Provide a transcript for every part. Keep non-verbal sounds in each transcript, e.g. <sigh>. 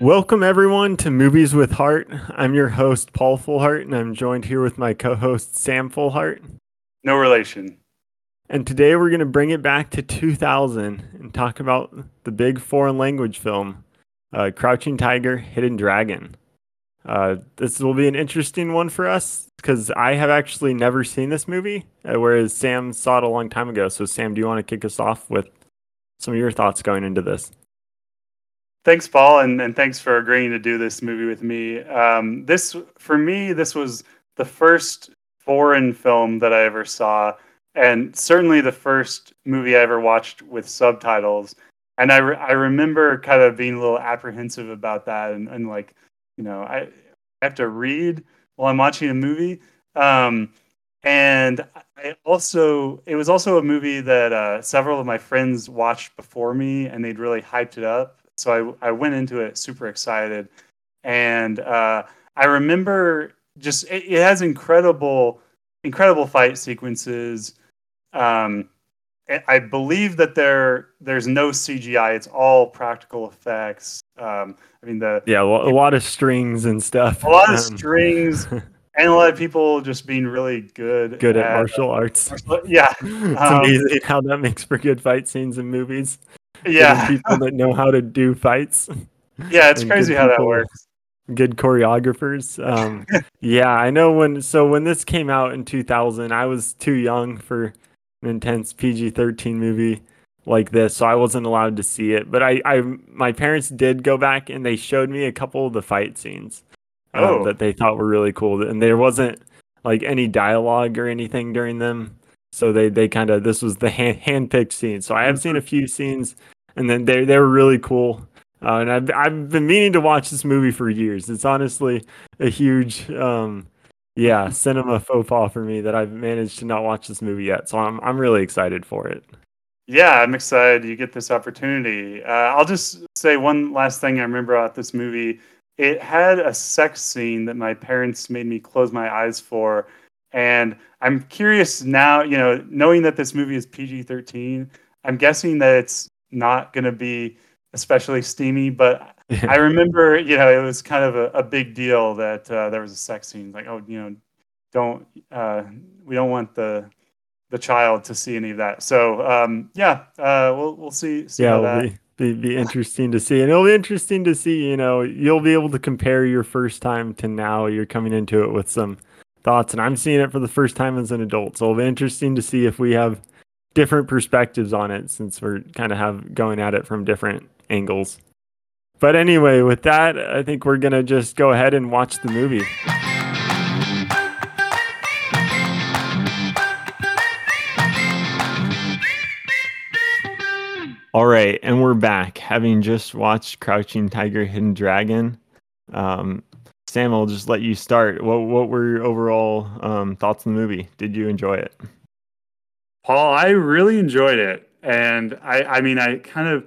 Welcome, everyone, to Movies with Heart. I'm your host, Paul Fullhart, and I'm joined here with my co host, Sam Fullhart. No relation. And today we're going to bring it back to 2000 and talk about the big foreign language film, uh, Crouching Tiger, Hidden Dragon. Uh, this will be an interesting one for us because I have actually never seen this movie, uh, whereas Sam saw it a long time ago. So, Sam, do you want to kick us off with some of your thoughts going into this? Thanks, Paul, and, and thanks for agreeing to do this movie with me. Um, this, for me, this was the first foreign film that I ever saw, and certainly the first movie I ever watched with subtitles. And I, re- I remember kind of being a little apprehensive about that, and, and like, you know, I I have to read while I'm watching a movie. Um, and I also, it was also a movie that uh, several of my friends watched before me, and they'd really hyped it up. So I, I went into it super excited. And uh, I remember just, it, it, has incredible, incredible fight sequences. Um, I believe that there there's no CGI. It's all practical effects. Um, I mean the yeah, well, a lot of strings and stuff. A lot of um, strings, <laughs> and a lot of people just being really good good at, at martial arts. Martial, <laughs> yeah, <laughs> it's um, amazing how that makes for good fight scenes in movies yeah. People that know how to do fights. Yeah it's crazy how that works. Good choreographers. Um, <laughs> yeah i know when so when this came out in 2000 i was too young for an intense pg-13 movie like this so i wasn't allowed to see it. But i i my parents did go back and they showed me a couple of the fight scenes um, oh. that they thought were really cool. And there wasn't like any dialogue or anything during them. So they they kind of this was the hand handpicked scene. So I have seen a few scenes, and then they they were really cool. Uh, and I've I've been meaning to watch this movie for years. It's honestly a huge um, yeah cinema faux pas for me that I've managed to not watch this movie yet. So I'm I'm really excited for it. Yeah, I'm excited you get this opportunity. Uh, I'll just say one last thing I remember about this movie. It had a sex scene that my parents made me close my eyes for and I'm curious now, you know, knowing that this movie is PG 13, I'm guessing that it's not going to be especially steamy, but <laughs> I remember, you know, it was kind of a, a big deal that uh, there was a sex scene. Like, oh, you know, don't, uh, we don't want the, the child to see any of that. So, um, yeah, uh, we'll, we'll see, see yeah, that. Be, be, be interesting to see. And it'll be interesting to see, you know, you'll be able to compare your first time to now. You're coming into it with some, thoughts, and I'm seeing it for the first time as an adult. So it'll be interesting to see if we have different perspectives on it since we're kind of have going at it from different angles. But anyway, with that, I think we're gonna just go ahead and watch the movie. All right, and we're back, having just watched Crouching Tiger, Hidden Dragon. Um, Sam, I'll just let you start. What what were your overall um, thoughts on the movie? Did you enjoy it? Paul, I really enjoyed it, and I I mean I kind of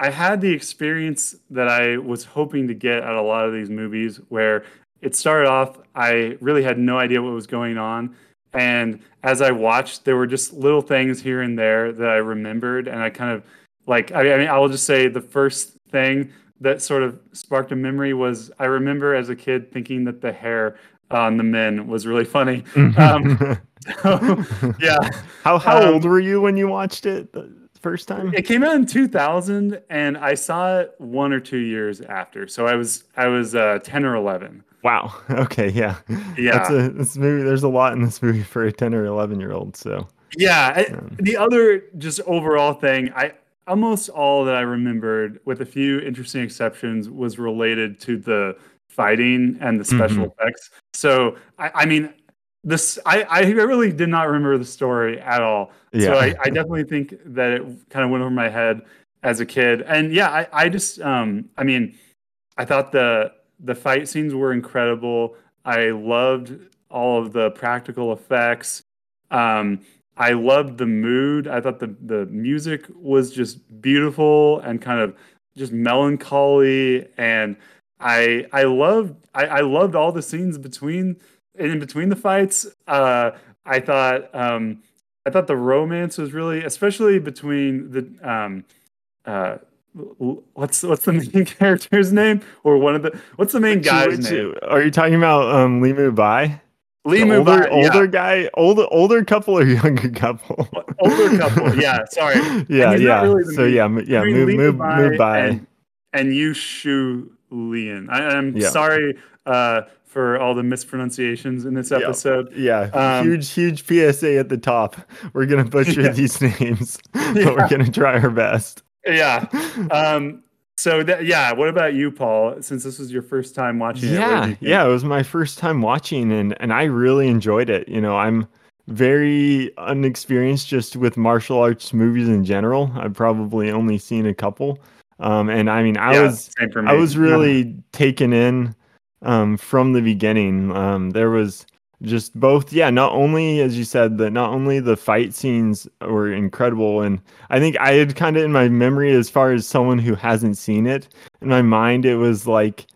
I had the experience that I was hoping to get at a lot of these movies where it started off I really had no idea what was going on. And as I watched there were just little things here and there that I remembered. And I kind of like I mean I will just say the first thing that sort of sparked a memory was I remember as a kid thinking that the hair on the men was really funny. Mm-hmm. Um, so, <laughs> yeah. How how um, old were you when you watched it the first time? It came out in 2000, and I saw it one or two years after. So I was I was uh, 10 or 11. Wow. <laughs> Okay. Yeah. Yeah. That's a, this movie. There's a lot in this movie for a 10 or 11 year old. So. Yeah. Um, the other just overall thing, I almost all that I remembered, with a few interesting exceptions, was related to the fighting and the special mm-hmm. effects. So, I, I, mean, this I, I really did not remember the story at all. Yeah. So I, I definitely think that it kind of went over my head as a kid. And yeah, I, I just um I mean, I thought the the fight scenes were incredible. I loved all of the practical effects. Um, I loved the mood. I thought the the music was just beautiful and kind of just melancholy and I I loved I, I loved all the scenes between in between the fights. Uh, I thought um, I thought the romance was really, especially between the um, uh, what's what's the <laughs> main character's name or one of the what's the main guy's Which- name? Are you talking about um Limu Bai? Lee The older, yeah. older guy, older older couple or <laughs> younger couple? older couple. Yeah, <laughs> sorry. yeah, yeah. really so main- yeah, yeah, move, move, move by. and, and Yu Shu Lian. I, I'm Yeah. sorry uh, for all the mispronunciations in this episode. Yeah, Um, huge, huge PSA at the top. We're gonna butcher Yeah. these names, <laughs> but Yeah. we're gonna try our best. Yeah. <laughs> Um, so that, yeah, what about you, Paul? Since this was your first time watching it, yeah, you yeah, it was my first time watching, and and I really enjoyed it. You know, I'm very unexperienced just with martial arts movies in general. I've probably only seen a couple, um, and I mean, I Yeah, was. I was really <laughs> taken in um, from the beginning. Um, there was just both, yeah. Not only, as you said, that not only the fight scenes were incredible, and I think I had kind of in my memory, as far as someone who hasn't seen it, in my mind, it was like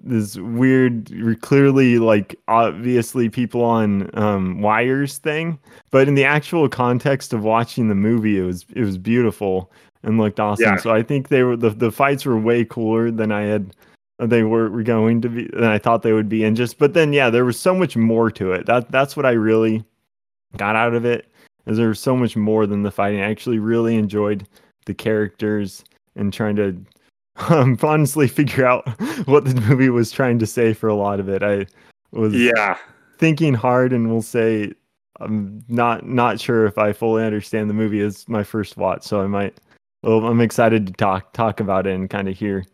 this weird, clearly like obviously people on um, wires thing, but in the actual context of watching the movie, it was it was beautiful and looked awesome. Yeah. So I think they were the the fights were way cooler than I had they were, were going to be than I thought they would be. And just but then yeah, there was so much more to it. That that's what I really got out of it. Is there was so much more than the fighting. I actually really enjoyed the characters and trying to <laughs> um, honestly figure out <laughs> what the movie was trying to say for a lot of it. I was yeah. thinking hard and will say I'm not not sure if I fully understand the movie as my first watch, so I might well I'm excited to talk talk about it and kind of hear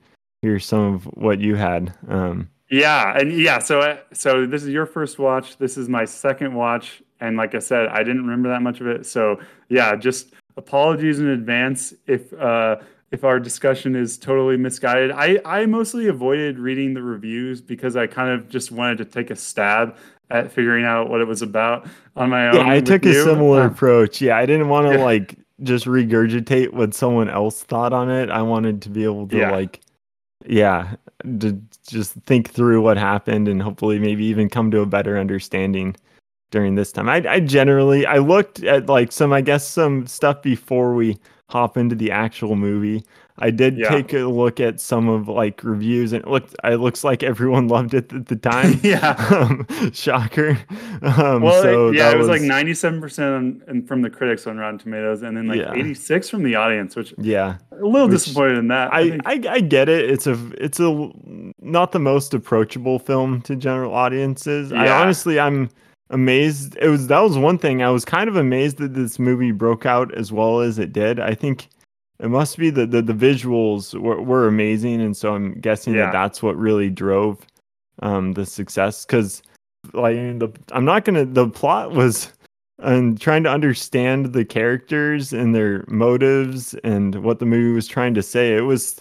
hear some of what you had. Um Yeah, and yeah, so uh, so this is your first watch. This is my second watch, and like I said, I didn't remember that much of it. So yeah, just apologies in advance if uh, if our discussion is totally misguided. I I mostly avoided reading the reviews because I kind of just wanted to take a stab at figuring out what it was about on my own. yeah, I took a similar Uh, approach. Yeah, I didn't want to Yeah. like just regurgitate what someone else thought on it. I wanted to be able to Yeah. like yeah, to just think through what happened and hopefully maybe even come to a better understanding during this time. I, I generally I looked at like some I guess some stuff before we hop into the actual movie. I did Yeah. take a look at some of like reviews and it looked it looks like everyone <laughs> loved it at the time. <laughs> Yeah. um, shocker. Um, Well, so yeah, it was, like ninety-seven percent and from the critics on Rotten Tomatoes, and then like Yeah. eighty-six from the audience, which yeah. a little Which disappointed in that. I, think- I I get it. It's a it's a not the most approachable film to general audiences. I Yeah. honestly I'm amazed. It was that was one thing I was kind of amazed that this movie broke out as well as it did. I think it must be the the, the visuals were, were amazing, and so I'm guessing Yeah. that that's what really drove um the success. Because like the I'm not gonna the plot was and trying to understand the characters and their motives and what the movie was trying to say. It was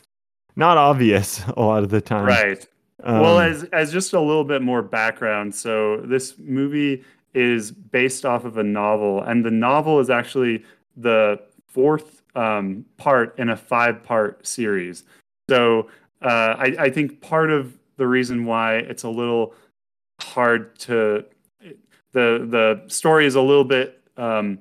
not obvious <laughs> a lot of the time. right. well, Um, as as just a little bit more background, so this movie is based off of a novel, and the novel is actually the fourth um, part in a five-part series. So uh, I, I think part of the reason why it's a little hard to the the story is a little bit um,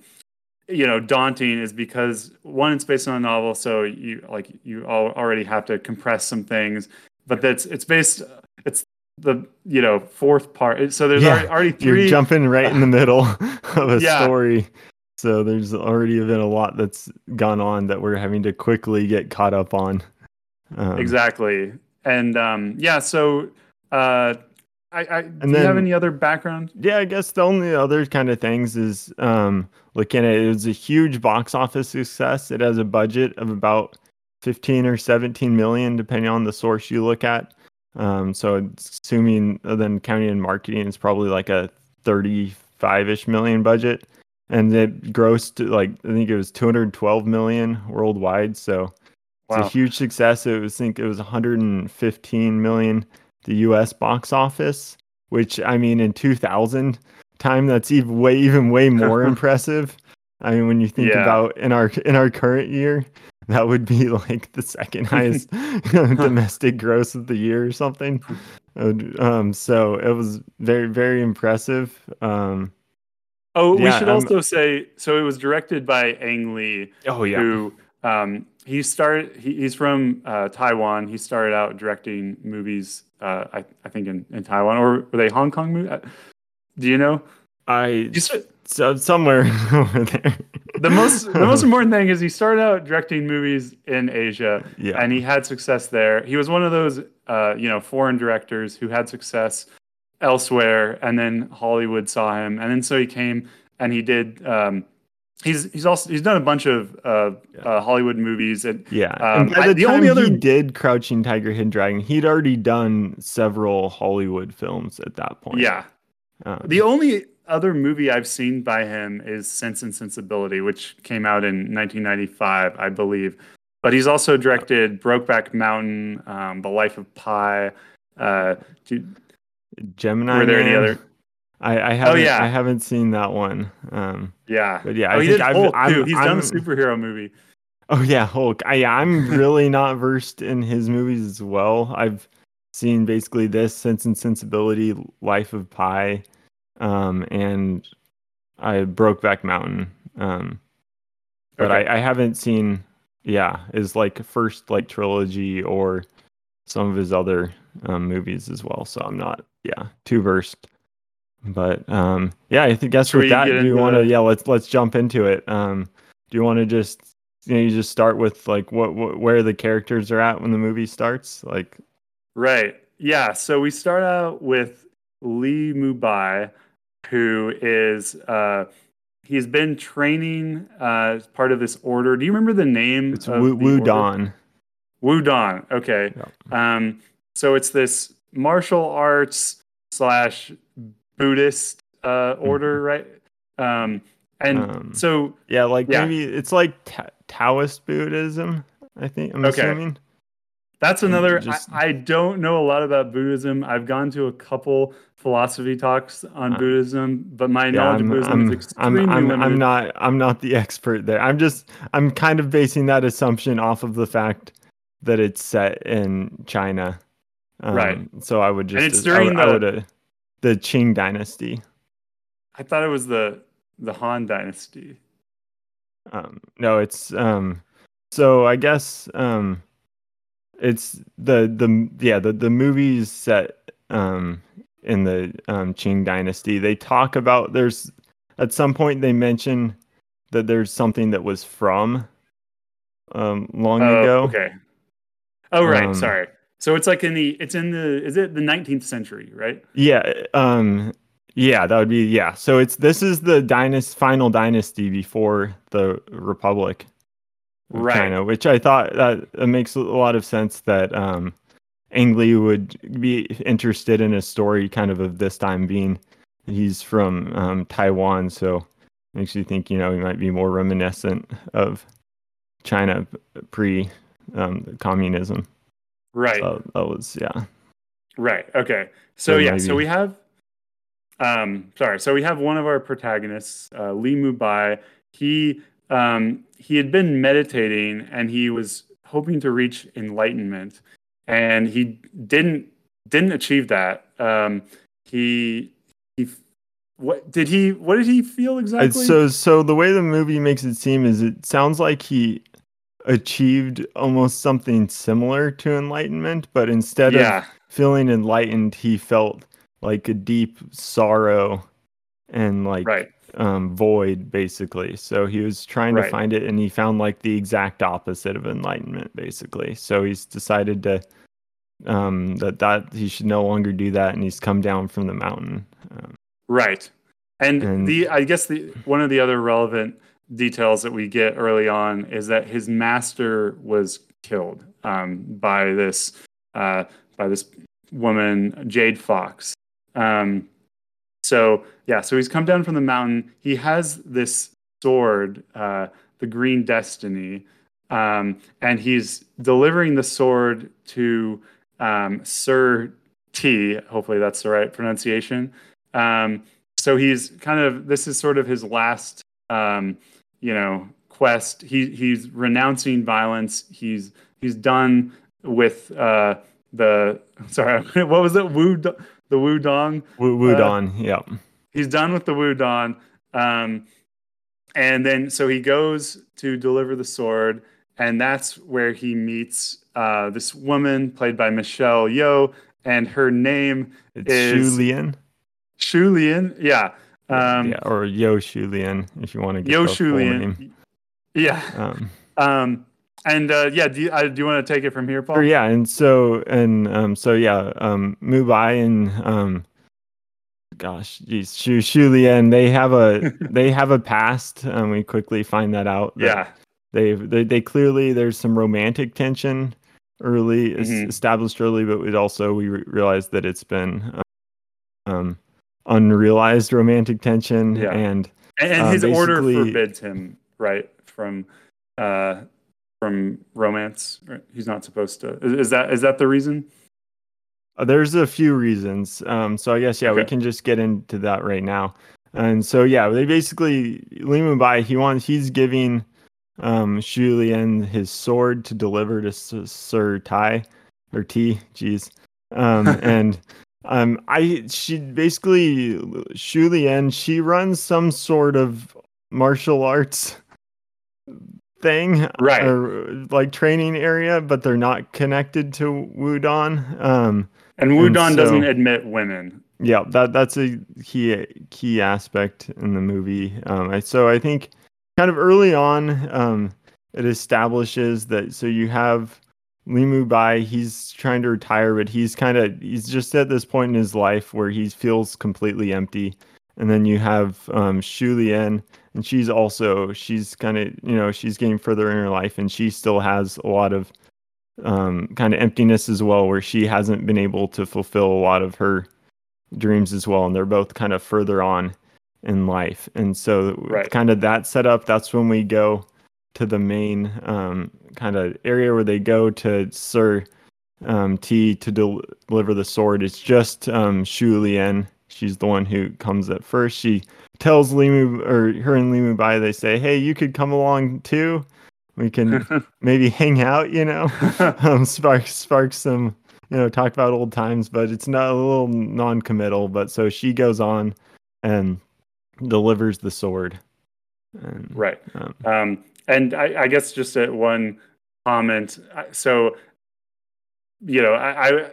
you know daunting is because one it's based on a novel so you like you al- already have to compress some things but that's it's based it's the you know fourth part so there's Yeah, already, already you're jumping right in the middle <laughs> of a <laughs> Yeah. story. So there's already been a lot that's gone on that we're having to quickly get caught up on. Um, exactly and um yeah so uh i i do you then- have any other background Yeah, I guess the only other kind of things is um, looking at it, it was a huge box office success. It has a budget of about 15 or 17 million, depending on the source you look at. Um, so assuming uh, then counting in marketing, it's probably like a 35 ish million budget. And it grossed like, I think it was 212 million worldwide. So it's a huge success. It was, I think it was 115 million the US box office, which I mean in 2000 time that's even way even way <laughs> more impressive. I mean when you think Yeah. about in our in our current year, that would be <laughs> like the second <laughs> highest domestic gross of the year or something. Um so it was very very impressive. Um oh we should um, also say so it was directed by ang lee oh yeah. who um, he started. He, he's from uh, Taiwan. He started out directing movies. Uh, I, I think in, in Taiwan or were they Hong Kong movies? Do you know? I so somewhere <laughs> over there. the most <laughs> the most important thing is he started out directing movies in Asia, Yeah. and he had success there. He was one of those uh, you know foreign directors who had success elsewhere, and then Hollywood saw him, and then so he came and he did. Um, he's he's also he's done a bunch of uh, Yeah. uh, Hollywood movies, and Yeah. Um, and by I- the, the time only other- he did Crouching Tiger, Hidden Dragon, he'd already done several Hollywood films at that point. yeah, Um, The only other movie I've seen by him is Sense and Sensibility, which came out in 1995, I believe. But he's also directed Brokeback Mountain, um, The Life of Pi. Uh, Gemini. were there any other? I, I haven't. Oh, yeah. I haven't seen that one. Um, Yeah. but yeah, oh, I he think did I've, Hulk I'm, too. He's done I'm- a superhero movie. Oh yeah, Hulk. I, yeah, I'm really not versed in his movies as well. I've seen basically this Sense and Sensibility, Life of Pi, um, and I Brokeback Mountain. Um, but Okay. I, I haven't seen, yeah, his like first like trilogy or some of his other um, movies as well. So I'm not, yeah, too versed. But um, yeah, I think guess Should with that, do you want to? Yeah, let's let's jump into it. Um, do you want to just you know you just start with like what, what where the characters are at when the movie starts? Like Right. Yeah. So we start out with Lee Mubai, who is uh, he's been training uh, as part of this order. Do you remember the name? it's of Wu Don. Wu Don. Okay. Um, so it's this martial arts slash Buddhist uh, order, right? Um, and Mm-hmm. Um, so Yeah, like Yeah. maybe it's like Ta- Taoist Buddhism. I think I'm Okay. assuming. that's another. just- I, I don't know a lot about Buddhism. I've gone to a couple philosophy talks on Uh, Buddhism, but my Yeah, knowledge I'm, of Buddhism I'm, is I'm, extremely I'm, limited. I'm not I'm not the expert there. I'm just I'm kind of basing that assumption off of the fact that it's set in China. Um, Right. So I would just And it's during I the- would, uh, the Qing dynasty. I thought it was the the Han Dynasty. Um, no, it's um. So I guess um, it's the the yeah the the movies set um in the um Qing dynasty. They talk about there's at some point they mention that there's something that was from um long Oh, ago. okay. Oh right, Um, sorry. So it's like in the it's in the is it the 19th century, right? Yeah, um yeah, that would be yeah. So it's this is the dynasty final dynasty before the republic Right. China, which I thought that it makes a lot of sense that um Ang Lee would be interested in a story kind of of this time being he's from um Taiwan, so makes you think, you know, he might be more reminiscent of China pre um communism. Right. So that was yeah. Right. Okay. So So yeah. So we have, um, sorry. So we have one of our protagonists, uh, Lee Mubai. He um, he had been meditating and he was hoping to reach enlightenment, and he didn't didn't achieve that. Um, he he what did he what did he feel exactly? It's so so the way the movie makes it seem is it sounds like he achieved almost something similar to enlightenment, but instead yeah. of feeling enlightened, he felt like a deep sorrow and like Right. um void basically. So he was trying to find it and he found like the exact opposite of enlightenment basically. So he's decided to um that that he should no longer do that and he's come down from the mountain. Um, Right. And, And- the I guess the one of the other relevant details that we get early on is that his master was killed um, by this uh, by this woman Jade Fox. Um, so yeah, so he's come down from the mountain. He has this sword, uh, the Green Destiny, um, and he's delivering the sword to um, Sir Te. Hopefully that's the right pronunciation. Um, so he's kind of this is sort of his last, um, you know, quest. He he's renouncing violence. He's he's done with uh, the <laughs> sorry, <laughs> what was it? Wu the Wu Dong Wu Wudon, yeah. he's done with the Wudon. Um, and then so he goes to deliver the sword, and that's where he meets uh, this woman played by Michelle Yeoh, and her name It's is Shulian. Shulian. Yeah. Um, yeah, or Yo Shulian, if you want to get Yo. Shulian. Yeah. Um, Um, and uh, yeah, do you, uh, do you want to take it from here, Paul? Yeah, and so and um so yeah, um Mubai and um gosh, geez, Shu Shulian, they have a <laughs> they have a past. and we quickly find that out. that Yeah. They they they clearly there's some romantic tension early Mhm. established early, but it also we re- realized that it's been um, um unrealized romantic tension Yeah. and And, Uh, his order forbids him, right, from uh, from romance. Right? He's not supposed to. Is, is that is that the reason? Uh, There's a few reasons. Um, so I guess yeah, we can just get into that right now. And so yeah, they basically Li Mubai he wants he's giving um Xu Lian his sword to deliver to S- Sir Tai or Te, jeez. Um <laughs> and um I she basically Lian she runs some sort of martial arts thing Right. or like training area but they're not connected to Wudon um And And Wudon doesn't admit women. yeah that that's a key key aspect in the movie um I, so i think kind of early on um it establishes that so you have limu bai he's trying to retire but he's kind of he's just at this point in his life where he feels completely empty. And then you have um shu lian and she's also she's kind of you know she's getting further in her life and she still has a lot of um kind of emptiness as well where she hasn't been able to fulfill a lot of her dreams as well and they're both kind of further on in life. And so Right. kind of that setup that's when we go to the main um, kind of area where they go to sir um, te to del- deliver the sword. It's just um, shu lian. She's the one who comes at first. She tells limu or her and limu bai they say hey you could come along too. We can <laughs> maybe hang out you know. <laughs> Um, spark spark some you know talk about old times but it's not a little non-committal but so she goes on and delivers the sword. And, right. um, Um, and I, I guess just at one comment. So, you know, I, I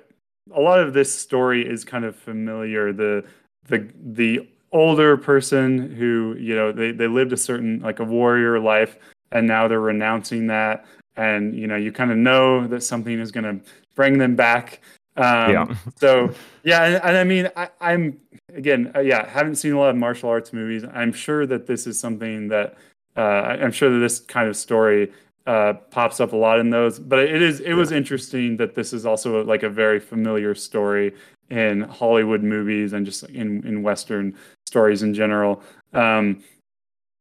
a lot of this story is kind of familiar. The the the older person who you know they they lived a certain like a warrior life, and now they're renouncing that, and you know you kind of know that something is going to bring them back. Um, yeah <laughs> so yeah, and, and I mean, I, I'm again, uh, yeah, haven't seen a lot of martial arts movies. I'm sure that this is something that I'm sure that this kind of story uh, pops up a lot in those. But it is it was interesting that this is also like a very familiar story in Hollywood movies and just in in Western stories in general. Um,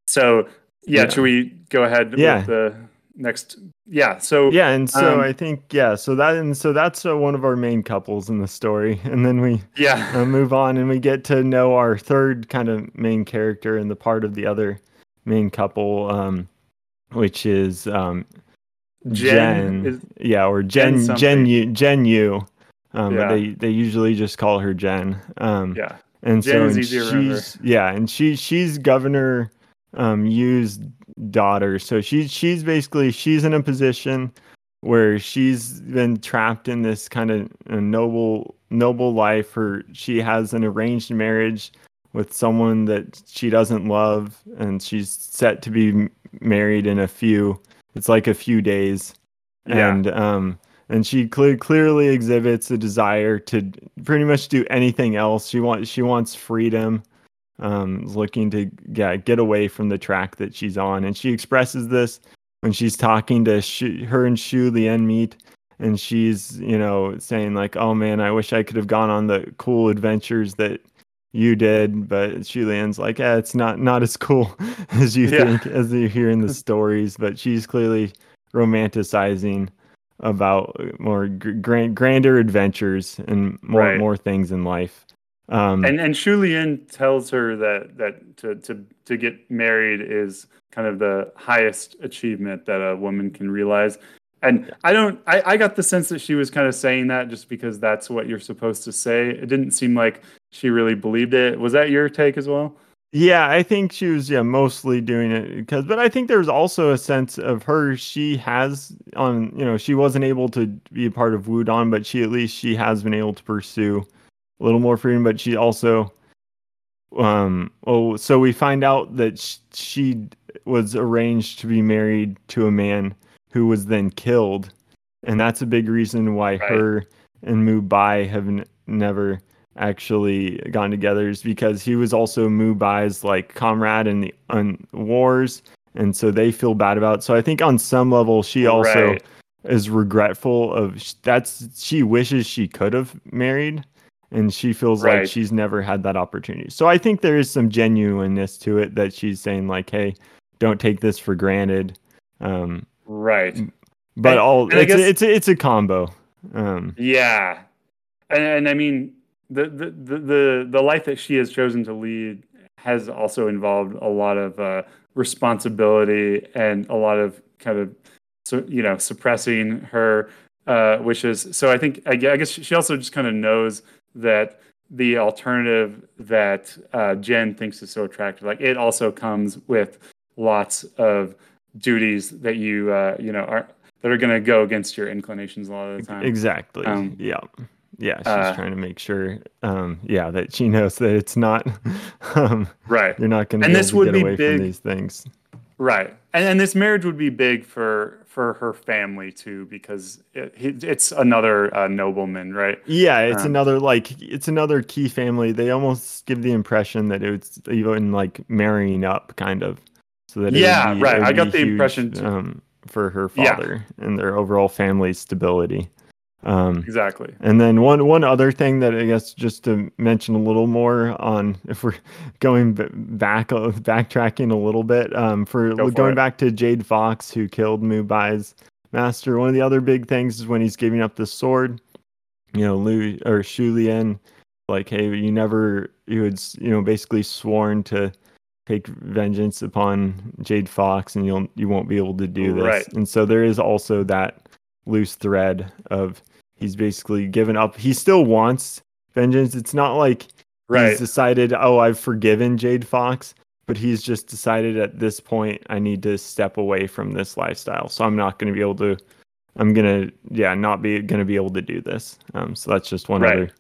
so yeah, Yeah. should we go ahead Yeah. with the next? Yeah, so yeah and so Um, i think yeah so that and so that's uh, one of our main couples in the story <laughs> and then we yeah, uh, move on and we get to know our third kind of main character and the part of the other main couple um which is um Jen Jen, is- yeah or Jen Jen. Jen Yu Jen Yu um Yeah. but they they usually just call her Jen um yeah, and Jen so and she's yeah and she she's governor um Yu's daughter so she's she's basically she's in a position where she's been trapped in this kind of noble noble life her she has an arranged marriage with someone that she doesn't love and she's set to be married in a few it's like a few days. Yeah. and um and she cle clearly exhibits a desire to pretty much do anything else. She wants she wants freedom um looking to yeah get away from the track that she's on. And she expresses this when she's talking to Shu, her and Shu Lian meet and she's you know saying like oh man I wish I could have gone on the cool adventures that you did but Shulian's like yeah it's not not as cool <laughs> as you Yeah. think as you hear in the stories but she's clearly romanticizing about more grand, grander adventures and more Right. more things in life um and and Shulian tells her that that to to to get married is kind of the highest achievement that a woman can realize. And I don't I, I got the sense that she was kind of saying that just because that's what you're supposed to say. It didn't seem like she really believed it. Was that your take as well? Yeah, I think she was yeah mostly doing it because, but I think there's also a sense of her. She has on you know she wasn't able to be a part of Wudang, but she at least she has been able to pursue a little more freedom. But she also, um, oh, so we find out that sh- she was arranged to be married to a man who was then killed, and that's a big reason why Right. her and Mu Bai have n- never actually gone together is because he was also Mu Bai's like comrade in the on wars, and so they feel bad about. It. So I think on some level she also Right. is regretful of that's she wishes she could have married, and she feels like she's never had that opportunity. So I think there is some genuineness to it that she's saying like, hey, don't take this for granted. Um, Right. but And- all and it's guess- a, it's a, it's a combo. Um, Yeah, and, and I mean the, the the the the life that she has chosen to lead has also involved a lot of uh, responsibility and a lot of kind of so you know suppressing her uh, wishes. So I think I I guess she also just kind of knows that the alternative that uh, Jen thinks is so attractive, like it also comes with lots of duties that you uh, you know are that are going to go against your inclinations a lot of the time. Exactly. Um, yeah. Yeah. She's uh, trying to make sure, um, yeah, that she knows that it's not, <laughs> um, Right. you're not going to And this would get be away big- from these things. Right. And and this marriage would be big for for her family too because it, it's another uh, nobleman, right? Yeah, it's Um, another like it's another key family. They almost give the impression that it's even like marrying up, kind of. So that Yeah, be- right. I got the impression huge, too. um, for her Yeah. father and their overall family stability. Um, Exactly. And then one one other thing that I guess just to mention a little more on <laughs> if we're going back backtracking a little bit um, for Go for going it. back to Jade Fox who killed Mubai's master. One of the other big things is when he's giving up the sword. You know, Lu or Shu Lian, like, hey, you never you had you know basically sworn to take vengeance upon Jade Fox, and you'll you won't be able to do this. Right. And so there is also that loose thread of he's basically given up. He still wants vengeance. It's not like Right. he's decided, oh, I've forgiven Jade Fox, but he's just decided at this point I need to step away from this lifestyle. So I'm not going to be able to. I'm gonna, yeah, not be gonna be able to do this. Um, so that's just one Right. other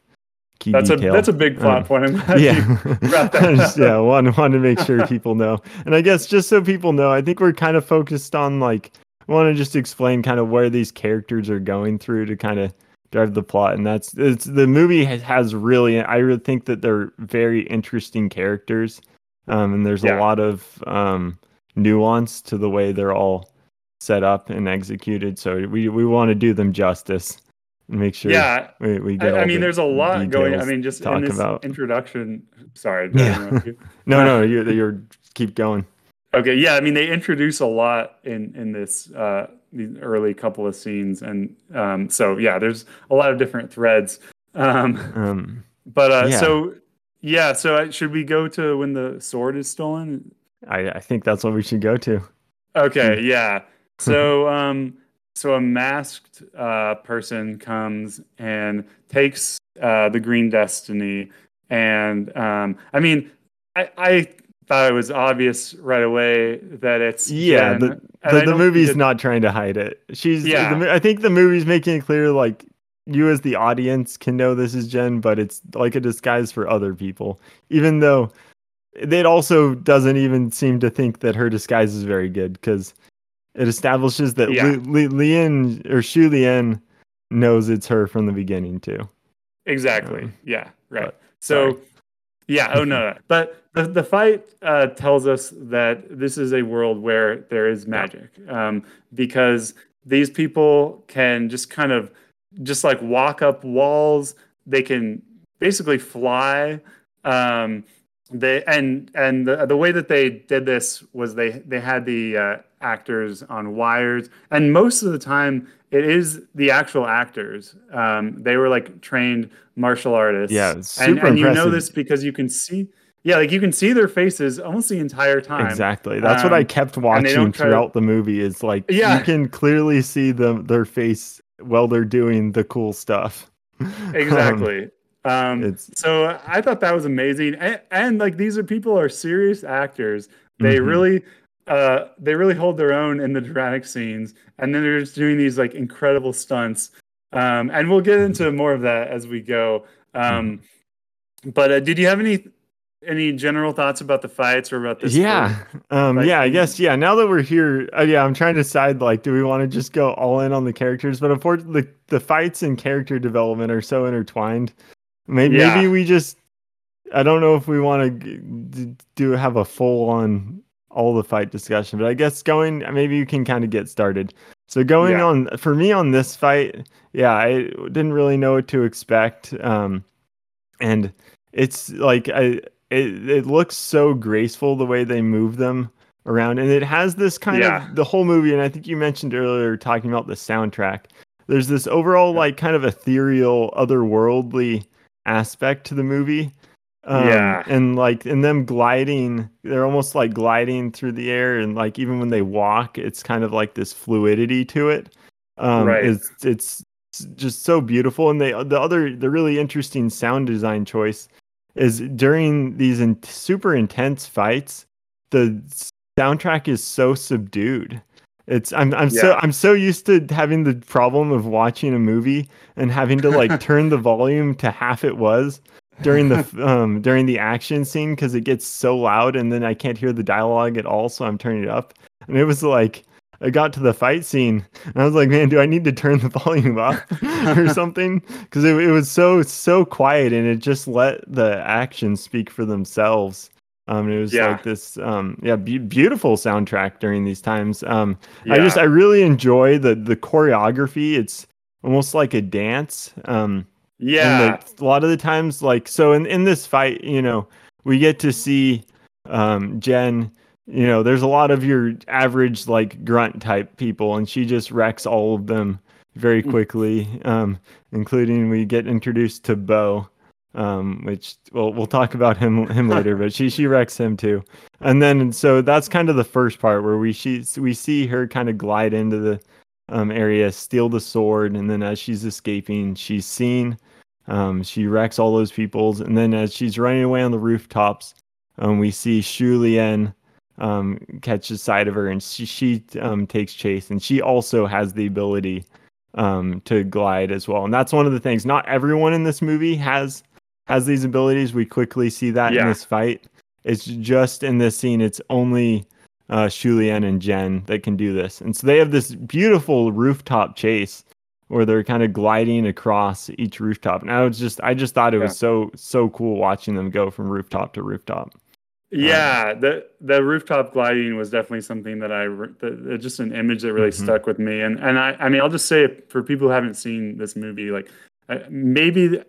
key That's a that's a big plot Um, point. Yeah, <laughs> just, yeah, one want to make sure people know, and I guess just so people know, I think we're kind of focused on like want to just explain kind of where these characters are going through to kind of drive the plot, and that's it's the movie has, has really I really think that they're very interesting characters, um, and there's Yeah. a lot of um nuance to the way they're all set up and executed. So we we want to do them justice make sure Yeah. we, we get. I, I mean, the there's a lot going. I mean, just talk in this about. introduction. Sorry. Yeah. you? <laughs> No, no, you're you're keep going. Okay, yeah, I mean they introduce a lot in in this uh these early couple of scenes and um so yeah, there's a lot of different threads. Um Um, but uh Yeah. so yeah, so uh, should we go to when the sword is stolen? I I think that's what we should go to. Okay, yeah. So <laughs> um so a masked uh person comes and takes uh the green destiny and um I mean I I thought it was obvious right away that it's Yeah, Jen, the- The, the movie's it- not trying to hide it. She's Yeah. the I think the movie's making it clear like you as the audience can know this is Jen, but it's like a disguise for other people. Even though it also doesn't even seem to think that her disguise is very good because it establishes that Yeah. Li- Li- Lian or Shu Lian knows it's her from the beginning too. Exactly. Um, yeah. Right. but- So, sorry. yeah. Oh no. no. <laughs> But the the fight uh, tells us that this is a world where there is magic, um, because these people can just kind of just like walk up walls. They can basically fly. Um, they and and the, the way that they did this was they they had the uh, actors on wires, and most of the time it is the actual actors. Um, they were like trained martial artists. Yeah, and, super and you know this because you can see. Yeah, like you can see their faces almost the entire time. Exactly. That's what I Um, kept watching don't to- throughout the movie. Is like Yeah. you can clearly see them their face while they're doing the cool stuff. <laughs> Um, Exactly. Um, It's- so I thought that was amazing, and, and like these are people are serious actors. They Mhm. really, uh, they really hold their own in the dramatic scenes, and then they're just doing these like incredible stunts. Um, and we'll get into more of that as we go. Um, but uh, did you have any any general thoughts about the fights or about this? yeah um like, yeah i guess yeah now that we're here uh, yeah i'm trying to decide like do we want to just go all in on the characters but unfortunately the, the fights and character development are so intertwined maybe Yeah. maybe we just i don't know if we want to do have a full on all the fight discussion but i guess going maybe you can kind of get started so going Yeah. on for me on this fight yeah i didn't really know what to expect um and it's like i it, it looks so graceful the way they move them around and it has this kind Yeah. of the whole movie and i think you mentioned earlier talking about the soundtrack there's this overall like kind of ethereal otherworldly aspect to the movie um, Yeah. and like and them gliding they're almost like gliding through the air and like even when they walk it's kind of like this fluidity to it um Right. it's it's just so beautiful and they the other the really interesting sound design choice is during these in, super intense fights the soundtrack is so subdued it's i'm i'm so i'm so used to having the problem of watching a movie and having to like <laughs> turn the volume to half it was during the <laughs> um during the action scene because it gets so loud and then I can't hear the dialogue at all, so I'm turning it up. And it was like I got to the fight scene and I was like, man, do I need to turn the <laughs> volume up or something? Because it, it was so so quiet and it just let the action speak for themselves. Um, it was Yeah. like this, um, yeah, be- beautiful soundtrack during these times. Um, I just I really enjoy the the choreography. It's almost like a dance. Um, yeah, the, a lot of the times like so in, in this fight you know we get to see um jen you know there's a lot of your average like grunt type people and she just wrecks all of them very Mm. quickly um including we get introduced to bo um which well we'll talk about him him later but she she wrecks him too and then so that's kind of the first part where we she we see her kind of glide into the um, area, steal the sword, and then as she's escaping, she's seen. Um, she wrecks all those peoples, and then as she's running away on the rooftops, um, we see Shu Lien um, catch the side of her, and she, she um, takes chase, and she also has the ability um, to glide as well. And that's one of the things. Not everyone in this movie has has these abilities. We quickly see that in this fight. It's just in this scene. It's only uh, Shulien and Jen that can do this. And so they have this beautiful rooftop chase where they're kind of gliding across each rooftop. And I was just, I just thought it was so, so cool watching them go from rooftop to rooftop. Yeah, the the rooftop gliding was definitely something that I the, just an image that really Mhm. stuck with me. And and I I mean I'll just say for people who haven't seen this movie, like uh, maybe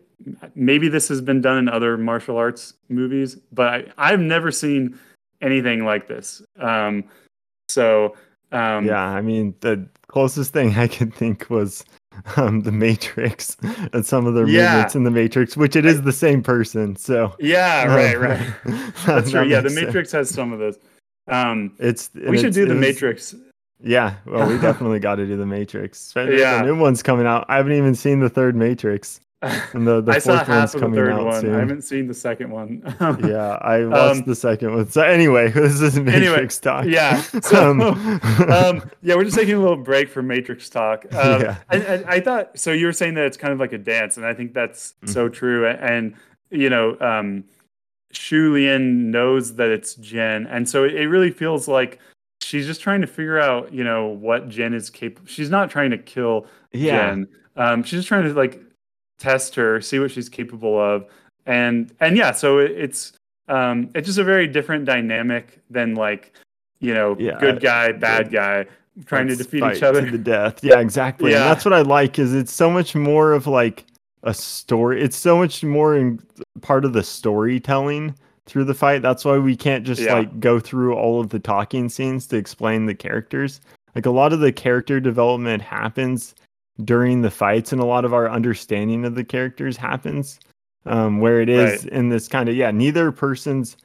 maybe this has been done in other martial arts movies, but I, I've never seen anything like this. Um, so um, yeah. I mean, the closest thing I could think was um, the Matrix and some of their Yeah. movements in the Matrix, which it is the same person. So yeah, um, right, right. <laughs> That's that true. Yeah, the makes sense. Matrix has some of those. Um, It's we should it's- do the was- Matrix. Yeah, well, we <laughs> definitely got to do the Matrix. Yeah. the new one's coming out. I haven't even seen the third Matrix, and the the <laughs> I saw half one's of the third out one. soon. I haven't seen the second one. <laughs> yeah, I watched Um, the second one. So anyway, <laughs> this is Matrix talk. Yeah. So, Um, um, yeah, we're just taking a little break from Matrix talk. Um, Yeah. I, I, I thought so. You were saying that it's kind of like a dance, and I think that's Mm-hmm. so true. And you know, um, Shu Lien knows that it's Jen, and so it, it really feels like she's just trying to figure out, you know, what Jen is capable. She's not trying to kill yeah, Jen. Um, she's just trying to like test her, see what she's capable of, and and yeah, so it, it's um, it's just a very different dynamic than like you know, Yeah, good guy, bad guy trying let's to defeat each other. to the death. <laughs> Yeah, exactly. Yeah. And that's what I like is it's so much more of like a story. It's so much more in part of the storytelling through the fight. That's why we can't just Yeah. like go through all of the talking scenes to explain the characters. Like a lot of the character development happens during the fights, and a lot of our understanding of the characters happens. Um, where it is in this kind of yeah, neither person's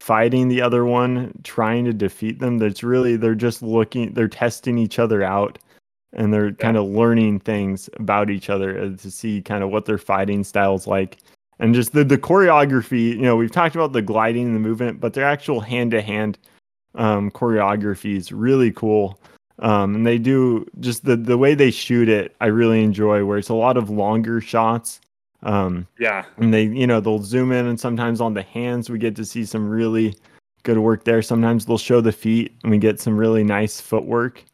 fighting the other one, trying to defeat them. That's really they're just looking, they're testing each other out, and they're kind of learning things about each other uh, to see kind of what their fighting styles like. and just the the choreography. You know, we've talked about the gliding and the movement, but their actual hand to hand um, choreography is really cool. Um, and they do just the the way they shoot it. I really enjoy where it's a lot of longer shots. Um, Yeah. and they you know they'll zoom in and sometimes on the hands we get to see some really good work there sometimes they'll show the feet and we get some really nice footwork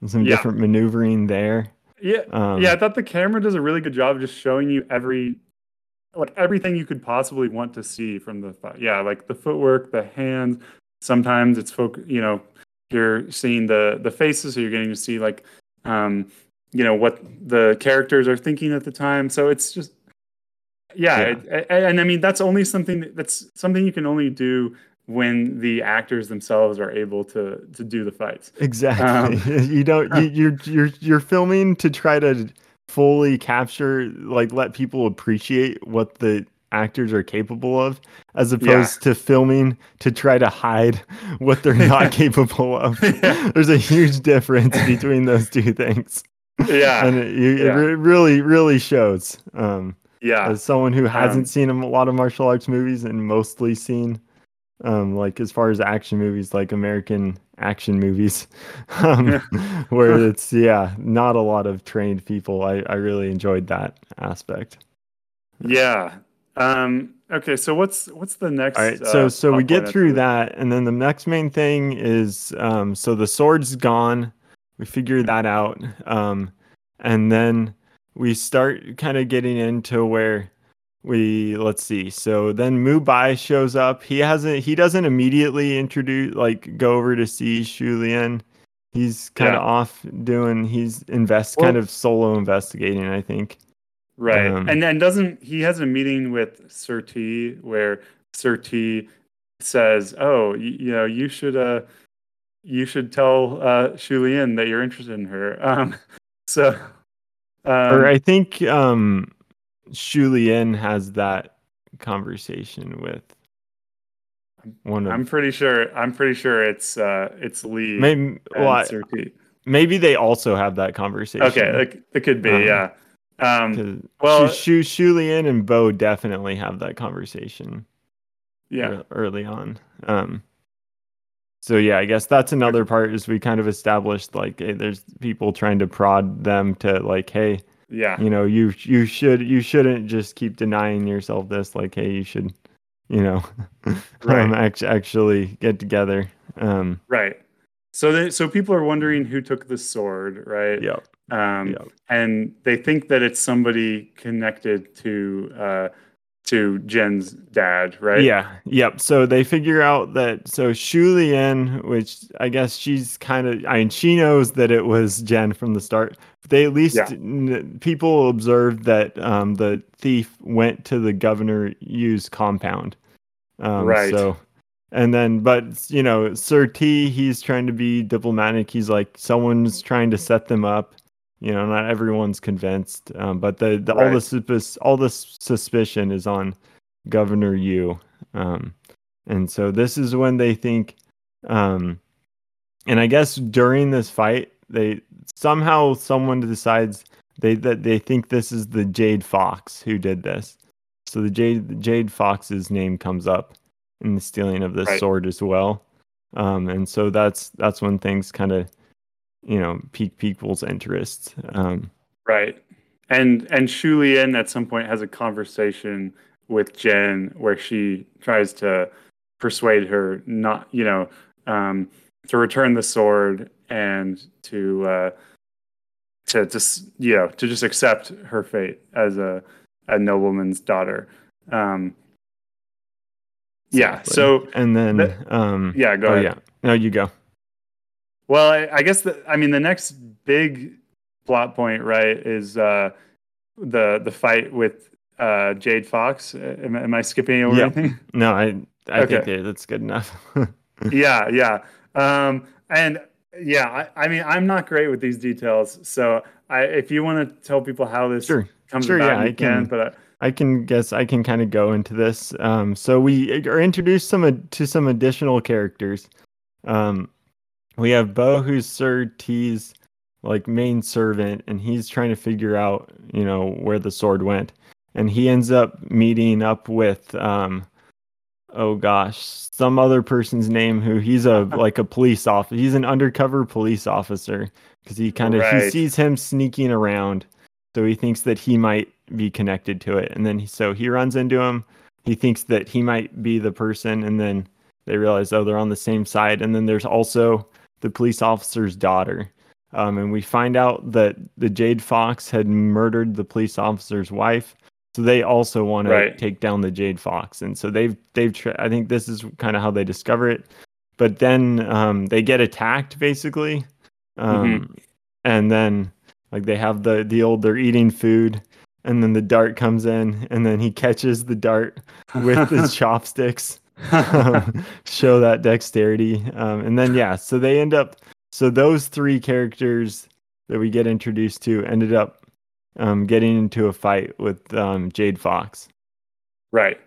and some Yeah. different maneuvering there Yeah. um, yeah, I thought the camera does a really good job of just showing you every like everything you could possibly want to see from the yeah, like the footwork, the hands. Sometimes it's folk, you know, you're seeing the the faces, so you're getting to see like um, you know, what the characters are thinking at the time. So it's just yeah, Yeah. and I mean that's only something that- that's something you can only do when the actors themselves are able to to do the fights. exactly Um, <laughs> you don't you, <laughs> you're you're you're filming to try to fully capture like let people appreciate what the actors are capable of as opposed to filming to try to hide what they're not <laughs> capable of Yeah. there's a huge difference between those two things Yeah. and it, you, Yeah. it re- really really shows um Yeah. as someone who hasn't Um, seen a lot of martial arts movies and mostly seen um like as far as action movies like american action movies <laughs> um <laughs> where it's yeah not a lot of trained people i i really enjoyed that aspect Yeah. Um, okay, so what's what's the next? all right so uh, so we get through that and then the next main thing is um so the sword's gone we figure that out um and then we start kind of getting into where we let's see so then mubai shows up he hasn't he doesn't immediately introduce like go over to see shulian he's kind of Yeah. off doing he's invest kind of solo investigating i think Right. Um, and then doesn't he has a meeting with Sir Te where Sir Te says, "Oh, you, you know, you should uh you should tell uh Shulian that you're interested in her." <laughs> Um so um, or i think um shulian has that conversation with one of I'm pretty sure I'm pretty sure it's uh it's Lee maybe well, Sir Te. maybe they also have that conversation Okay, like, it could be, Um, yeah. Um well- Shu, Shu, Shulian and Bo definitely have that conversation yeah. ear- early on. Um, so yeah, I guess that's another part is we kind of established like eh, there's people trying to prod them to like, hey, Yeah. you know, you you should you shouldn't just keep denying yourself this. Like, hey, you should, you know, <laughs> Right. um, act- actually get together. Um, Right. So they, so people are wondering who took the sword, right? yeah, Um, yeah. and they think that it's somebody connected to uh, to Jen's dad, right? Yeah, yep. So they figure out that so Shulian, which I guess she's kind of, I mean, she knows that it was Jen from the start. They at least Yeah. n- people observed that um, the thief went to the governor Yu's compound. Um, Right. So, and then, but you know, Sir Te, he's trying to be diplomatic. He's like, someone's trying to set them up. You know, not everyone's convinced, um, but the, the all the Right. suspicion, all the suspicion is on Governor Yu. Um, and so this is when they think, um, and I guess during this fight, they somehow someone decides they that they think this is the Jade Fox who did this. So the Jade Jade Fox's name comes up in the stealing of this Right. sword as well. Um, and so that's that's when things kind of you know pique people's interest. Um, Right. And and Shulian at some point has a conversation with Jen where she tries to persuade her not, you know, um, to return the sword and to uh, to just you know to just accept her fate as a a nobleman's daughter. Um, yeah. exactly. So and then that- um, yeah, go oh ahead. yeah, no, you go. Well, I, I guess the, I mean the next big plot point, right, is uh, the the fight with uh, Jade Fox. Uh, Am, am I skipping over Yeah. anything? <laughs> No, I I Okay. think that's good enough. <laughs> yeah, yeah, um, and yeah. I, I mean, I'm not great with these details, so I, if you want to tell people how this sure. comes sure, about, yeah, you I can. can- But uh, I can guess I can kind of go into this. Um, so we are introduced some to some additional characters. Um, we have Bo, who's Sir Te's like main servant, and he's trying to figure out, you know, where the sword went. and he ends up meeting up with um, oh gosh, some other person's name who he's a <laughs> like a police officer. He's an undercover police officer because he kind of right. he sees him sneaking around, so he thinks that he might be connected to it, and then he, so he runs into him. He thinks that he might be the person, and then they realize oh they're on the same side, and then there's also the police officer's daughter. Um, and we find out that the Jade Fox had murdered the police officer's wife so they also want right. to take down the Jade Fox, and so they've they've. Tra- I think this is kind of how they discover it, but then um, they get attacked basically, um, mm-hmm. and then like they have the the old they're eating food, and then the dart comes in, and then he catches the dart with his <laughs> chopsticks. <laughs> show that dexterity, um, and then yeah, so they end up. So those three characters that we get introduced to ended up um, getting into a fight with um, Jade Fox. Right,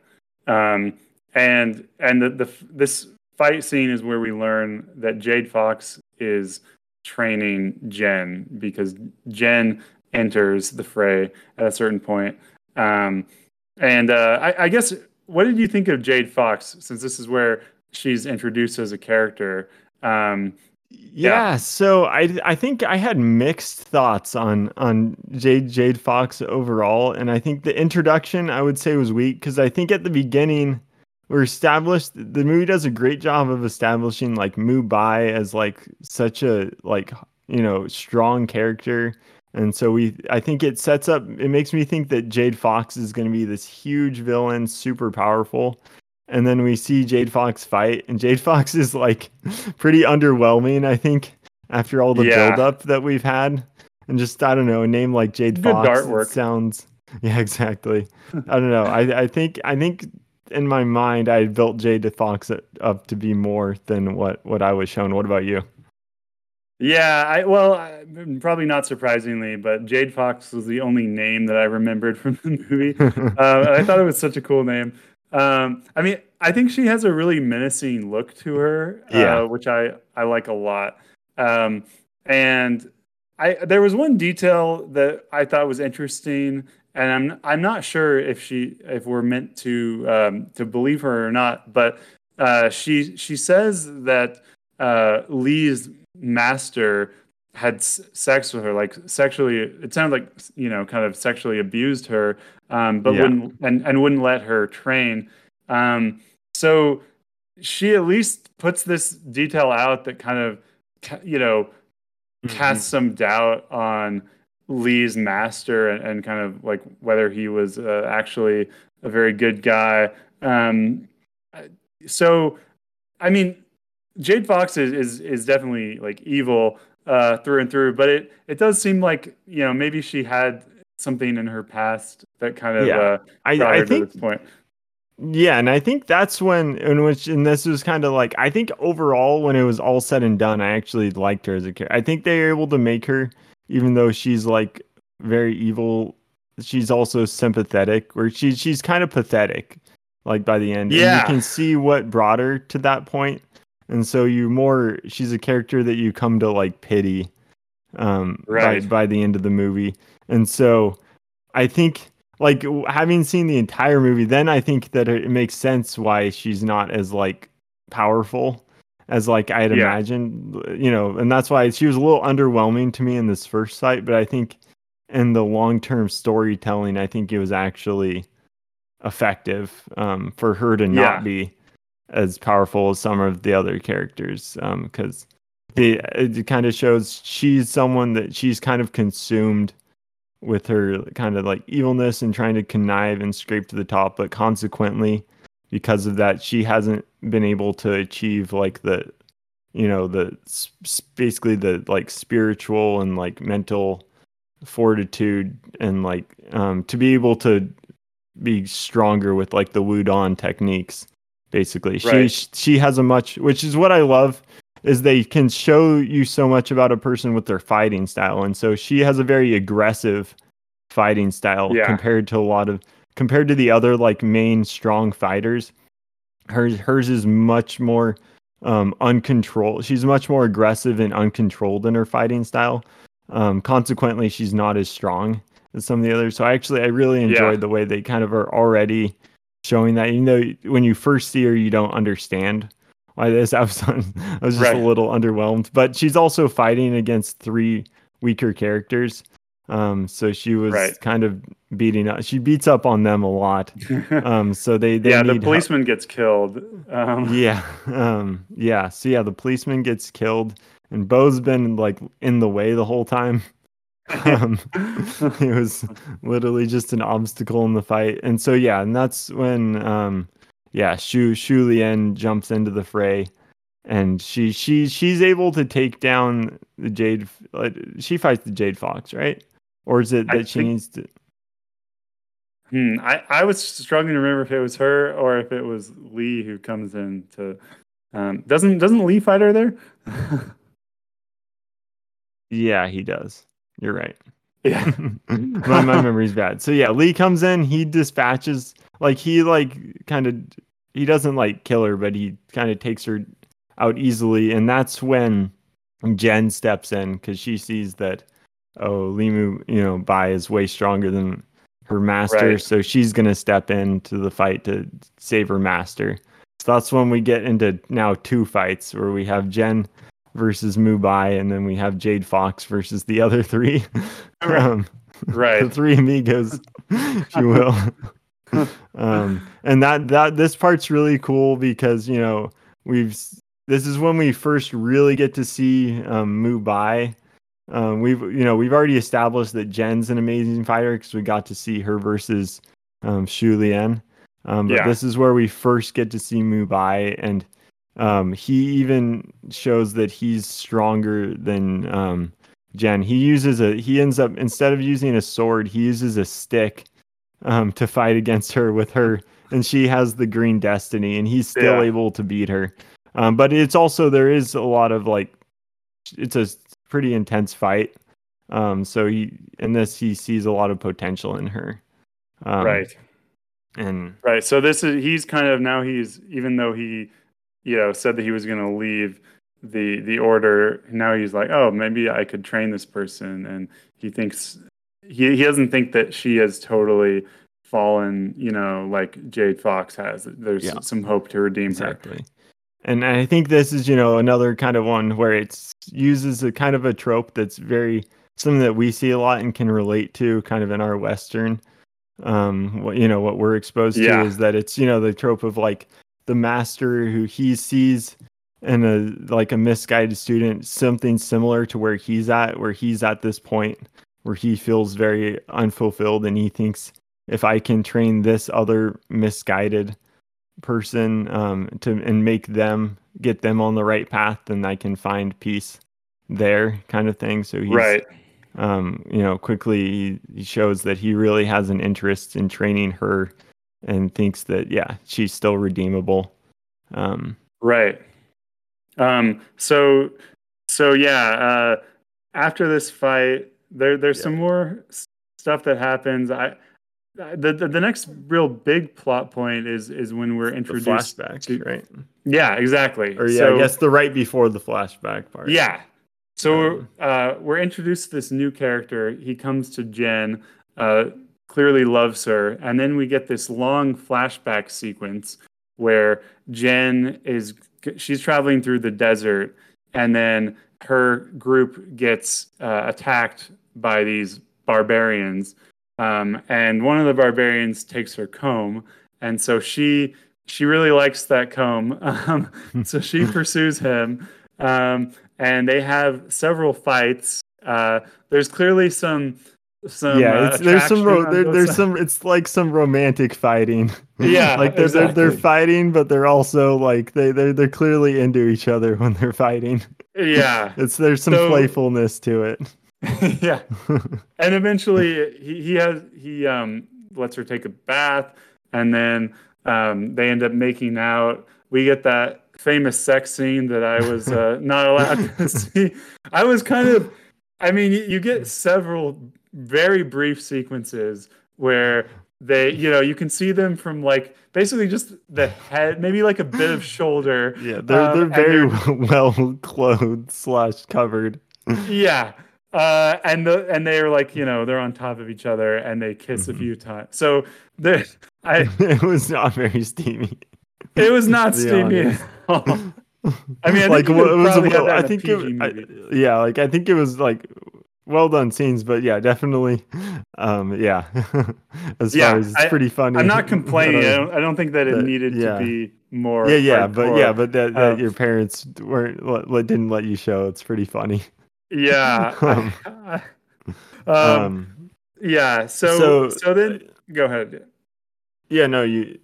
um, and and the, the this fight scene is where we learn that Jade Fox is training Jen because Jen enters the fray at a certain point. Um, and uh, I, I, guess what did you think of Jade Fox? Since this is where she's introduced as a character. Um, yeah, so I I think I had mixed thoughts on on Jade Jade Fox overall, and I think the introduction I would say was weak because I think at the beginning we're established the movie does a great job of establishing like Mu Bai as like such a like you know strong character, and so we I think it sets up it makes me think that Jade Fox is going to be this huge villain, super powerful, and then we see Jade Fox fight, and Jade <laughs> Fox is like pretty underwhelming. I think after all the yeah. build-up that we've had, and just I don't know, a name like Jade Good Fox artwork. sounds <laughs> yeah exactly. <laughs> I don't know. I I think I think in my mind I built Jade Fox up to be more than what what I was shown. What about you? Yeah, I well, probably not surprisingly, but Jade Fox was the only name that I remembered from the movie. <laughs> uh, I thought it was such a cool name. Um, I mean, I think she has a really menacing look to her, uh, yeah. Uh, which I I like a lot. Um, and I there was one detail that I thought was interesting, and I'm I'm not sure if she if we're meant to um, to believe her or not, but uh, she she says that uh, Lee's master had sex with her, like sexually. It sounded like you know, kind of sexually abused her, um, but yeah. wouldn't and, and wouldn't let her train. Um, so she at least puts this detail out that kind of you know mm-hmm. casts some doubt on Lee's master and, and, kind of like whether he was uh, actually a very good guy. Um, so, I mean, Jade Fox is, is is definitely like evil uh, through and through, but it it does seem like you know maybe she had something in her past that kind of yeah. uh, I, I think, this point. Yeah, and I think that's when in which and this was kind of like I think overall when it was all said and done, I actually liked her as a character. I think they were able to make her, even though she's like very evil, she's also sympathetic, where she she's kind of pathetic, like by the end. Yeah, and you can see what brought her to that point, and so you more she's a character that you come to like pity, um, right. by by the end of the movie, and so I think like having seen the entire movie, then I think that it makes sense why she's not as like powerful as like I had yeah. imagined, you know, and that's why she was a little underwhelming to me in this first sight. But I think in the long term storytelling, I think it was actually effective um, for her to not yeah. be as powerful as some of the other characters because um, the it kind of shows she's someone that she's kind of consumed with her kind of like evilness and trying to connive and scrape to the top, but consequently, because of that, she hasn't been able to achieve like the, you know, the basically the like spiritual and like mental fortitude and like um to be able to be stronger with like the wudang techniques basically right. she she has a much which is what i love is they can show you so much about a person with their fighting style and so she has a very aggressive fighting style yeah. compared to a lot of compared to the other like main strong fighters hers hers is much more um uncontrolled she's much more aggressive and uncontrolled in her fighting style um consequently she's not as strong as some of the others. So I actually I really enjoyed yeah. the way they kind of are already showing that. Even though when you first see her, you don't understand why this. <laughs> I was I was just right. a little underwhelmed. But she's also fighting against three weaker characters. Um, so she was right. kind of beating up. She beats up on them a lot. <laughs> Um, so they, they yeah, the policeman help. gets killed. Um. <laughs> Yeah, um, yeah. So yeah, the policeman gets killed, and Bo's been like in the way the whole time. Um, <laughs> it was literally just an obstacle in the fight, and so yeah, and that's when um, yeah, Shu Shu Lien jumps into the fray, and she she she's able to take down the Jade. Like, she fights the Jade Fox, right? Or is it that I she think, needs to? Hmm, I, I was struggling to remember if it was her or if it was Lee who comes in to. Um, doesn't doesn't Lee fight her there? <laughs> yeah, he does. You're right. Yeah, <laughs> my my memory's bad. So yeah, Lee comes in. He dispatches like he like kind of he doesn't like kill her, but he kind of takes her out easily, and that's when Jen steps in because she sees that oh, Limu, you know, Bai is way stronger than her master, right. so she's gonna step into the fight to save her master. So that's when we get into now two fights where we have Jen versus Mu Bai, and then we have Jade Fox versus the other three. <laughs> um, right. <laughs> The three amigos, if you will. <laughs> um, and that that this part's really cool because you know we've this is when we first really get to see um, Mu Bai um, we've you know we've already established that Jen's an amazing fighter because we got to see her versus um, Shu Lian. Um, but yeah. this is where we first get to see Mu Bai, and um, he even shows that he's stronger than um, Jen. He uses a he ends up instead of using a sword, he uses a stick um, to fight against her with her, and she has the green destiny, and he's still yeah. able to beat her. Um, but it's also there is a lot of like it's a pretty intense fight. Um, so he in this he sees a lot of potential in her. Um, right. And right. So this is he's kind of now he's even though he you know said that he was going to leave the the order now he's like oh maybe I could train this person and he thinks he he doesn't think that she has totally fallen you know like Jade Fox has there's yeah. some hope to redeem her. exactly. her and I think this is, you know, another kind of one where it uses a kind of a trope that's very something that we see a lot and can relate to kind of in our Western. Um, what, you know, what we're exposed yeah. to is that it's, you know, the trope of like the master who he sees in a like a misguided student, something similar to where he's at, where he's at this point where he feels very unfulfilled and he thinks if I can train this other misguided person um, to and make them get them on the right path, then I can find peace there, kind of thing. So he's right. Um, you know, quickly he, he shows that he really has an interest in training her, and thinks that yeah, she's still redeemable. Um, right. Um, so so yeah. Uh, after this fight, there there's yeah. some more stuff that happens. I the, the, the next real big plot point is is when we're introduced the flashback, to, right? Yeah, exactly. Or yeah, so, I guess the right before the flashback part. Yeah. So um, uh, we're introduced to this new character. He comes to Jen, uh, clearly loves her, and then we get this long flashback sequence where Jen is she's traveling through the desert, and then her group gets uh, attacked by these barbarians um, and one of the barbarians takes her comb, and so she she really likes that comb. <laughs> Um, so she <laughs> pursues him, um, and they have several fights. Uh, there's clearly some some yeah uh, there's some ro- there, there's some it's like some romantic fighting <laughs> yeah <laughs> like they're, exactly. they're they're fighting but they're also like they they're, they're clearly into each other when they're fighting yeah <laughs> it's there's some so, playfulness to it yeah. and eventually he, he has he um lets her take a bath and then um they end up making out. We get that famous sex scene that I was uh, not allowed to see. I was kind of I mean you, get several very brief sequences where they you know you can see them from like basically just the head maybe like a bit of <laughs> shoulder yeah they're um, they're very <laughs> well clothed slash covered <laughs> yeah uh, and the and they are like you know they're on top of each other and they kiss Mhm. a few times. So the I it was not very steamy. it was not steamy. Honest. at all. I mean, I think you what- could probably have that I think it, I- yeah, like I think it was like well done scenes, but yeah, definitely, um, yeah. <laughs> as Yeah, far as it's I- pretty funny. I'm not complaining. <laughs> I don't, I don't think that it that- needed yeah. to be more. yeah, yeah, but yeah, but that, that Um, your parents weren't let, let- didn't let you show. It's pretty funny. yeah. <laughs> Um, um, Um, yeah. So, so- so then go ahead. yeah, no, you.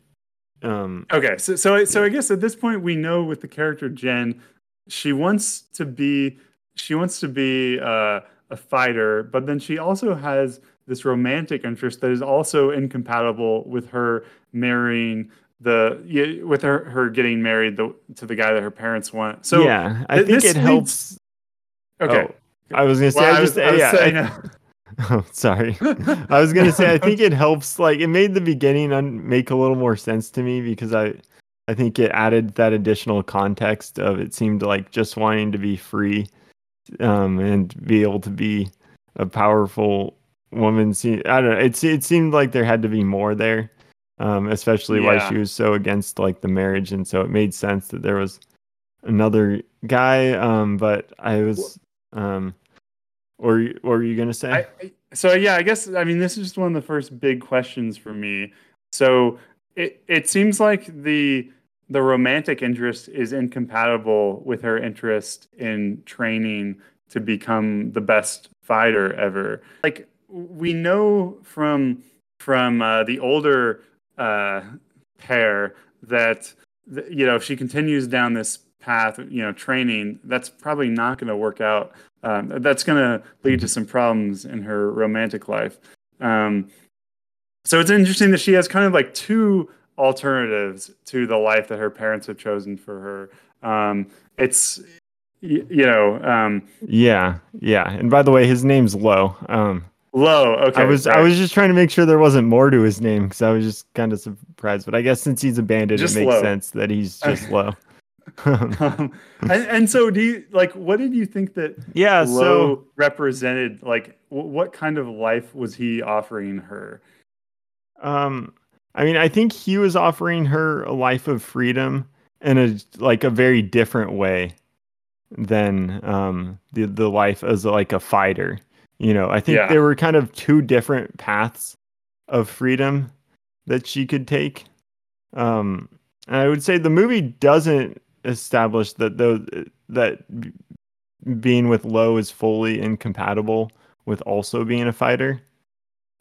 Um, Okay, so so I- so I guess at this point we know with the character Jen, she wants to be she wants to be uh, a fighter, but then she also has this romantic interest that is also incompatible with her marrying the with her her getting married the, to the guy that her parents want. So yeah, I th- think it leads- helps. okay, Oh, I was gonna say. Well, I I was, just I was yeah. saying, I, uh, <laughs> oh, sorry. I was gonna say I think it helps. Like it made the beginning un- make a little more sense to me because I, I think it added that additional context of it seemed like just wanting to be free, um, and be able to be a powerful woman. See, I don't know. It it seemed like there had to be more there, um, especially why she was so against like the marriage, and so it made sense that there was another guy. Um, but I was um. Or what were you gonna say? I, I- so yeah, I guess I mean this is just one of the first big questions for me. So it it seems like the the romantic interest is incompatible with her interest in training to become the best fighter ever. Like we know from from uh, the older uh, pair that you know if she continues down this path, you know, training, that's probably not going to work out um, that's going to lead to some problems in her romantic life. Um, so it's interesting that she has kind of like two alternatives to the life that her parents have chosen for her. Um, it's y- you know um, Yeah, yeah. And by the way, his name's Lo. Um, low. Okay, I was I was just trying to make sure there wasn't more to his name because I was just kind of surprised. But I guess since he's a bandit, Just it makes Lo. sense that he's just <laughs> Lo. Um, and, and so do you like what did you think that yeah. So represented like w- what kind of life was he offering her um, I mean, I think he was offering her a life of freedom in a like a very different way than um the the life as like a fighter. You know, I think Yeah. there were kind of two different paths of freedom that she could take. Um, and I would say the movie doesn't establish that those that being with Lo is fully incompatible with also being a fighter.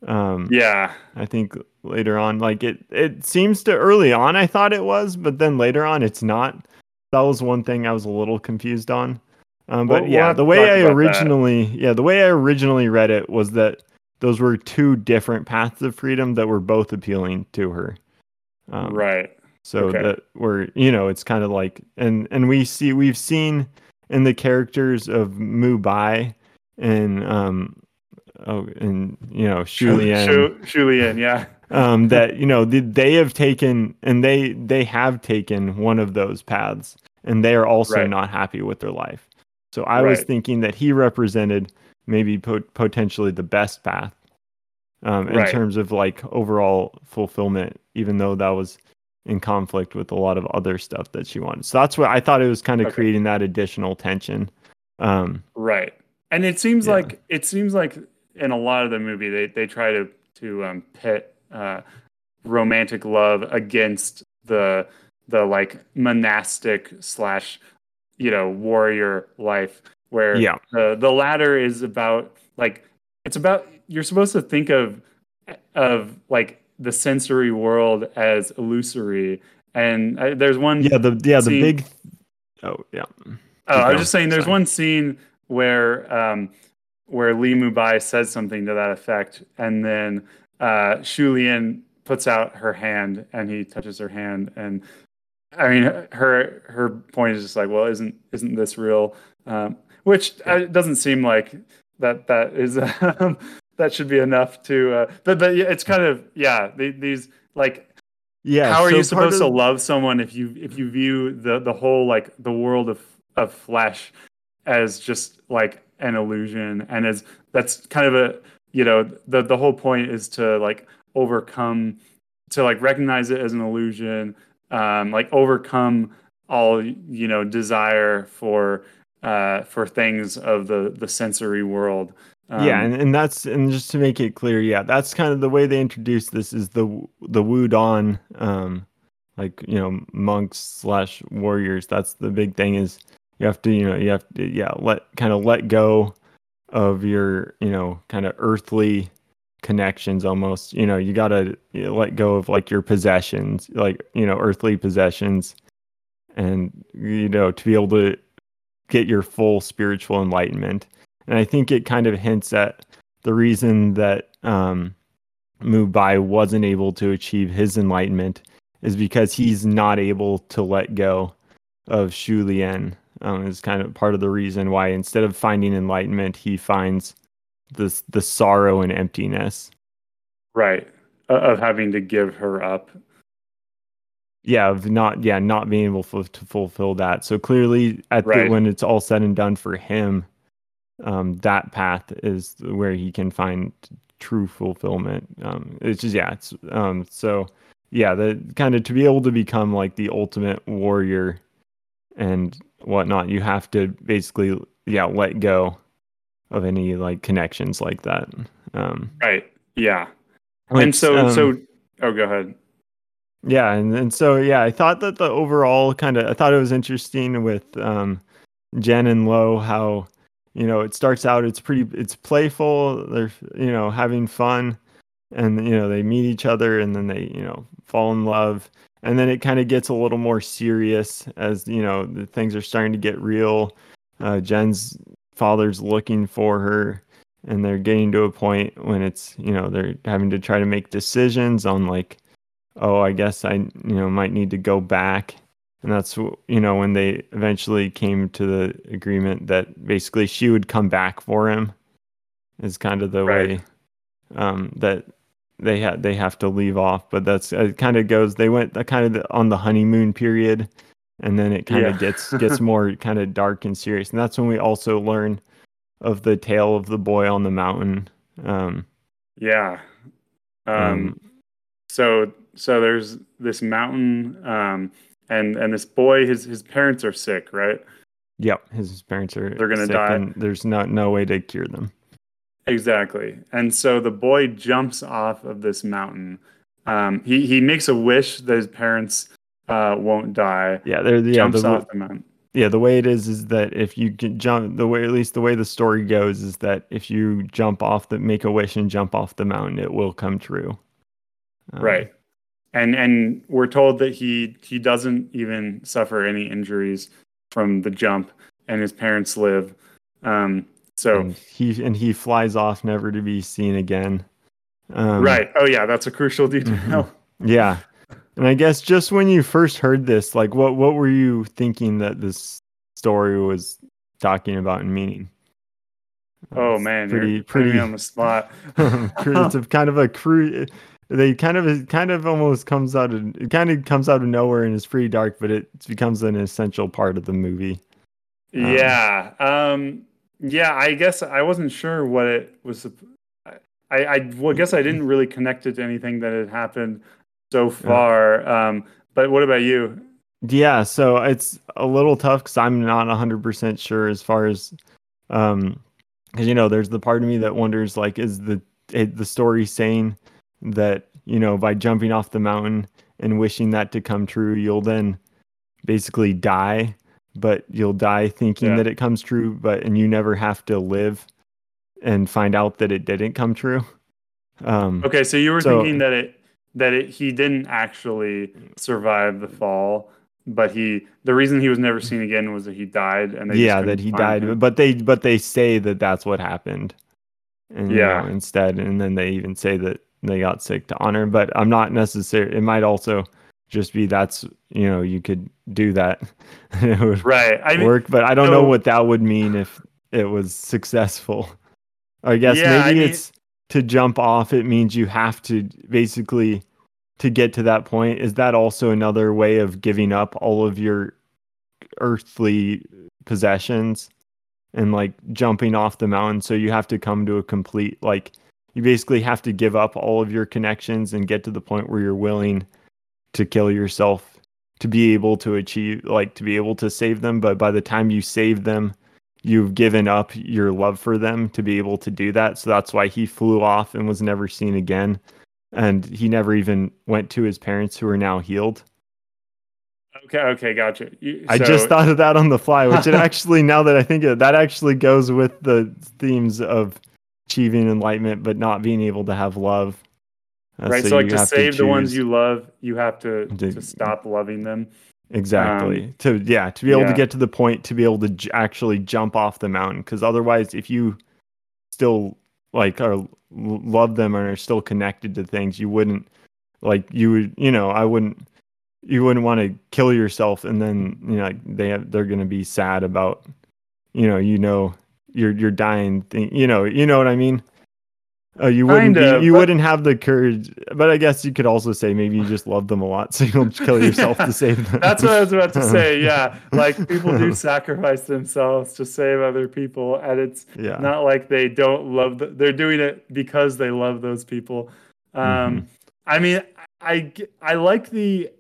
Um, yeah I think later on, like it, it seems to early on, I thought it was, but then later on, it's not. That was one thing I was a little confused on. Um, but We'll- we'll yeah, the way I about that. originally, yeah, the way I originally read it was that those were two different paths of freedom that were both appealing to her. Um, right so Okay. that we're, you know, it's kind of like, and and we see we've seen in the characters of Mubai and um, oh, and you know, Shulian Shu- Shulian, yeah <laughs> um, that you know th- they have taken and they they have taken one of those paths and they are also Right. not happy with their life so i was thinking that he represented maybe po- potentially the best path um, in Right. terms of like overall fulfillment even though that was in conflict with a lot of other stuff that she wanted so that's what i thought it was kind of Okay. creating that additional tension um, Right. And it seems Yeah. like it seems like in a lot of the movie they, they try to to um, pit uh, romantic love against the the like monastic slash you know warrior life where yeah the the latter is about like it's about you're supposed to think of of like the sensory world as illusory and uh, there's one yeah the yeah the big oh yeah Oh, I was just saying, there's Sorry. one scene where um, where Lee Mubai says something to that effect, and then uh, Shulian puts out her hand and he touches her hand, and I mean, her her point is just like, well, isn't isn't this real? Um, which uh, doesn't seem like that that is <laughs> um, that should be enough to. Uh, but but it's kind of yeah, the, these like yeah how are so you supposed to love someone if you if you view the the whole like the world of of flesh as just like an illusion and is that's kind of a you know the the whole point is to like overcome to like recognize it as an illusion um like overcome all you know desire for uh for things of the the sensory world um, yeah, and, and that's and just to make it clear, yeah, that's kind of the way they introduce this is the the Wudang, um, like you know monks slash warriors. That's the big thing is you have to you know you have to yeah let kind of let go of your you know kind of earthly connections almost you know you got to you know, let go of like your possessions like you know earthly possessions and you know to be able to get your full spiritual enlightenment and I think it kind of hints at the reason that um, Mu Bai wasn't able to achieve his enlightenment is because he's not able to let go of Shu Lian. Um, is kind of part of the reason why instead of finding enlightenment, he finds this the sorrow and emptiness. Right, of having to give her up. Yeah, of not yeah not being able to, to fulfill that. So clearly, at right. the, when it's all said and done for him, um, that path is where he can find true fulfillment. Um, it's just yeah, it's um, so yeah, the kind of to be able to become like the ultimate warrior and whatnot, you have to basically yeah let go of any like connections like that. Um, right. Yeah. and so so um, oh, go ahead. Yeah, and and so yeah, I thought that the overall kind of I thought it was interesting with um, Jen and Lo how you know it starts out it's pretty it's playful they're you know having fun and you know they meet each other and then they you know fall in love. And then it kind of gets a little more serious as you know the things are starting to get real. Uh, jen's father's looking for her and they're getting to a point when it's you know they're having to try to make decisions on like oh i guess i you know might need to go back and that's you know when they eventually came to the agreement that basically she would come back for him is kind of the right. way um, that they had they have to leave off but that's it kind of goes they went kind of on the honeymoon period and then it kind yeah. of gets <laughs> gets more kind of dark and serious and that's when we also learn of the tale of the boy on the mountain um, yeah um, um, so so there's this mountain um, and and this boy his his parents are sick right? Yep his parents are they're gonna die. and there's not no way to cure them. Exactly. And so the boy jumps off of this mountain. Um he he makes a wish that his parents uh won't die. Yeah they're yeah, jumps the, off the mountain. yeah the way it is is that if you can jump the way at least the way the story goes is that if you jump off the make a wish and jump off the mountain it will come true. Um, right and and we're told that he he doesn't even suffer any injuries from the jump, and his parents live. Um, so and he and he flies off, never to be seen again. Um, right. Oh yeah, that's a crucial detail. Mm-hmm. <laughs> Yeah. And I guess just when you first heard this, like what what were you thinking that this story was talking about and meaning? Oh man, pretty pretty on the spot. <laughs> it's a kind of a crude they kind of it kind of almost comes out of it kind of comes out of nowhere and is pretty dark, but it becomes an essential part of the movie. Um, yeah, um, yeah. I guess I wasn't sure what it was. I I well, guess I didn't really connect it to anything that had happened so far. Um, but what about you? Yeah, so it's a little tough because I'm not 100% sure as far as, um, because you know, there's the part of me that wonders like, is the the story saying that you know by jumping off the mountain and wishing that to come true you'll then basically die but you'll die thinking yeah. that it comes true but and you never have to live and find out that it didn't come true um, okay so you were so, thinking that it that it, he didn't actually survive the fall but he the reason he was never seen again was that he died and yeah that he died him. but they but they say that that's what happened and yeah you know, instead and then they even say that they got sick to honor. But I'm not necessarily. It might also just be that's you know you could do that. <laughs> it would right. I mean, work, but I don't so, know what that would mean if it was successful. I guess yeah, maybe I mean, it's to jump off. It means you have to basically to get to that point. Is that also another way of giving up all of your earthly possessions and like jumping off the mountain. So you have to come to a complete like you basically have to give up all of your connections and get to the point where you're willing to kill yourself to be able to achieve like to be able to save them. But by the time you save them you've given up your love for them to be able to do that. So that's why he flew off and was never seen again. And he never even went to his parents who are now healed. Okay okay gotcha. You, i just thought of that on the fly which it <laughs> actually now that i think of it that actually goes with the themes of achieving enlightenment but not being able to have love. Uh, right so, like you to save the ones you love you have to, To- to stop loving them. Exactly. Um, to yeah, to be able to get to the point to be able to j- actually jump off the mountain because otherwise if you still like are love them and are still connected to things, you wouldn't like you would, you know, I wouldn't you wouldn't want to kill yourself and then, you know, like they have, they're going to be sad about you know, you know you're you're dying thing, you know, you know what I mean? Uh, you wouldn't Kinda, be, you but- wouldn't have the courage, but I guess you could also say maybe you just love them a lot, <laughs> so you don't kill <laughs> yourself Yeah. to save them. That's what I was about to <laughs> say. Yeah, like people do sacrifice themselves to save other people, and it's Yeah. not like they don't love. The, they're doing it because they love those people. Um, Mhm. I mean, I I like the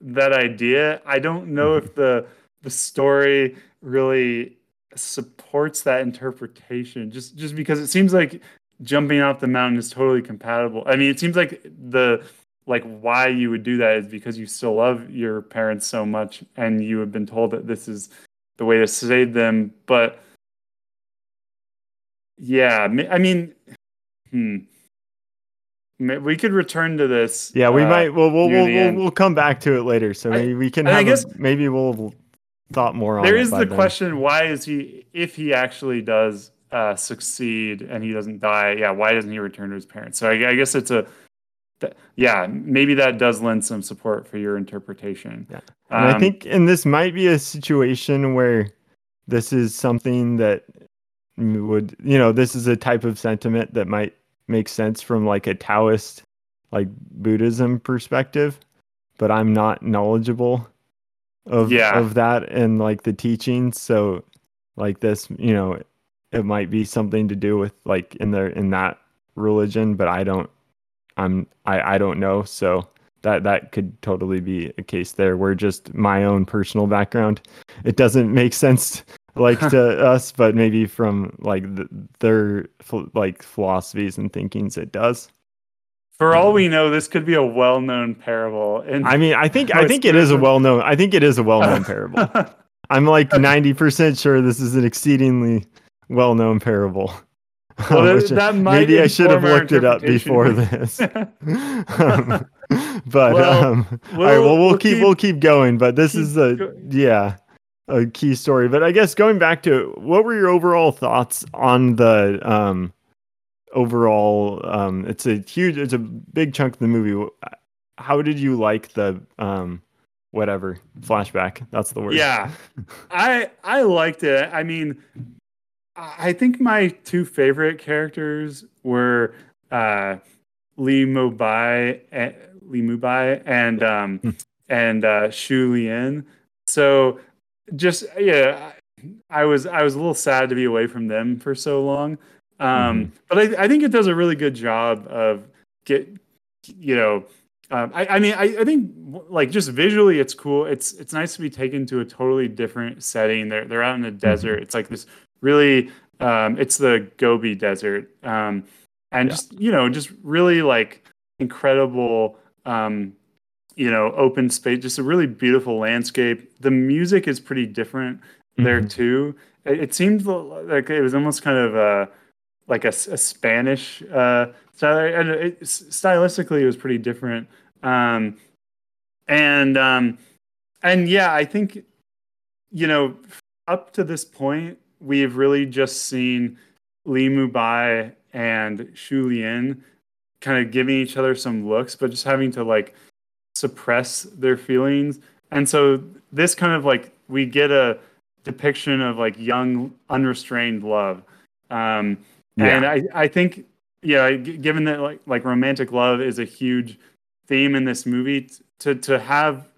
that idea. I don't know Mm-hmm. if the the story really supports that interpretation. Just just because it seems like jumping off the mountain is totally compatible. I mean, it seems like the like why you would do that is because you still love your parents so much and you have been told that this is the way to save them but yeah i mean hmm we could return to this Yeah, we uh, might. Well, we'll we'll, we'll, we'll come back to it later. So I- maybe we can and I have. guess- a, maybe we'll have thought more on. there is the then. question why is he if he actually does uh, succeed and he doesn't die yeah why doesn't he return to his parents so i, I guess it's a th- yeah maybe that does lend some support for your interpretation Yeah. And I Um, think, and this might be a situation where this is something that would, you know, this is a type of sentiment that might make sense from like a Taoist, like Buddhism perspective, but I'm not knowledgeable of Yeah. of that and like the teachings. So, like this, you know, it might be something to do with like in their in that religion, but I don't, I'm I I don't know. So that that could totally be a case there where just my own personal background it doesn't make sense <laughs> like to <laughs> us but maybe from like th their like philosophies and thinkings it does for all we know this could be a well-known parable and i mean i think i think it is a well-known i think it is a well-known <laughs> parable. I'm like 90% sure this is an exceedingly well-known parable. Well, <laughs> that- that maybe i should have looked it up before <laughs> this. Um, but Well, um, all right, we'll- well, we'll, we'll keep, keep- we'll keep going. But this is a yeah a key story. But I guess going back to what were your overall thoughts on the um overall? Um, it's a huge, it's a big chunk of the movie. How did you like the um whatever flashback? That's the word. Yeah, <laughs> I I liked it. I mean, I think my two favorite characters were uh, Lee Mubai, eh, Lee Mubai, and um, Hmm. and uh, Shu Lien. So just yeah, I was I was a little sad to be away from them for so long. Um, But I, I think it does a really good job of get you know um, I, I mean, I, I think like just visually, it's cool. It's it's nice to be taken to a totally different setting. They're they're out in the desert. It's like this really. Um, it's the Gobi Desert, um, and Yeah. just you know, just really like incredible. Um, you know, open space, just a really beautiful landscape. The music is pretty different there Mhm. too. It, it seemed like it was almost kind of uh, like a, a Spanish uh, style, and it, stylistically it was pretty different. Um, and um, and yeah, I think you know up to this point we've really just seen Li Mubai and Shu Lian kind of giving each other some looks, but just having to like suppress their feelings. And so this kind of like we get a depiction of like young unrestrained love. Um, and I, I think yeah, given that like like romantic love is a huge theme in this movie, to to have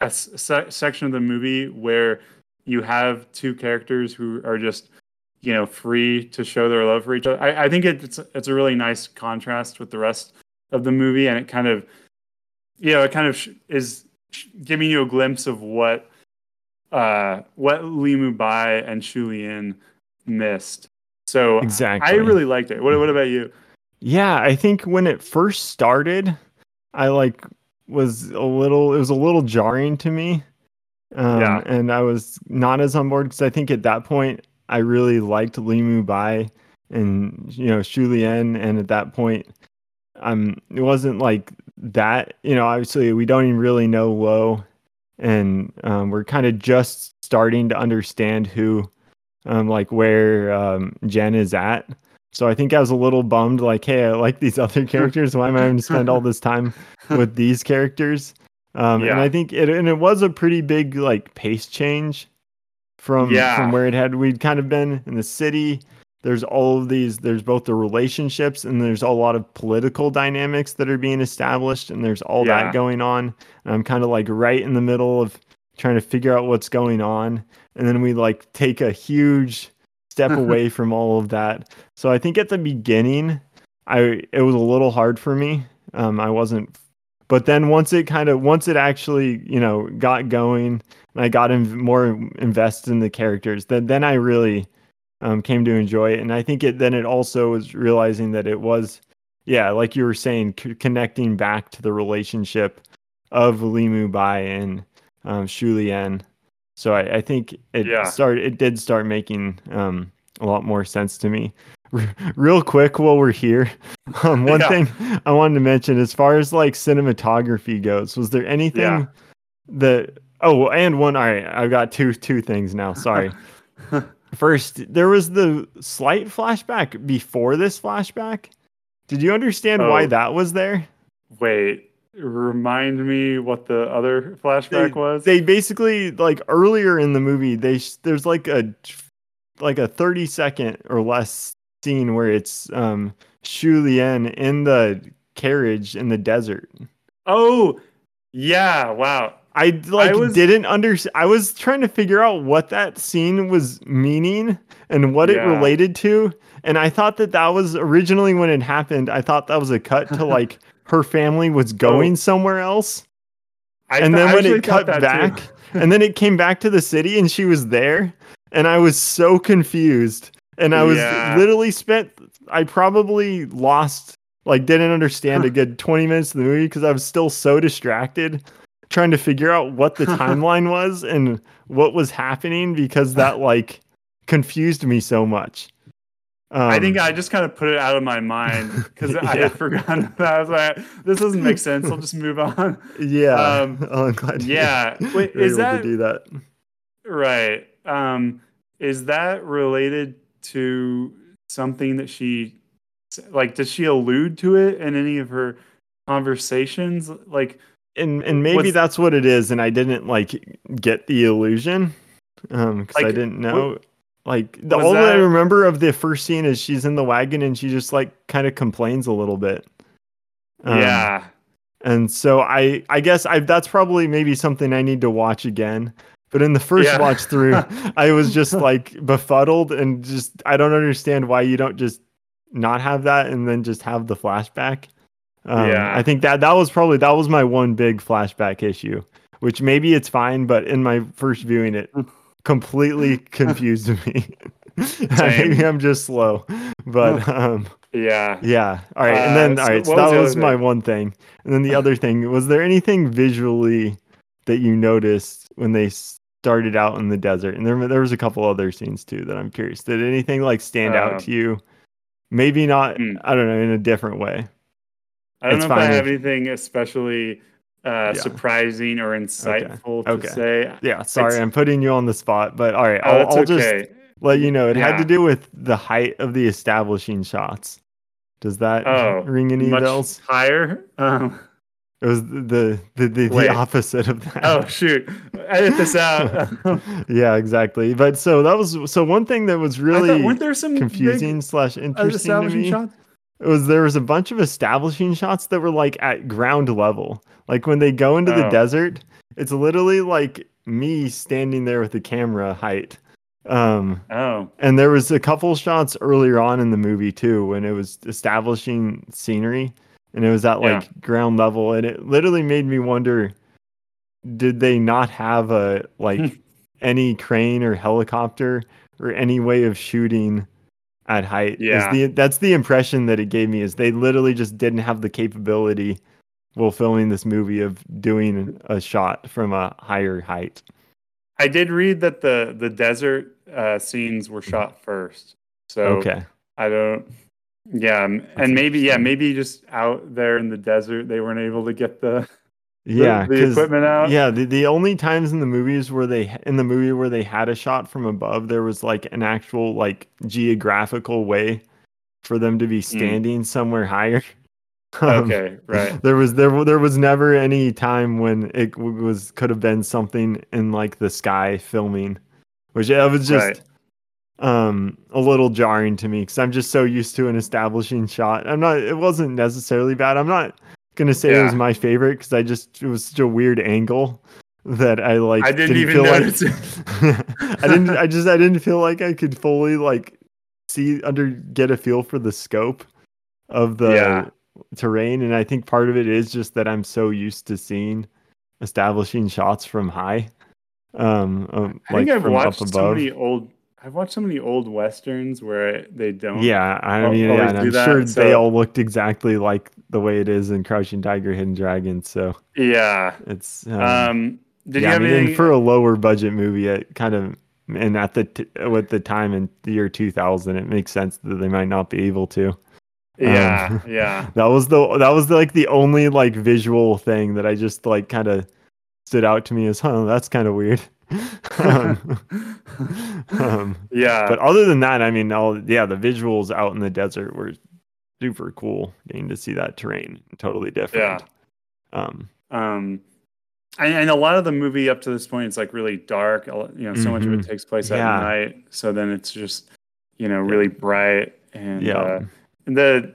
a se- section of the movie where you have two characters who are just you know free to show their love for each other. I, I think it's it's a really nice contrast with the rest of the movie, and it kind of you know it kind of is giving you a glimpse of what uh, what Li Mu Bai and Shu Lien missed. So exactly, I really liked it. What what about you? Yeah, I think when it first started, I like was a little. It was a little jarring to me. Um, yeah. And I was not as on board because I think at that point I really liked Li Mu Bai and you know Shu Lien, and at that point, um, it wasn't like that. You know, obviously we don't even really know Lo, and um, we're kind of just starting to understand who, um, like where um, Jen is at. So I think I was a little bummed, like, hey, I like these <laughs> other characters. Why am I having to spend all this time <laughs> with these characters? Um, yeah. And I think it and it was a pretty big like pace change from yeah. from where it had we'd kind of been in the city. There's all of these. There's both the relationships and there's a lot of political dynamics that are being established, and there's all yeah. that going on. And I'm kind of like right in the middle of trying to figure out what's going on, and then we like take a huge step <laughs> away from all of that. So I think at the beginning, I it was a little hard for me. Um, I wasn't, but then once it kind of once it actually you know got going, and I got in, more invested in the characters, then then I really um, came to enjoy it. And I think it then it also was realizing that it was, yeah, like you were saying, c- connecting back to the relationship of Li Mu Bai and um, Shu Lien so I, I think it yeah. started. It did start making um, a lot more sense to me. <laughs> real quick, while we're here, <laughs> um, one yeah. thing I wanted to mention, as far as like cinematography goes, was there anything yeah. that? Oh, and one. All right, I've got two two things now. Sorry. <laughs> First, there was the slight flashback before this flashback. Did you understand oh. why that was there? Wait, remind me what the other flashback they, was? They basically like earlier in the movie, they there's like a like a 30 second or less scene where it's um Lien in the carriage in the desert. Oh, yeah, wow. I like I was, didn't understand. I was trying to figure out what that scene was meaning and what yeah. it related to, and I thought that that was originally when it happened. I thought that was a cut to <laughs> like her family was going oh. somewhere else. I and th- then when it cut back, <laughs> and then it came back to the city and she was there, and I was so confused. And I was yeah. literally spent, I probably lost, like, didn't understand a good 20 minutes of the movie because I was still so distracted trying to figure out what the <laughs> timeline was and what was happening because that, <laughs> like, confused me so much. Um, I think I just kind of put it out of my mind <laughs> because yeah. I had forgotten <laughs> that. I was like, this doesn't make sense. I'll just move on. Yeah. Um, <laughs> oh, I'm glad. Yeah. Wait, is that do that? Right. Um, is that related to something that she like? Does she allude to it in any of her conversations? Like, and and maybe that's what it is. And I didn't like get the illusion um because like, I didn't know. What, like the only that... I remember of the first scene is she's in the wagon and she just like kind of complains a little bit. Um, yeah. And so I I guess I that's probably maybe something I need to watch again. But in the first yeah. watch through, <laughs> I was just like befuddled and just I don't understand why you don't just not have that and then just have the flashback. Um, yeah. I think that that was probably that was my one big flashback issue, which maybe it's fine, but in my first viewing it completely <laughs> confused me. <laughs> Maybe I'm just slow, but <laughs> um, yeah, yeah. All right, and then uh, all right, so, that was, was my one thing, and then the other thing was there anything visually that you noticed when they started out in the desert? And there there was a couple other scenes too that I'm curious. Did anything like stand uh, out to you? Maybe not. Hmm. I don't know in a different way. I don't it's know if I have if, anything especially uh, yeah. surprising or insightful okay. to okay. say. Yeah, sorry, it's, I'm putting you on the spot, but all right, oh, I'll, I'll okay. just let you know it yeah. had to do with the height of the establishing shots. Does that oh, <laughs> ring any bells? Higher. Um, it was the the the, the opposite of that. Oh shoot! Edit this out. <laughs> yeah, exactly. But so that was so one thing that was really weren't there some confusing slash interesting to me. Shots? It was there was a bunch of establishing shots that were like at ground level. Like when they go into the Oh. desert, it's literally like me standing there with the camera height. Um, Oh, and there was a couple shots earlier on in the movie too when it was establishing scenery and it was at like Yeah. ground level and it literally made me wonder did they not have a like <laughs> any crane or helicopter or any way of shooting at height is Yeah. the that's the impression that it gave me is they literally just didn't have the capability while filming this movie of doing a shot from a higher height I did read that the the desert uh, scenes were shot first. So okay I don't. Yeah, and maybe yeah, maybe just out there in the desert, they weren't able to get the- yeah the, 'cause- equipment out. Yeah, the, the only times in the movies where they in the movie where they had a shot from above, there was like an actual like geographical way for them to be standing somewhere higher. <laughs> Um, Mm. Okay, right. There was there there was never any time when it was could have been something in like the sky filming, which it was just um a little jarring to me because I'm just so used to an establishing shot. I'm not. It wasn't necessarily bad. I'm not gonna say it was my favorite because I just it was such a weird angle that I like. I didn't even feel notice Like, <laughs> I didn't. I just I didn't feel like I could fully like see under get a feel for the scope of the Yeah. terrain, and I think part of it is just that I'm so used to seeing establishing shots from high. Um, um, I like think I've from watched up so above. many old. I've watched so many old westerns where they don't. Yeah, I mean, yeah, and I'm that, sure they all looked exactly like the way it is in Crouching Tiger, Hidden Dragon. So Yeah. it's um, Um. Did yeah, you have I mean, anything? for a lower budget movie, it kind of and at the t- with the time in the year 2000, it makes sense that they might not be able to. yeah. um, yeah. <laughs> That was the that was like the only like visual thing that I just like kind of stood out to me as, huh, that's kind of weird. <laughs> um, um, yeah. but other than that, I mean, all yeah, the visuals out in the desert were super cool. Getting to see that terrain, totally different. Um, um and, and a lot of the movie up to this point is like really dark you know so much of it Mhm. takes place Yeah. at night so then it's just you know really bright and yeah, uh, the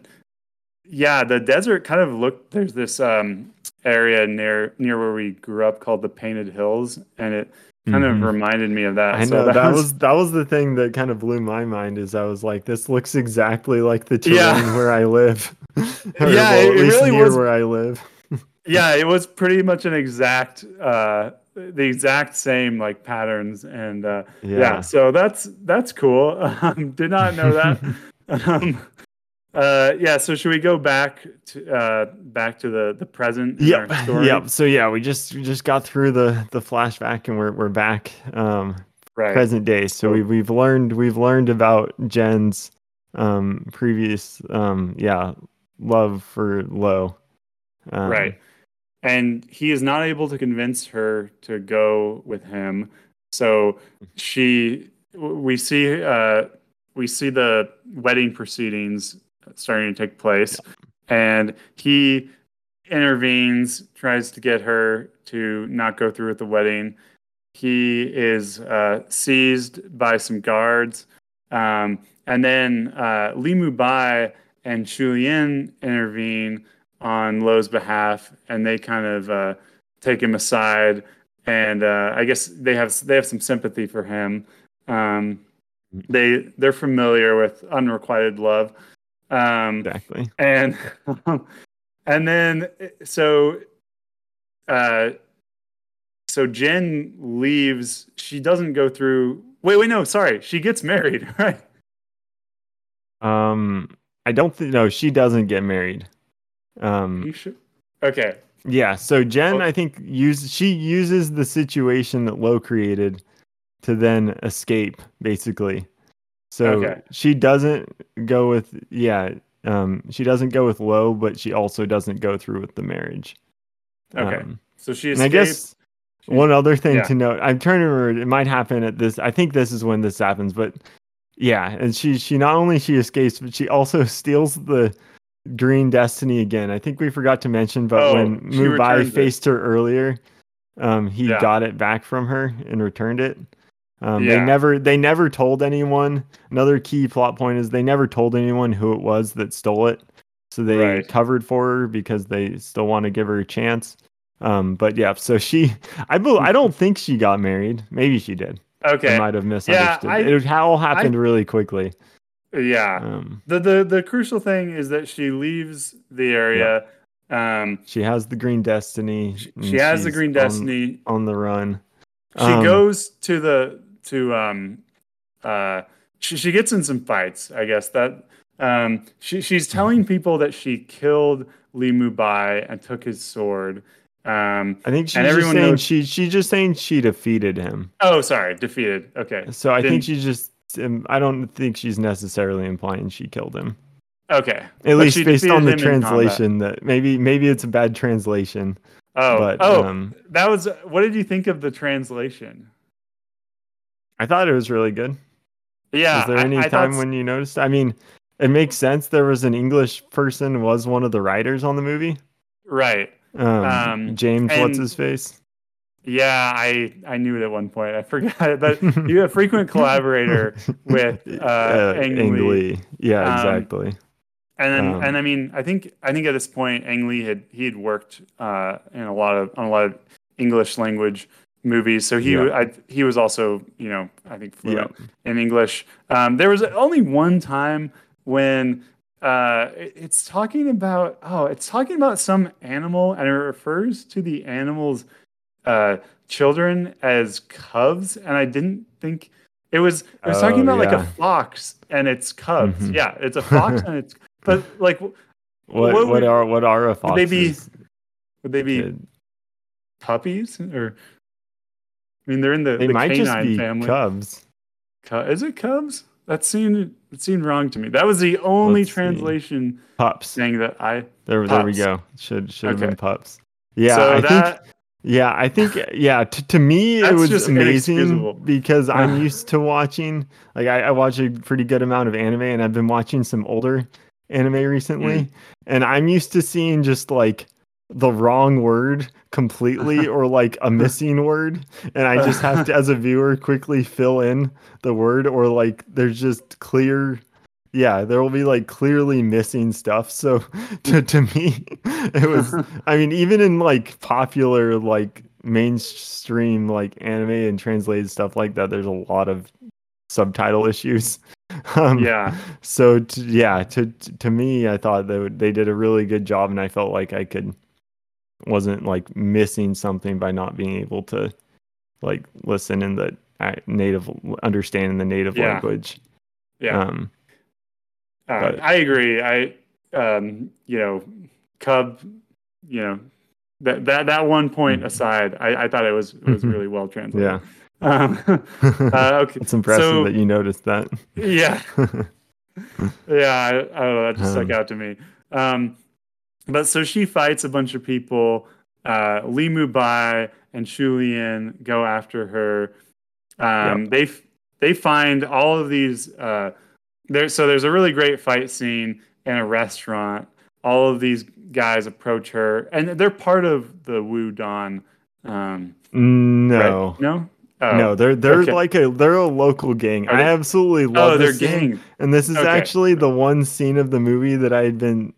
yeah the desert kind of looked there's this um area near near where we grew up called the painted hills and it kind Mhm. of reminded me of that I So know that, was, that was the thing that kind of blew my mind. Is I was like, this looks exactly like the terrain Yeah. where I live. <laughs> <laughs> Yeah, well, it- at it least really was- where I live. <laughs> yeah it was pretty much an exact uh the exact same like patterns and uh Yeah. yeah, so that's that's cool um, did not know that um, uh yeah so should we go back to uh back to the the present Yep. <laughs> story? Yep. So yeah, we just we just got through the the flashback and we're we're back um right present day. So So- we we've learned we've learned about Jen's um previous um yeah, love for Lo. Um, right and he is not able to convince her to go with him so she we see uh we see the wedding proceedings starting to take place. And he intervenes tries to get her to not go through with the wedding. He is uh, seized by some guards. Um, and then uh, Li Mubai and Shu Lien intervene on Lo's behalf, and they kind of uh, take him aside, and uh, I guess they have they have some sympathy for him. Um, they they're familiar with unrequited love, um, Exactly. and <laughs> and then so uh, so Jen leaves. She doesn't go through. Wait, wait, no, sorry. She gets married, <laughs> right? Um I don't think no, she doesn't get married. Um You should. Okay. Yeah, so Jen, Oh. I think, use she uses the situation that Lo created to then escape, basically. So Okay. she doesn't go with yeah, um, she doesn't go with Lo, but she also doesn't go through with the marriage. Okay. Um, So she and I escapes. guess one other thing yeah. to note, I'm trying to remember, it might happen at this. I think this is when this happens, but yeah, and she she not only she escapes, but she also <laughs> steals the green destiny again. I think we forgot to mention, but Oh, when Mubai returns it. faced her earlier, um, he Yeah. got it back from her and returned it. Um, They never they never told anyone. Another key plot point is they never told anyone who it was that stole it. So they Right. covered for her because they still want to give her a chance. Um, but yeah, so she I bel I don't think she got married. Maybe she did. Okay, I might have misunderstood. I- it all happened really quickly. Yeah. Um, The the the crucial thing is that she leaves the area. Um, she has the green destiny. she, has the green on- destiny. on, the run. she Um, goes to the to um uh she, she gets in some fights i guess that um she, she's telling people that she killed li mubai and took his sword um I think she's just everyone saying knows- she she's just saying she defeated him. oh sorry defeated okay So I think Didn't- she's just. um, I don't think she's necessarily implying she killed him. okay At But least based on the defeated him in combat. translation, that maybe maybe it's a bad translation. oh but oh um, that was what did you think of the translation I thought it was really good. yeah Was there any I thought time when you noticed? I mean, it makes sense. There was an English person was one of the writers on the movie. right Um, Um, James, what's his face? yeah i i knew it at one point i <laughs> forgot it but <laughs> you're a frequent collaborator with <laughs> uh, Ang Lee. Ang Lee. Yeah, Um, exactly. And then, Um, and I mean, I think I think at this point, Ang Lee had he had worked uh, in a lot of on a lot of English language movies, so he Yeah. I, he was also you know I think Yeah. in English. Um, there was only one time when uh, it's talking about oh, it's talking about some animal, and it refers to the animal's uh, children as cubs, and I didn't think. It was it was talking Oh, about like a fox and its cubs. Mhm. Yeah, it's a fox <laughs> and it's but like What what what, would- are what are a would they be would they be kid? puppies or I mean they're in the, They the might canine just be family. cubs. Is it cubs? That seemed it seemed wrong to me. That was the only Let's see. translation Pups. thing that I There, there we go. Should should have been pups. Yeah, so I that think. Yeah, I think. Yeah, to, to me it was just amazing because I'm used to watching. Like, I, I watch a pretty good amount of anime, and I've been watching some older anime recently, Mm. and I'm used to seeing just like the wrong word completely <laughs> or like a missing word and i just have to as a viewer quickly fill in the word or like there's just clear yeah there will be like clearly missing stuff. So <laughs> to, to me it was i mean even in like popular like mainstream like anime and translated stuff like that there's a lot of subtitle issues. <laughs> Um yeah. so to, yeah to to me i thought that they did a really good job and i felt like i could wasn't like missing something by not being able to like listen in the uh, native understanding the native Yeah. language yeah um Uh, I agree. I, um, you know, Cub, you know, that that that one point Mhm. aside, I, I thought it was it was really well translated. yeah <laughs> Um, uh, okay. it's impressive so- that you noticed that Yeah. <laughs> Yeah. I, I don't know. That just stuck Um, out to me. Um, but so she fights a bunch of people. Uh, Li Mubai and Shu Lien go after her. Um, They f- they find all of these. Uh, there, so there's a really great fight scene in a restaurant. All of these guys approach her, and they're part of the Wudang. Um, no right? no, oh. no they're they're okay. like a they're a local gang i absolutely love Oh, they're this scene. gang. And this is Okay. actually the one scene of the movie that I had been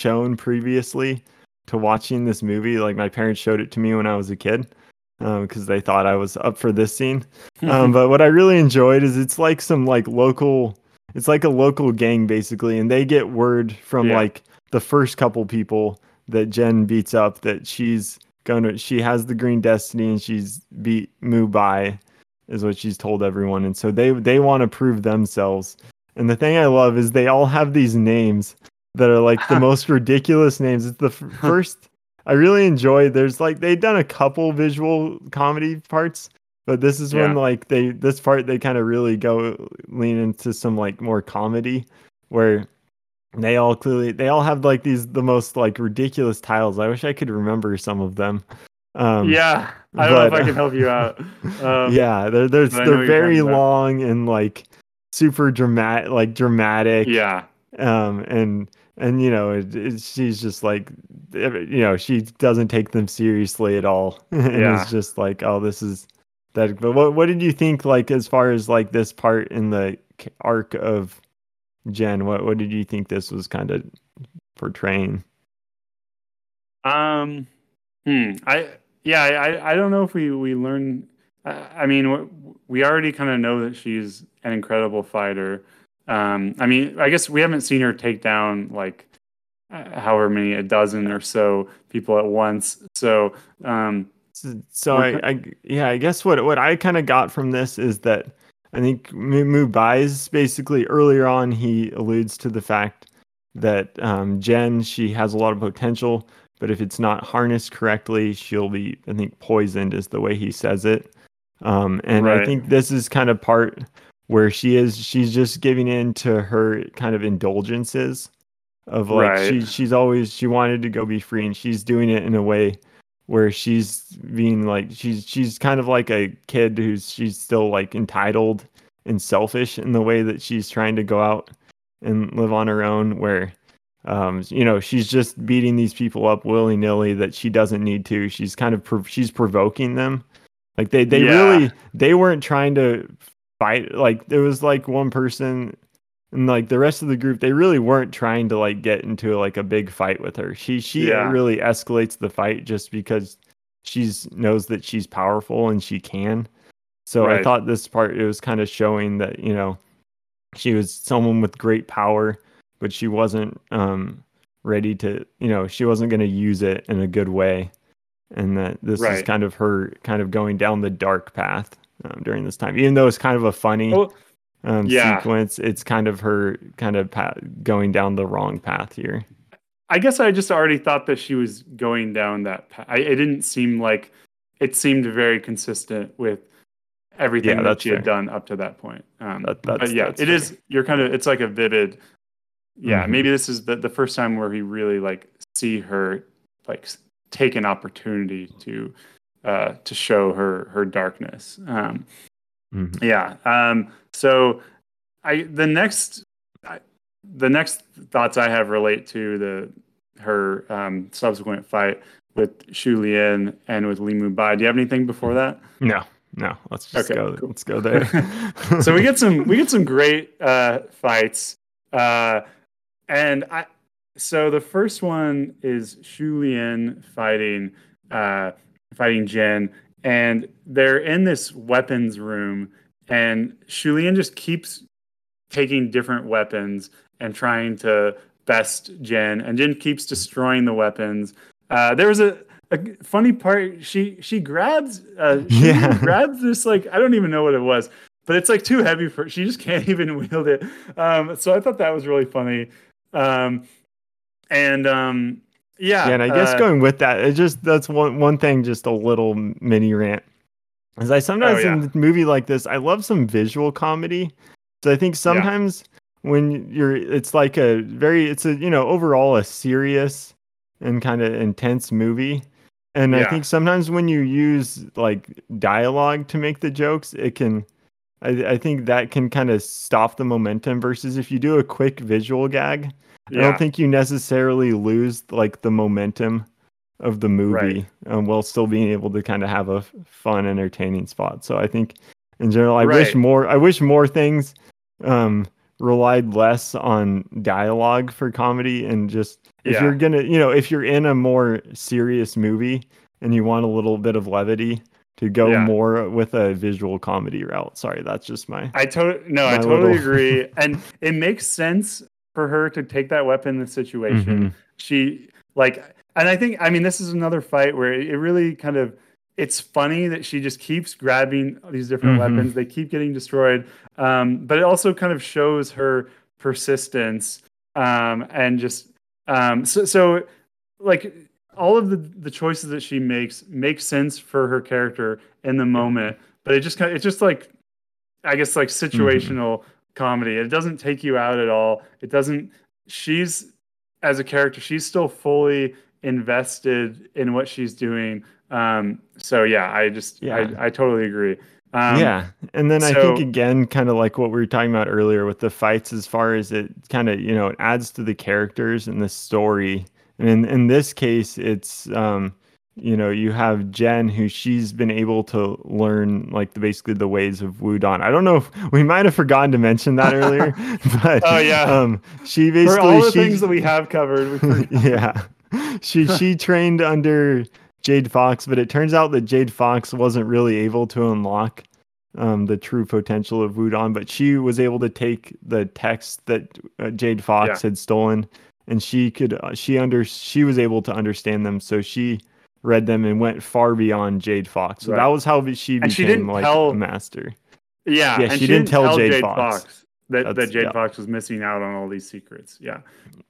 shown previously to watching this movie. Like my parents showed it to me when I was a kid because they thought I was up for this scene. <laughs> Um, but what I really enjoyed is it's like some like local, it's like a local gang basically, and they get word from Yeah. like the first couple people that Jen beats up that she's gonna, she has the green destiny and she's beat Mubai is what she's told everyone, and so they they want to prove themselves. And the thing I love is they all have these names that are like the <laughs> most ridiculous names. It's the f- <laughs> first I really enjoyed. There's like they've done a couple visual comedy parts, but this is when like they this part they kind of really go lean into some like more comedy where they all clearly they all have like these the most like ridiculous titles. I wish I could remember some of them. Um, yeah, I don't know if I can help you out. <laughs> Um, yeah, they're they're, but they're very long and like super dramatic, like dramatic. yeah, Um, and and you know, it, it, she's just like, you know, she doesn't take them seriously at all, <laughs> and Yeah. it's just like, oh, this is that. But what what did you think like as far as like this part in the arc of Jen? What what did you think this was kind of portraying? Um, hmm. I yeah. I I don't know if we we learn. I, I mean, we already kind of know that she's an incredible fighter. Um, I mean, I guess we haven't seen her take down like however many a dozen or so people at once. So, um, so, so I, I, yeah, I guess what what I kind of got from this is that I think Mubai's basically earlier on he alludes to the fact that um, Jen she has a lot of potential, but if it's not harnessed correctly, she'll be I think poisoned is the way he says it. Um, and right. I think this is kind of part where she is she's just giving in to her kind of indulgences of like right. she she's always she wanted to go be free and she's doing it in a way where she's being like she's she's kind of like a kid who's she's still like entitled and selfish in the way that she's trying to go out and live on her own where um you know she's just beating these people up willy-nilly that she doesn't need to she's kind of prov- she's provoking them like they they yeah. really they weren't trying to fight like there was like one person and like the rest of the group they really weren't trying to like get into like a big fight with her she she yeah. really escalates the fight just because she's knows that she's powerful and she can so right. i thought this part it was kind of showing that you know she was someone with great power but she wasn't um ready to you know she wasn't going to use it in a good way and that this right. is kind of her kind of going down the dark path um, during this time even though it's kind of a funny well, um, yeah. sequence. It's kind of her kind of pa- going down the wrong path here. I guess I just already thought that she was going down that path. I, it didn't seem like it seemed very consistent with everything yeah, that she fair. had done up to that point. Um, that, but yeah, it fair. is. You're kind of. It's like a vivid. Yeah, mm-hmm. maybe this is the the first time where we really like see her like take an opportunity to uh to show her her darkness. Um, Mm-hmm. Yeah. Um, so I the next I, the next thoughts I have relate to the her um, subsequent fight with Shu Lien and with Li Mubai. Do you have anything before that? No, no. Let's just okay, go. Cool. Let's go there. <laughs> so we get some we get some great uh, fights, uh, and I. So the first one is Shu Lien fighting uh, fighting Jen, and they're in this weapons room and Shu Lien just keeps taking different weapons and trying to best Jen and Jen keeps destroying the weapons. Uh, there was a, a funny part she she grabs uh, she yeah. grabs this like I don't even know what it was but it's like too heavy for she just can't <laughs> even wield it um, so I thought that was really funny um, and um, yeah. Yeah, and I guess uh, going with that, it just that's one one thing, just a little mini rant. As I sometimes oh, yeah. in a movie like this, I love some visual comedy. So I think sometimes yeah. when you're, it's like a very, it's a you know overall a serious and kind of intense movie. And. I think sometimes when you use like dialogue to make the jokes, it can, I, I think that can kind of stop the momentum. Versus if you do a quick visual gag, yeah. I don't think you necessarily lose like the momentum of the movie right. um, while still being able to kind of have a fun, entertaining spot. So I think in general, I right. wish more. I wish more things um, relied less on dialogue for comedy and just if yeah. you're gonna, you know, if you're in a more serious movie and you want a little bit of levity, to go yeah. more with a visual comedy route. Sorry, that's just my. I totally no, I totally little... agree, <laughs> and it makes sense for her to take that weapon in the situation. Mm-hmm. She like, and I think I mean this is another fight where it really kind of it's funny that she just keeps grabbing these different mm-hmm. weapons. They keep getting destroyed, um, but it also kind of shows her persistence um, and just um, so so like all of the the choices that she makes make sense for her character in the moment, but it just kind of it's just like I guess like mm-hmm. situational. Comedy. It doesn't take you out at all. It doesn't. She's as a character, she's still fully invested in what she's doing. Um, so yeah, I just yeah. I, I totally agree. Um, yeah, and then so, I think again, kind of like what we were talking about earlier with the fights, as far as it kind of you know it adds to the characters and the story. And in in this case, it's um, you know, you have Jen, who she's been able to learn like the, basically the ways of Wudang. I don't know if we might have forgotten to mention that earlier, <laughs> but oh yeah, um, she basically For all the she, things that we have covered. We <laughs> yeah, she she trained under Jade Fox, but it turns out that Jade Fox wasn't really able to unlock um, the true potential of Wudang, but she was able to take the text that uh, Jade Fox Yeah. had stolen, and she could uh, she under she was able to understand them, so she read them and went far beyond Jade Fox. So Right. that was how she became she didn't like tell- master. Yeah, Yeah, and she didn't tell Jade Fox. that, that Jade yeah. Fox was missing out on all these secrets. Yeah.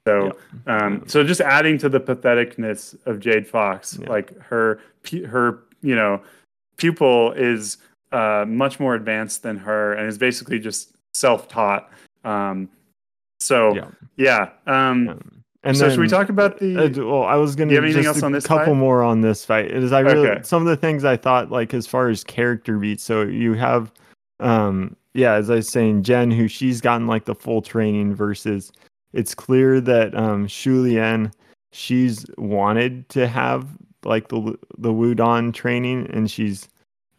So, um, so just adding to the patheticness of Jade Fox, Yeah. like her, her, you know, pupil is uh, much more advanced than her, and is basically just self-taught. Um, so, Yeah. yeah. Um, Um, and so, should we talk about the? Uh, well, I was you have anything just else on this couple fight? more on this fight. It is I really Okay. some of the things I thought like as far as character beats. So you have, um, yeah, as I was saying, Jen, who she's gotten like the full training versus it's clear that um Shu Lien, she's wanted to have like the the Wudang training, and she's,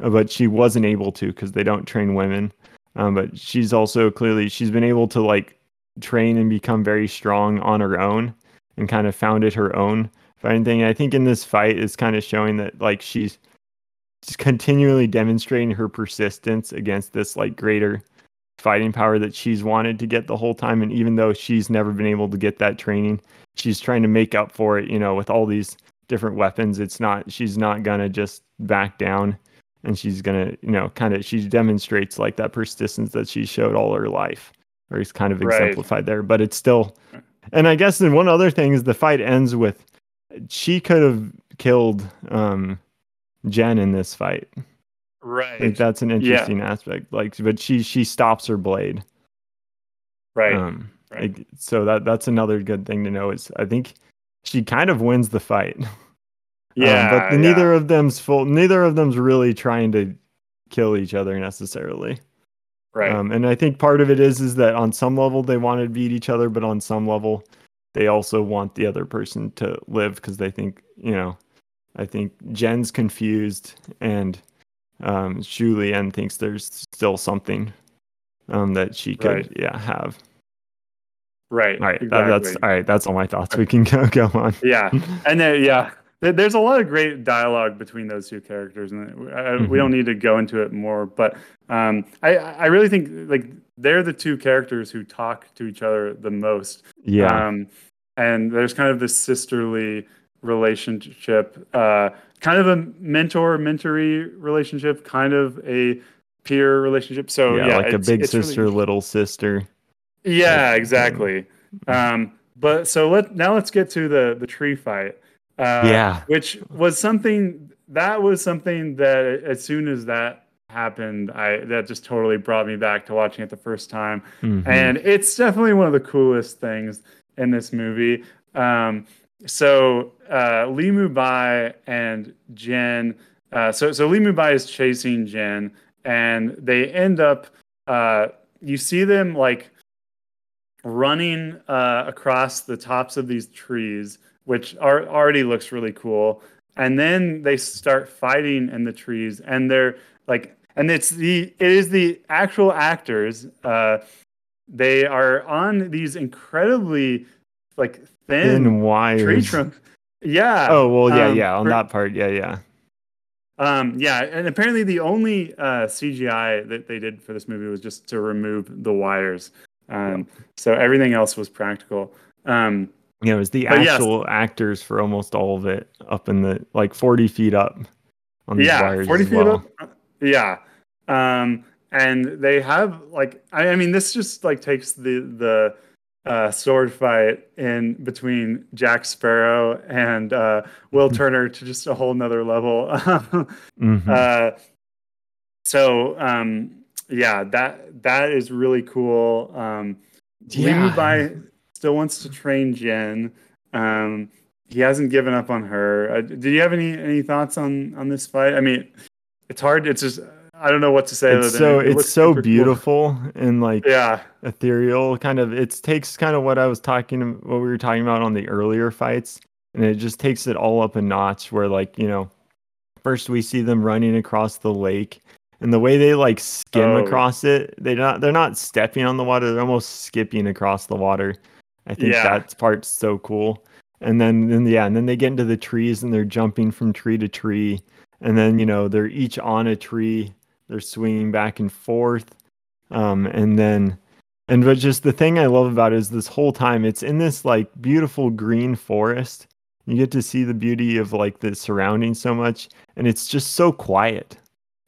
uh, but she wasn't able to because they don't train women. Um, but she's also clearly she's been able to like train and become very strong on her own and kind of founded her own fighting thing. I think in this fight is kind of showing that like she's just continually demonstrating her persistence against this like greater fighting power that she's wanted to get the whole time. And even though she's never been able to get that training, she's trying to make up for it, you know, with all these different weapons. It's not she's not gonna just back down and she's gonna, you know, kind of she demonstrates like that persistence that she showed all her life. Or is kind of Right. exemplified there. But it's still and I guess then one other thing is the fight ends with she could have killed um Jen in this fight. Right. I think that's an interesting aspect. Like but she she stops her blade. right. Um right. like, so that that's another good thing to know is I think she kind of wins the fight. <laughs> Um, yeah. but the, yeah. neither of them's full neither of them's really trying to kill each other necessarily. Right. Um, and I think part of it is is that on some level they want to beat each other, but on some level they also want the other person to live because they think you know. I think Jen's confused and um, Shu Lien thinks there's still something um, that she could Right. yeah have. right. All right, that, that's all right. That's all my thoughts. We can <laughs> go go on. Yeah, and then yeah, there's a lot of great dialogue between those two characters, and uh, we don't need to go into it more. But um, I I really think like they're the two characters who talk to each other the most. Yeah, Um, and there's kind of this sisterly relationship, uh, kind of a mentor mentory relationship, kind of a peer relationship. So yeah, yeah, like a big it's really- sister, little sister. yeah, exactly. Um, but so let now let's get to the the tree fight. Uh, Yeah. which was something that was something that as soon as that happened, I that just totally brought me back to watching it the first time, Mhm. and it's definitely one of the coolest things in this movie. Um, so uh, Li Mubai and Jen. Uh, so so Li Mubai is chasing Jen, and they end up. Uh, you see them like running uh, across the tops of these trees, which are already looks really cool. And then they start fighting in the trees, and they're like, and it's the it is the actual actors. Uh, they are on these incredibly like thin, thin wires. tree trunks. Yeah. Oh well, yeah, Um, yeah. On that part, yeah, yeah. Um, yeah, and apparently the only uh, CGI that they did for this movie was just to remove the wires. Um, so everything else was practical. Um, You know, it was the But yes. actual actors for almost all of it up in the like forty feet up on these yeah, wires. forty as feet well. up. Yeah, um, and they have like I, I mean this just like takes the the uh, sword fight in between Jack Sparrow and uh, Will <laughs> Turner to just a whole nother level. <laughs> Mhm. Uh, so um, yeah, that that is really cool. Um, Yeah. Still wants to train Jen. Um, he hasn't given up on her. Uh, do you have any any thoughts on on this fight? I mean, it's hard. It's just I don't know what to say. it's so it it's so super cool. beautiful and like Yeah, ethereal kind of it takes kind of what i was talking what we were talking about on the earlier fights and it just takes it all up a notch. Where like you know, first we see them running across the lake, and the way they like skim Oh. across it, they not they're not stepping on the water; they're almost skipping across the water. I think Yeah. that part's so cool. And then, then yeah, and then they get into the trees and they're jumping from tree to tree, and then you know they're each on a tree, they're swinging back and forth, um, and then and but just the thing I love about it is this whole time it's in this like beautiful green forest. You get to see the beauty of like the surroundings so much, and it's just so quiet.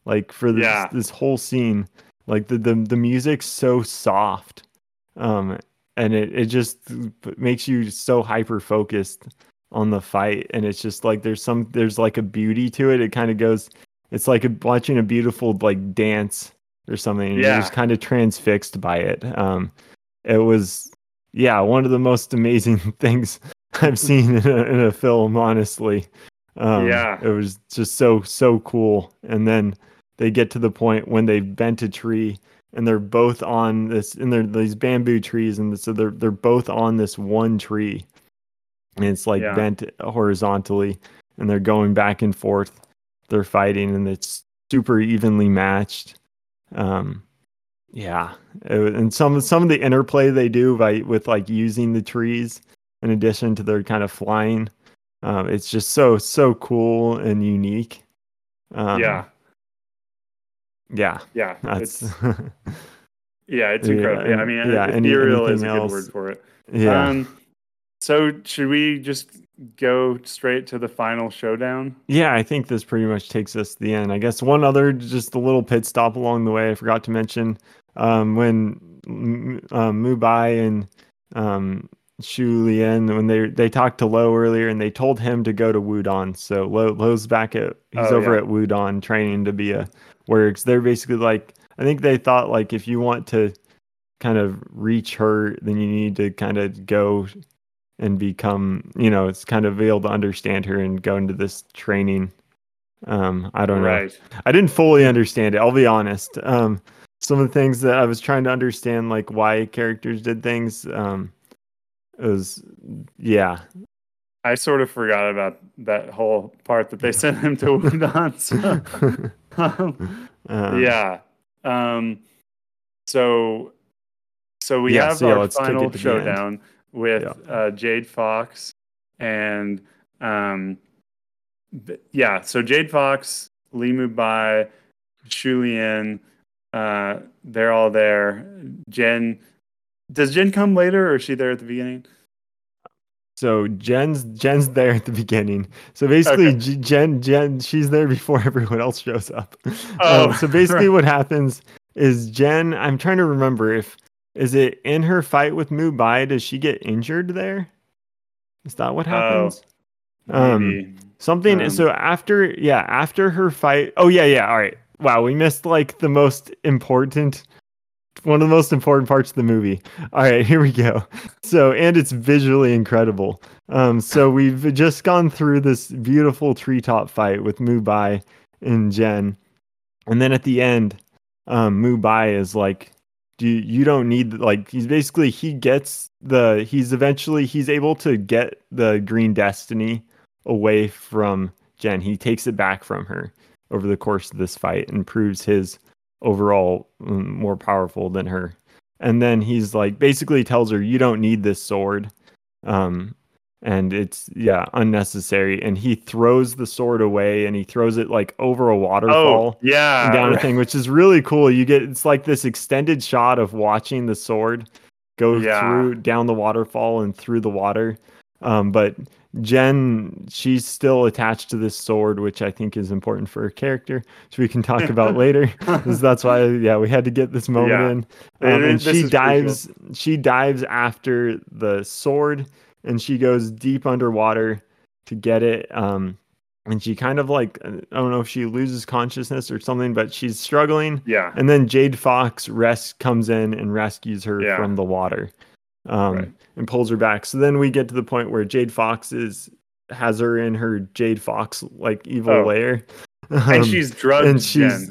Like for this Yeah. this whole scene, like the the the music's so soft, um, and it it just makes you so hyper focused on the fight, and it's just like there's some there's like a beauty to it. It kind of goes, it's like a, watching a beautiful like dance or something. and You're Yeah. just kind of transfixed by it. Um, it was, yeah, one of the most amazing <laughs> things I've <laughs> seen in a, in a film. Honestly, um, Yeah. it was just so so cool. And then they get to the point when they bent a tree and they're both on this and they're these bamboo trees and so they're they're both on this one tree. And it's like Yeah. bent horizontally and they're going back and forth. They're fighting and it's super evenly matched. Um yeah. It and some some of the interplay they do by with like using the trees in addition to their kind of flying um it's just so so cool and unique. Um yeah, yeah yeah. that's It's yeah, it's incredible. Yeah, I mean, yeah, any- ethereal is a good else? word for it. yeah Um, so should we just go straight to the final showdown? Yeah, I think this pretty much takes us to the end. I guess one other, just a little pit stop along the way. I forgot to mention um, when um, Mubai and um, Shu Lien, when they they talked to Lo earlier, and they told him to go to Wudang. So Lo, Lo's back at he's Oh, over yeah. at Wudang training to be a 'Cause they're basically like I think they thought like if you want to kind of reach her, then you need to kind of go and become you know it's kind of be able to understand her and go into this training. Um i don't know. I didn't fully understand it i'll be honest. Um some of the things that i was trying to understand like why characters did things um it was yeah. I sort of forgot about that whole part that they sent him to Wudang. <laughs> So, <laughs> <laughs> um, yeah. Um, so, so we Yeah, have so yeah, our final showdown with Yeah. uh, Jade Fox and um, yeah. So Jade Fox, Li Mubai, Shu Lien, uh, they're all there. Jen, does Jen come later or is she there at the beginning? So jen's jen's there at the beginning so basically Okay. Jen jen she's there before <laughs> everyone else shows up Oh, um, so basically right. what happens is jen i'm trying to remember if is it in her fight with mubai does she get injured there is that what happens Um, Maybe. Something Um, so after yeah, after her fight. Oh yeah, yeah, all right. Wow, we missed like the most important one of the most important parts of the movie. All right, <laughs> here we go. So, and it's visually incredible. Um so we've just gone through this beautiful treetop fight with Mubai and Jen. And then at the end, um Mubai is like do you, you don't need like he's basically he gets the he's eventually he's able to get the green destiny away from Jen. He takes it back from her over the course of this fight and proves his overall mm, more powerful than her. And then he's like basically tells her you don't need this sword. Um and it's yeah, unnecessary and he throws the sword away and he throws it like over a waterfall Oh, yeah. down a thing, which is really cool. You get it's like this extended shot of watching the sword go Yeah. through down the waterfall and through the water. Um, but Jen, she's still attached to this sword, which I think is important for her character, which we can talk <laughs> about later. that's why, yeah, we had to get this moment Yeah. in. Um, it- and she dives, she dives after the sword, and she goes deep underwater to get it. Um, and she kind of like I don't know if she loses consciousness or something, but she's struggling. Yeah. And then Jade Fox res- comes in and rescues her Yeah. from the water, um, Right. And pulls her back. So then we get to the point where Jade Fox is has her in her Jade Fox like evil Oh. lair, And Um, she's drugged and she's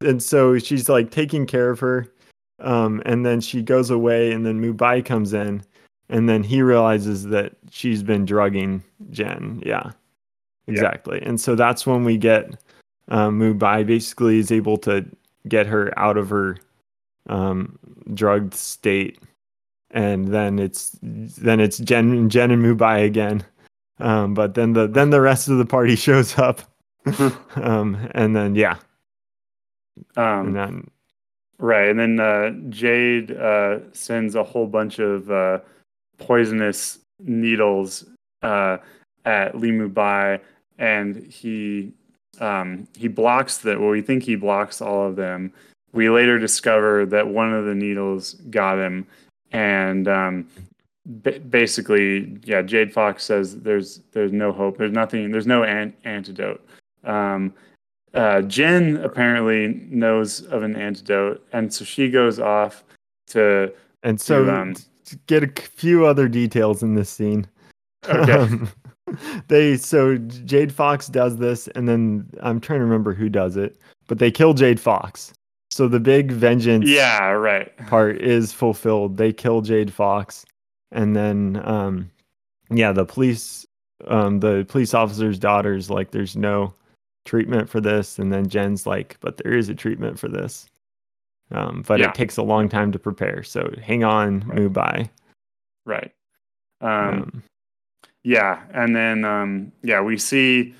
and so she's like taking care of her, um, and then she goes away, and then Mubai comes in, and then he realizes that she's been drugging Jen. Yeah, exactly. And so that's when we get um, Mubai basically is able to get her out of her um, drugged state, and then it's then it's Jen Jen and Mubai again. Um, but then the then the rest of the party <laughs> shows up, <laughs> um, and then yeah, Um, and then Right, and then uh, Jade uh, sends a whole bunch of uh, poisonous needles uh, at Li Mu Bai, and he um, he blocks that. Well, we think he blocks all of them. We later discover that one of the needles got him, and um, ba- basically, yeah, Jade Fox says there's there's no hope. There's nothing. There's no an- antidote. Um, uh, Jen apparently knows of an antidote, and so she goes off to. and so To, um, to get a few other details in this scene. Okay. Um, <laughs> they so Jade Fox does this, and then I'm trying to remember who does it, but they kill Jade Fox. So the big vengeance Yeah, right. <laughs> part is fulfilled. They kill Jade Fox, and then um, yeah, the police, um, the police officer's daughter's like, "There's no treatment for this," and then Jen's like, "But there is a treatment for this." Um, but Yeah. it takes a long time to prepare. So hang on, Right. Mubai. Right. Um, Um, yeah, and then um, yeah, we see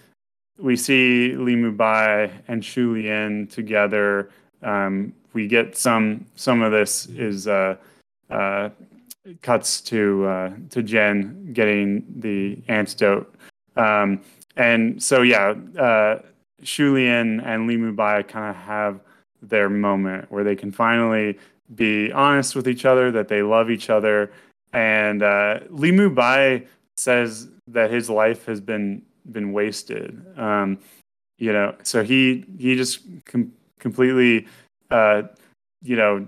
we see Li Mubai and Shu Lien together. Um, we get some some of this is uh, uh, cuts to uh, to Jen getting the antidote, um, and so yeah, uh, Shu Lien and Li Mubai kind of have their moment where they can finally be honest with each other that they love each other and uh, Li Mubai says that his life has been been wasted. Um, you know, so he he just completely, uh, you know,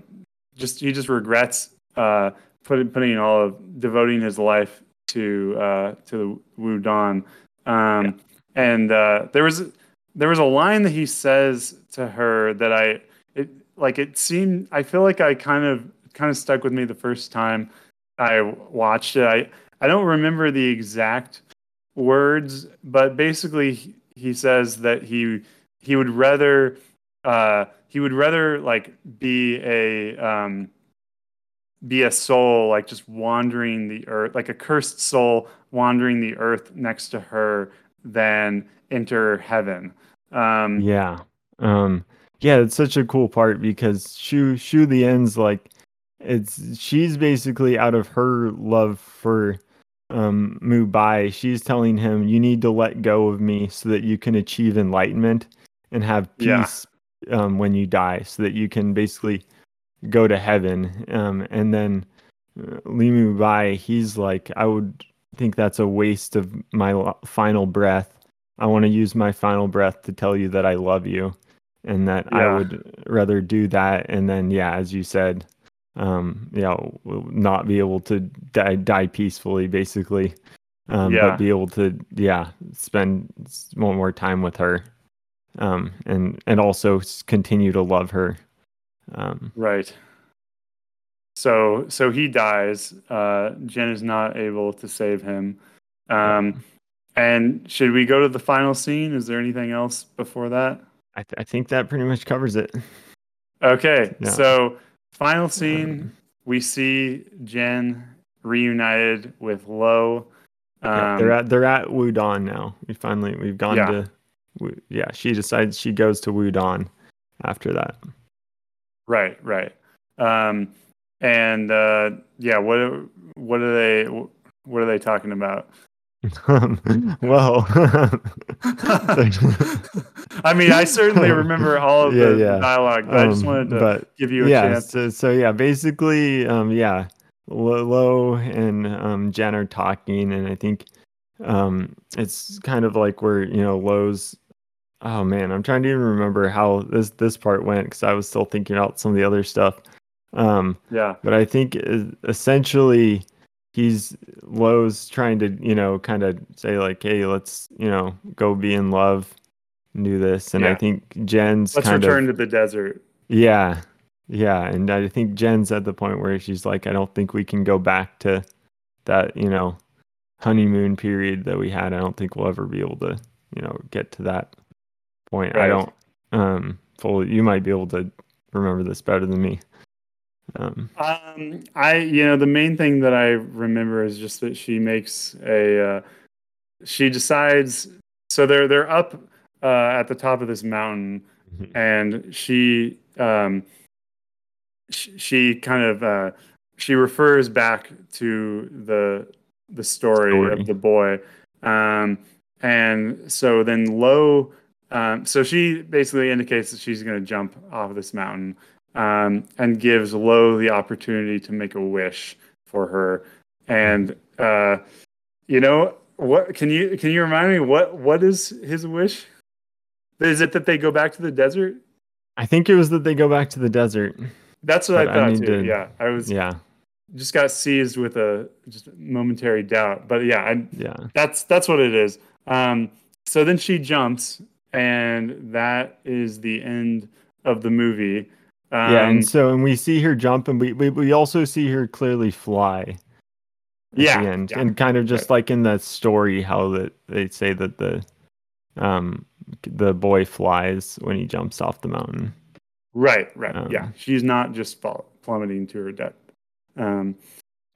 just he just regrets uh, putting putting all of devoting his life to uh, to the Wudang. Um, And uh, there was there was a line that he says to her that I it like it seemed I feel like I kind of kind of stuck with me the first time I watched it. I I don't remember the exact words, but basically he- he says that he he would rather uh, he would rather like be a um, be a soul like just wandering the earth like a cursed soul wandering the earth next to her than enter heaven. Um, yeah. Um, yeah, it's such a cool part because Shu Shu the ends like it's she's basically out of her love for um Mubai, she's telling him you need to let go of me so that you can achieve enlightenment and have Yeah. Um when you die so that you can basically go to heaven. Um and then uh, Li Mubai, he's like I would think that's a waste of my final breath. I want to use my final breath to tell you that I love you and that I would rather do that and then yeah, as you said, um, you know, not be able to die, die peacefully, basically, um, Yeah. but be able to, yeah, spend one more time with her, um, and and also continue to love her. Um, Right. So so he dies. Uh, Jen is not able to save him. Um, and should we go to the final scene? Is there anything else before that? I, th- I think that pretty much covers it. Okay. Yeah. So final scene, we see Jen reunited with Lo. Yeah, Um, they're at they're at Wudang now. We finally we've gone Yeah. to, yeah. She decides she goes to Wudang after that. Right, right. Um, and uh, yeah, what what are they what are they talking about? <laughs> well, <laughs> I mean, I certainly remember all of <laughs> Yeah, the yeah. dialogue, but I just Um, wanted to but give you a yeah, chance. so, so yeah, basically, um, yeah, Lo Lo and um, Jen are talking, and I think um, it's kind of like where you know Lo's. Oh man, I'm trying to even remember how this this part went because I was still thinking about some of the other stuff. Um, Yeah, but I think essentially he's Lo's trying to you know kind of say like, hey, let's you know go be in love, and do this, and I think Jen's let's return of to the desert. yeah, yeah, and I think Jen's at the point where she's like, I don't think we can go back to that you know honeymoon period that we had. I don't think we'll ever be able to you know get to that point. Right. I don't um fully. You might be able to remember this better than me. Um, um, I you know the main thing that I remember is just that she makes a uh, she decides so they're they're up uh, at the top of this mountain mm-hmm. and she um she, she kind of uh, she refers back to the the story, story. of the boy um and so then Lo um, so she basically indicates that she's going to jump off of this mountain um, and gives Lo the opportunity to make a wish for her. And uh, you know what? Can you can you remind me what what is his wish? Is it that they go back to the desert? I think it was that they go back to the desert. That's what but I thought I too. To, yeah, I was. Yeah, just got seized with a just momentary doubt. But yeah, I, yeah, that's that's what it is. Um, so then she jumps, and that is the end of the movie. Um, yeah, and so and we see her jump, and we we, we also see her clearly fly. yeah, and yeah. and kind of just right. like in the story, how that they say that the um the boy flies when he jumps off the mountain. Right, right, um, yeah. She's not just fall, plummeting to her death. Um,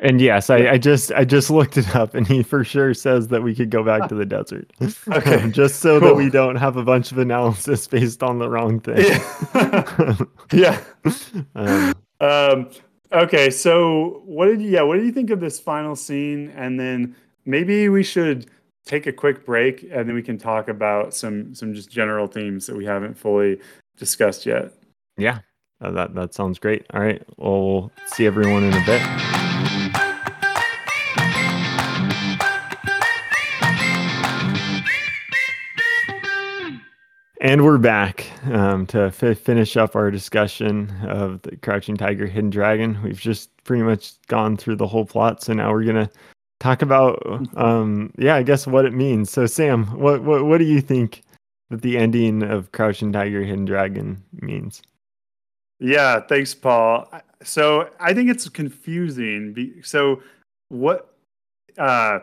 and yes, I, I, just I just looked it up, and he for sure says that we could go back to the desert. <laughs> <laughs> okay, just so cool. that we don't have a bunch of analysis based on the wrong thing. Yeah. <laughs> yeah. Um, um, okay, so what did you, yeah what did you think of this final scene? And then maybe we should take a quick break, and then we can talk about some some just general themes that we haven't fully discussed yet. Yeah, uh, that that sounds great. All right, well, we'll see everyone in a bit. And we're back um, to f- finish up our discussion of the Crouching Tiger, Hidden Dragon. We've just pretty much gone through the whole plot, so now we're gonna talk about, um, yeah, I guess what it means. So, Sam, what what what do you think that the ending of Crouching Tiger, Hidden Dragon means? Yeah, thanks, Paul. So I think it's confusing. So what? Uh,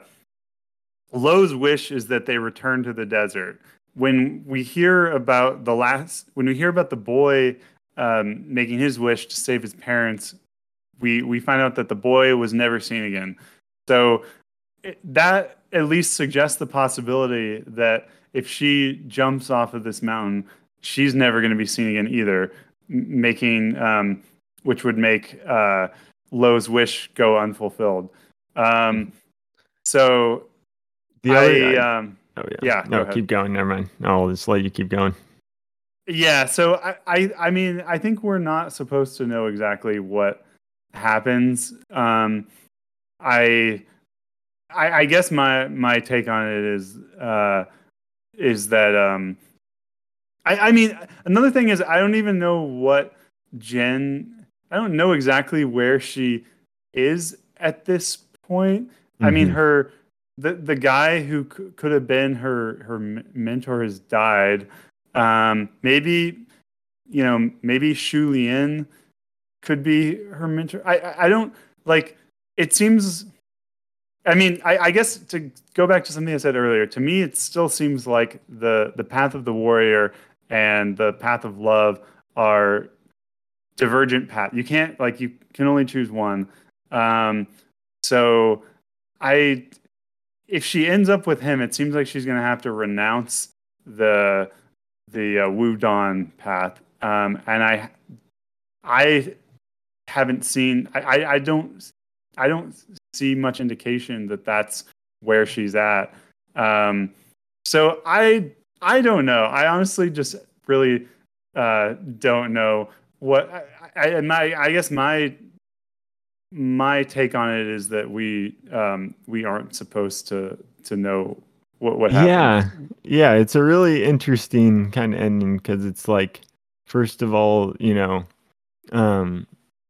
Lo's wish is that they return to the desert when we hear about the last when we hear about the boy um, making his wish to save his parents we we find out that the boy was never seen again. So it, that at least suggests the possibility that if she jumps off of this mountain she's never going to be seen again either making um, which would make uh, Lo's wish go unfulfilled. Um, so the other, I, um, Oh yeah. Yeah. No, go keep going. Never mind. I'll just let you keep going. Yeah. So I, I, I mean, I think we're not supposed to know exactly what happens. Um, I, I, I guess my my take on it is uh, is that um, I, I mean, another thing is I don't even know what Jen. I don't know exactly where she is at this point. Mm-hmm. I mean, mm-hmm. her the the guy who c- could have been her her mentor has died. Um, maybe you know maybe Shu Lien could be her mentor. I, I, I don't like. It seems. I mean, I, I guess to go back to something I said earlier, to me, it still seems like the the path of the warrior and the path of love are divergent path. You can't like you can only choose one. Um, so I if she ends up with him, it seems like she's going to have to renounce the the uh, Wudang path. Um, and I I haven't seen I, I, I don't I don't see much indication that that's where she's at. Um, so I I don't know. I honestly just really uh, don't know what I, I my I guess my my take on it is that we um, we aren't supposed to to know what what happened. Yeah, yeah, it's a really interesting kind of ending because it's like, first of all, you know, um,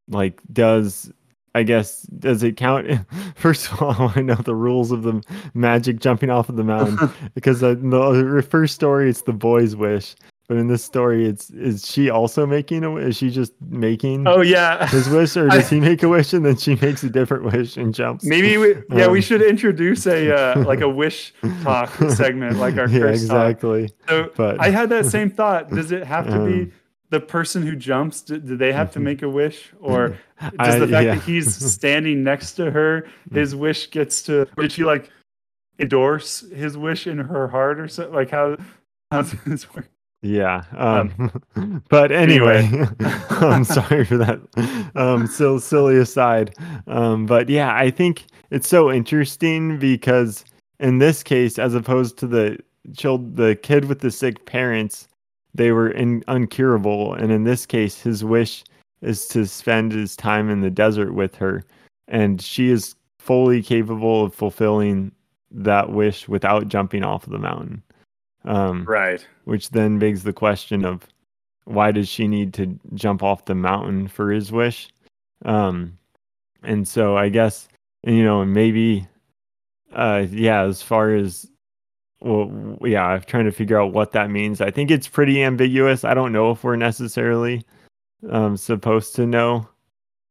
like does I guess does it count? <laughs> First of all, <laughs> I want to know the rules of the magic jumping off of the mountain <laughs> because the, the first story it's the boy's wish, but in this story, it's is she also making a? Wish? Is she just making? Oh yeah, his wish, or <laughs> does I, he make a wish and then she makes a different wish and jumps? Maybe we, yeah, um, we should introduce a uh, like a wish talk <laughs> segment, like our yeah, exactly. Talk. So but, I had that same thought. Does it have to be? Um, the person who jumps do, do they have to make a wish or <laughs> does I, the fact yeah. that he's standing next to her his wish gets to did she like endorse his wish in her heart or something like how how does this work yeah um, um <laughs> but anyway, anyway. <laughs> i'm sorry for that um so silly aside um but yeah i think it's so interesting because in this case as opposed to the child the kid with the sick parents they were in, uncurable. And in this case, his wish is to spend his time in the desert with her. And she is fully capable of fulfilling that wish without jumping off the mountain. Um, right. Which then begs the question of why does she need to jump off the mountain for his wish? Um, and so I guess, you know, maybe, uh, yeah, as far as well, yeah, I'm trying to figure out what that means. I think it's pretty ambiguous. I don't know if we're necessarily um, supposed to know.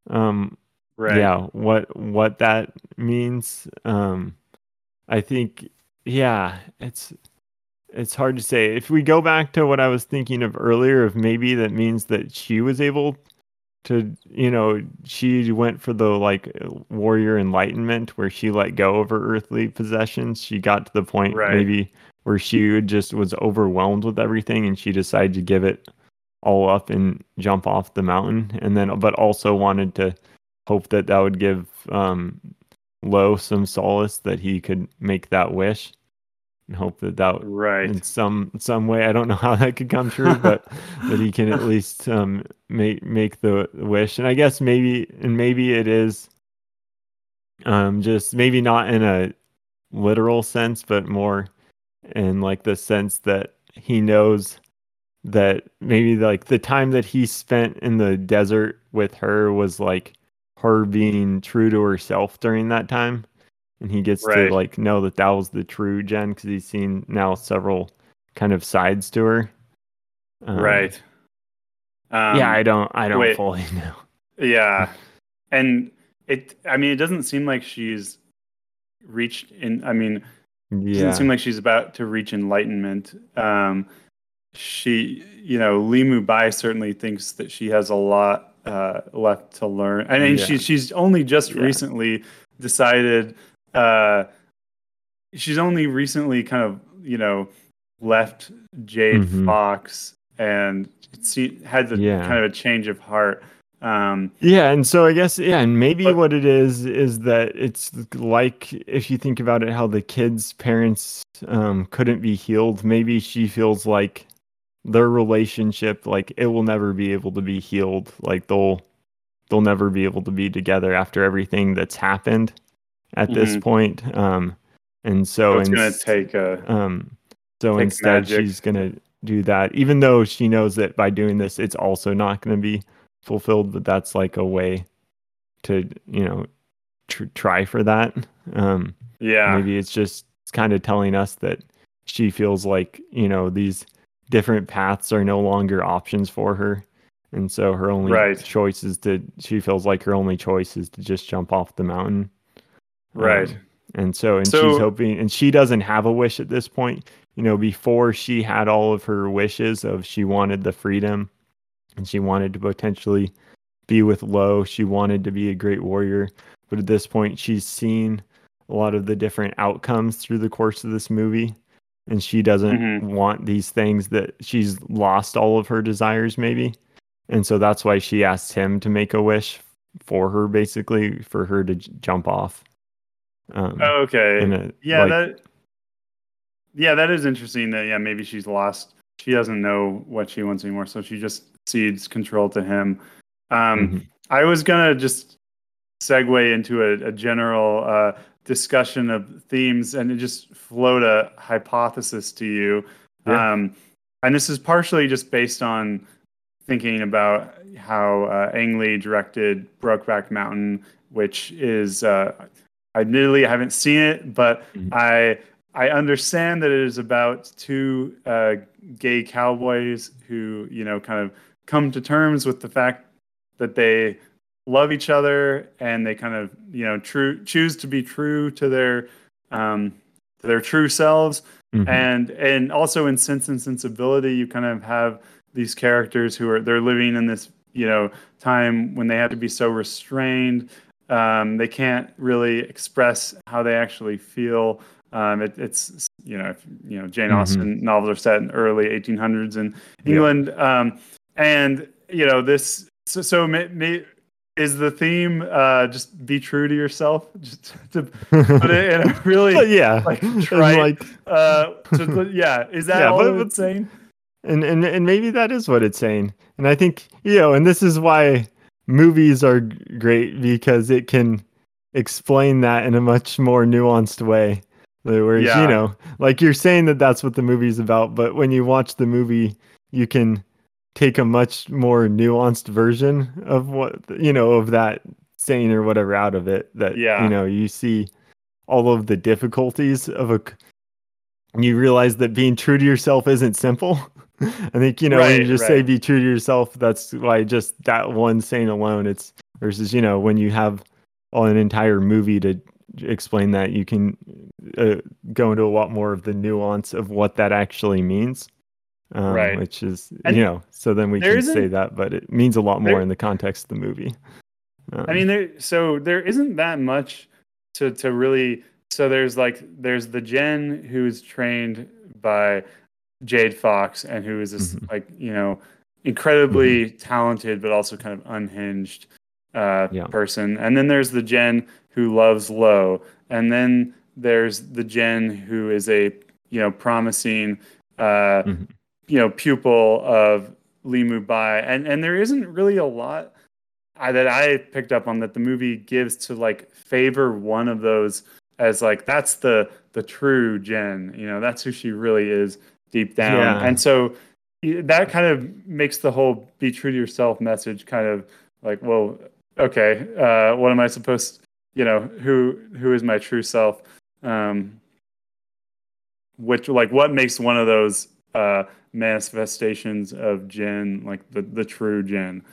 Um, right. Yeah, what what that means. Um, I think, yeah, it's it's hard to say. If we go back to what I was thinking of earlier, of maybe that means that she was able to you know she went for the like warrior enlightenment where she let go of her earthly possessions she got to the point right. maybe where she just was overwhelmed with everything and she decided to give it all up and jump off the mountain and then but also wanted to hope that that would give um Lo some solace that he could make that wish and hope that that right in some some way I don't know how that could come true, but <laughs> that he can at least um make make the wish. And I guess maybe and maybe it is um just maybe not in a literal sense, but more in like the sense that he knows that maybe like the time that he spent in the desert with her was like her being true to herself during that time and he gets right. to like know that that was the true Jen because he's seen now several kind of sides to her. Um, right. Um, yeah, I don't. I don't wait. fully <laughs> know. Yeah, and it. I mean, it doesn't seem like she's reached in. I mean, yeah. it doesn't seem like she's about to reach enlightenment. Um, she, you know, Li Mubai certainly thinks that she has a lot uh, left to learn. I mean, yeah. she, she's only just yeah. recently decided uh, she's only recently kind of you know left Jade mm-hmm. Fox and she had the yeah. kind of a change of heart. Um, yeah, and so I guess yeah, and maybe but, what it is is that it's like if you think about it, how the kids' parents um, couldn't be healed. Maybe she feels like their relationship, like it will never be able to be healed. Like they'll they'll never be able to be together after everything that's happened at mm-hmm. this point. Um, and so, so it's going to take a um, so instead magic. she's going to do that, even though she knows that by doing this, it's also not going to be fulfilled. But that's like a way to you know tr- try for that. Um, yeah, maybe it's just kind of telling us that she feels like you know these different paths are no longer options for her and so her only right. choice is to she feels like her only choice is to just jump off the mountain Right. Um, and so, and so, she's hoping, and she doesn't have a wish at this point. You know, before she had all of her wishes of she wanted the freedom and she wanted to potentially be with Lo. She wanted to be a great warrior. But at this point, she's seen a lot of the different outcomes through the course of this movie. And she doesn't mm-hmm. want these things that she's lost all of her desires, maybe. And so that's why she asked him to make a wish for her, basically, for her to j- jump off. Um, okay. A, yeah, like, that. Yeah, that is interesting. That yeah, maybe she's lost. She doesn't know what she wants anymore, so she just cedes control to him. Um, mm-hmm. I was gonna just segue into a, a general uh, discussion of themes and just float a hypothesis to you. Yeah. Um, and this is partially just based on thinking about how uh, Ang Lee directed Brokeback Mountain, which is uh, admittedly I haven't seen it, but mm-hmm. I I understand that it is about two uh, gay cowboys who, you know, kind of come to terms with the fact that they love each other and they kind of, you know, true choose to be true to their um, to their true selves. Mm-hmm. And and also in Sense and Sensibility, you kind of have these characters who are they're living in this, you know, time when they have to be so restrained. Um, they can't really express how they actually feel um, it, it's you know if, you know Jane mm-hmm. Austen mm-hmm. novels are set in early 1800s in England, yeah. um, and you know this. So, so may, may, is the theme uh, just be true to yourself? <laughs> Just to put it in a <laughs> really yeah like trite, like uh, to, <laughs> yeah is that yeah, all but, it's saying? And and and maybe that is what it's saying. And I think you know, and this is why movies are great because it can explain that in a much more nuanced way. Whereas, yeah. you know, like you're saying that that's what the movie's about, but when you watch the movie, you can take a much more nuanced version of what, you know, of that saying or whatever out of it. That, yeah. you know, you see all of the difficulties of a, you realize that being true to yourself isn't simple. <laughs> I think, you know, right, when you just right. say be true to yourself, that's why just that one saying alone, it's versus, you know, when you have an entire movie to explain that, you can uh, go into a lot more of the nuance of what that actually means. Um, right. Which is, and you know, so then we can say that, but it means a lot more there, in the context of the movie. Um, I mean, there, so there isn't that much to, to really. So there's like, there's the Jen who's trained by Jade Fox and who is this, mm-hmm. like, you know, incredibly mm-hmm. talented, but also kind of unhinged uh, yeah. person. And then there's the Jen who loves Lo, and then there's the Jen who is a you know promising uh, mm-hmm. you know pupil of Li Mu Bai, and and there isn't really a lot I, that I picked up on that the movie gives to like favor one of those as like that's the the true Jen, you know that's who she really is deep down, yeah. and so that kind of makes the whole "be true to yourself" message kind of like, well, okay, uh, what am I supposed you know who who is my true self? Um which like what makes one of those uh manifestations of Jen like the the true Jen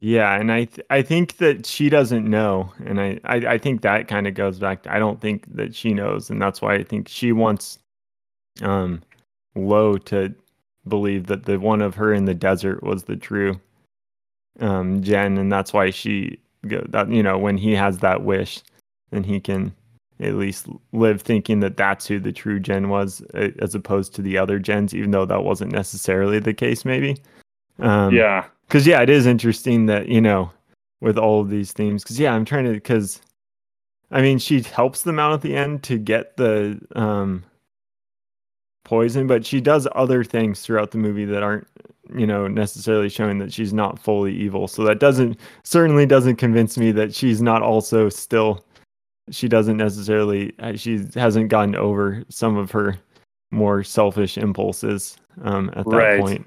yeah and i th- i think that she doesn't know and i i, I think that kind of goes back to, i don't think that she knows and that's why i think she wants um Lo to believe that the one of her in the desert was the true um jen and that's why she that you know when he has that wish then he can at least live thinking that that's who the true Jen was as opposed to the other Jens even though that wasn't necessarily the case maybe um, yeah. because yeah it is interesting that you know with all of these themes because yeah i'm trying to because i mean she helps them out at the end to get the um poison but she does other things throughout the movie that aren't you know necessarily showing that she's not fully evil. So that doesn't certainly doesn't convince me that she's not also still she doesn't necessarily uh, she hasn't gotten over some of her more selfish impulses um at that right. point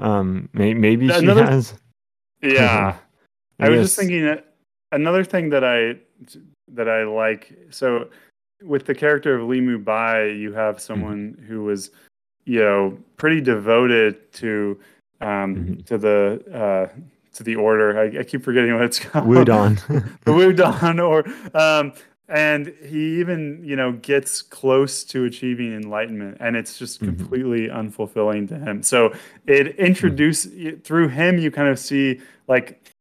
um may, maybe another, she has <laughs> yeah <laughs> i was just thinking that another thing that i that i like so with the character of Li Mu Bai, you have mm-hmm. someone mm-hmm. who was, you know, pretty devoted to um, mm-hmm. to the uh, to the order. I, I, keep forgetting what it's <laughs> called. Wudang. the Wudang, or um, and he even you know gets close to achieving enlightenment, and it's just mm-hmm. completely unfulfilling to him. So it introduce mm-hmm. through him, you kind of see like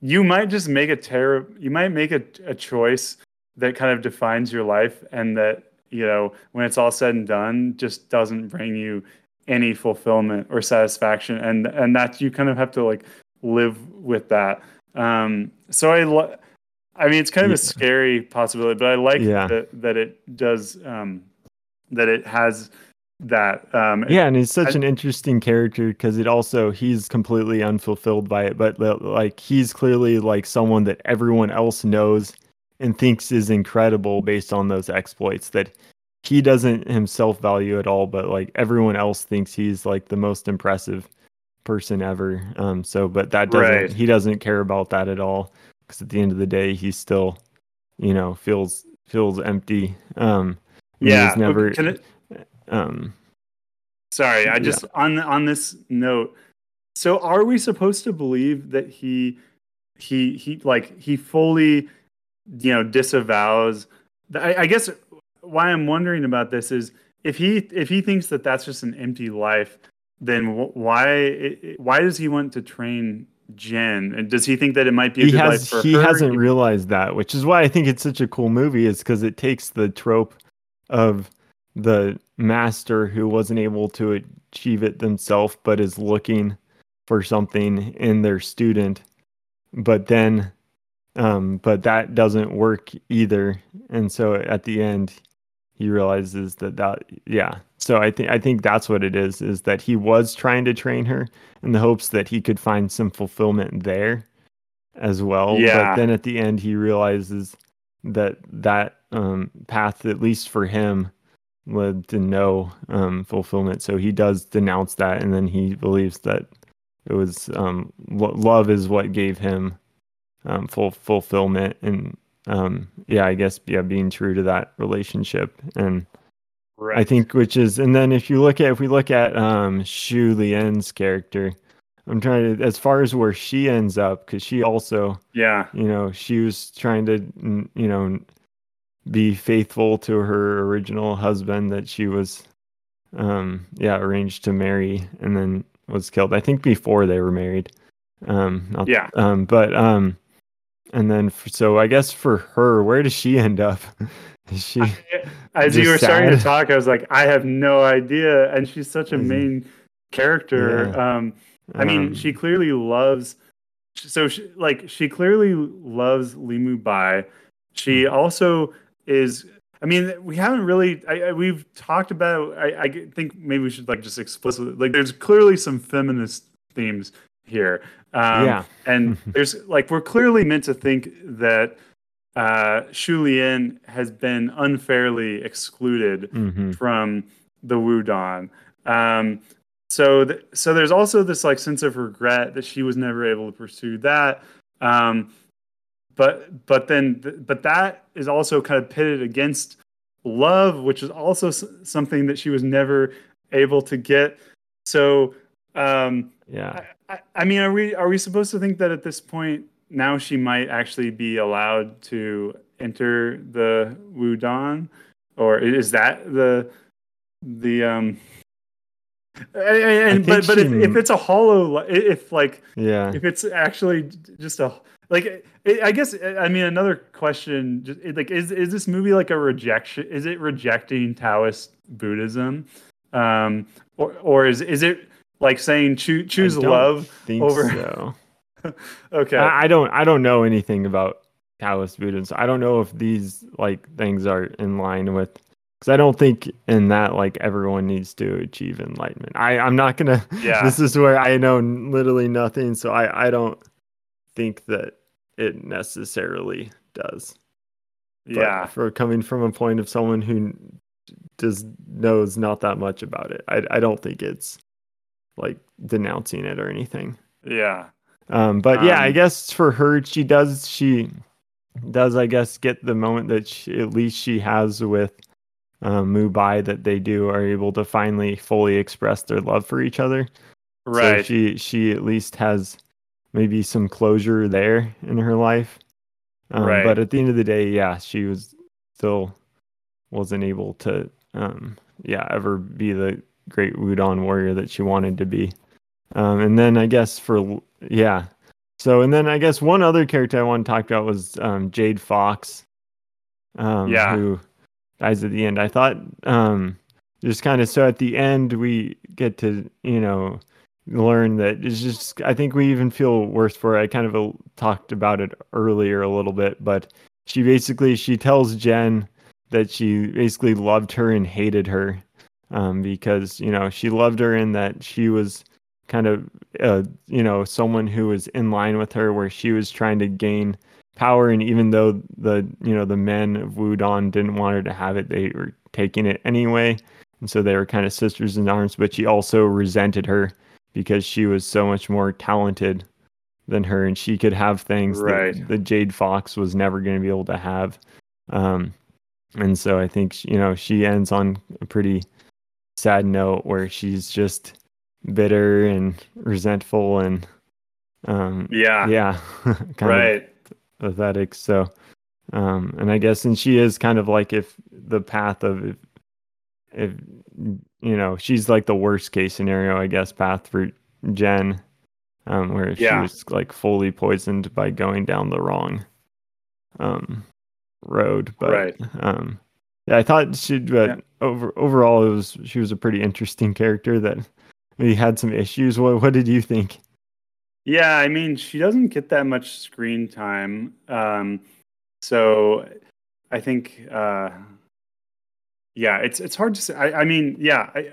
you might just make a terror. You might make a, a choice that kind of defines your life, and that you know when it's all said and done, just doesn't bring you any fulfillment or satisfaction and and that you kind of have to like live with that um so i lo- i mean it's kind of a scary possibility but i like yeah. that that it does um that it has that um yeah and he's such I, an interesting character because it also he's completely unfulfilled by it but like he's clearly like someone that everyone else knows and thinks is incredible based on those exploits that he doesn't himself value at all, but like everyone else thinks he's like the most impressive person ever. Um, so, but that doesn't right. he doesn't care about that at all because at the end of the day, he still, you know, feels feels empty. Um, Yeah. was never. Can it, um, sorry, I Yeah. just on on this note. So are we supposed to believe that he he he like he fully you know disavows I, I guess why I'm wondering about this is if he if he thinks that that's just an empty life, then why why does he want to train Jen? And does he think that it might be a he good life has for he her? hasn't realized that, which is why I think it's such a cool movie. Is because it takes the trope of the master who wasn't able to achieve it themselves, but is looking for something in their student, but then, um, but that doesn't work either, and so at the end, he realizes that that yeah. So I think I think that's what it is. Is that he was trying to train her in the hopes that he could find some fulfillment there as well. Yeah. But then at the end, he realizes that that um, path, at least for him, led to no um, fulfillment. So he does denounce that, and then he believes that it was um, lo- love is what gave him um, full fulfillment, and um, yeah, I guess yeah, being true to that relationship and. Right. I think which is and then if you look at if we look at um Shu Lien's character, I'm trying to as far as where she ends up because she also yeah. you know she was trying to you know be faithful to her original husband that she was um yeah arranged to marry and then was killed. I think before they were married. Um not, Yeah. um but um and then f so I guess for her where does she end up? <laughs> Is she As you were starting to talk, I was like, I have no idea. And she's such a main character. Um, I mean, um, she clearly loves. So, she, like, she clearly loves Li Mu Bai. She Mm-hmm. also is. I mean, we haven't really. I, I, we've talked about. I, I think maybe we should like just explicitly like. There's clearly some feminist themes here. Um, Yeah. and <laughs> there's like we're clearly meant to think that uh, Shu Lien has been unfairly excluded mhm. from the Wudang. Um, so, th- so there's also this like sense of regret that she was never able to pursue that. Um, but but then th- but that is also kind of pitted against love, which is also s- something that she was never able to get. So um, yeah. I, I, mean, are we are we supposed to think that at this point now she might actually be allowed to enter the Wudang, or is that the the um? And, but but if, if it's a hollow, if like Yeah. if it's actually just a like i guess i mean another question just like is is this movie like a rejection is it rejecting taoist buddhism um or or is is it like saying choose choose love over so. <laughs> okay I, I don't I don't know anything about Taoist Buddhism. So I don't know if these like things are in line with because I don't think in that like everyone needs to achieve enlightenment. I I'm not gonna. <laughs> Yeah. This is where I know literally nothing, so I I don't think that it necessarily does. But yeah For coming from a point of someone who just knows not that much about it, I I don't think it's like denouncing it or anything. yeah Um, but yeah, I Um, guess for her, she does she does I guess get the moment that she, at least she has with um, Mubai that they do are able to finally fully express their love for each other. So right she she at least has maybe some closure there in her life. Um, Right. But at the end of the day, yeah, she was still wasn't able to um, yeah ever be the great Wudang warrior that she wanted to be. Um, and then I guess for yeah, so and then I guess one other character I want to talk about was um, Jade Fox. Um, Yeah. Who dies at the end. I thought um, just kind of so at the end we get to you know learn that it's just I think we even feel worse for it. I kind of uh, talked about it earlier a little bit, but she basically she tells Jen that she basically loved her and hated her um, because you know she loved her in that she was kind of uh, you know someone who was in line with her where she was trying to gain power and even though the you know the men of Wudang didn't want her to have it they were taking it anyway and so they were kind of sisters in arms but she also resented her because she was so much more talented than her and she could have things Right. that the Jade Fox was never going to be able to have um and so I think you know she ends on a pretty sad note where she's just bitter and resentful and um Yeah. yeah <laughs> kind of right. pathetic. So, um, and I guess, and she is kind of like if the path of if, if you know, she's like the worst case scenario, I guess, path for Jen, um, where she Yeah. was like fully poisoned by going down the wrong, um, road. But, Right. um, yeah, I thought she, but Yeah. over overall, it was she was a pretty interesting character that we had some issues. What what did you think? Yeah, I mean, she doesn't get that much screen time. Um, so I think, uh, yeah, it's it's hard to say. I, I mean, yeah, I,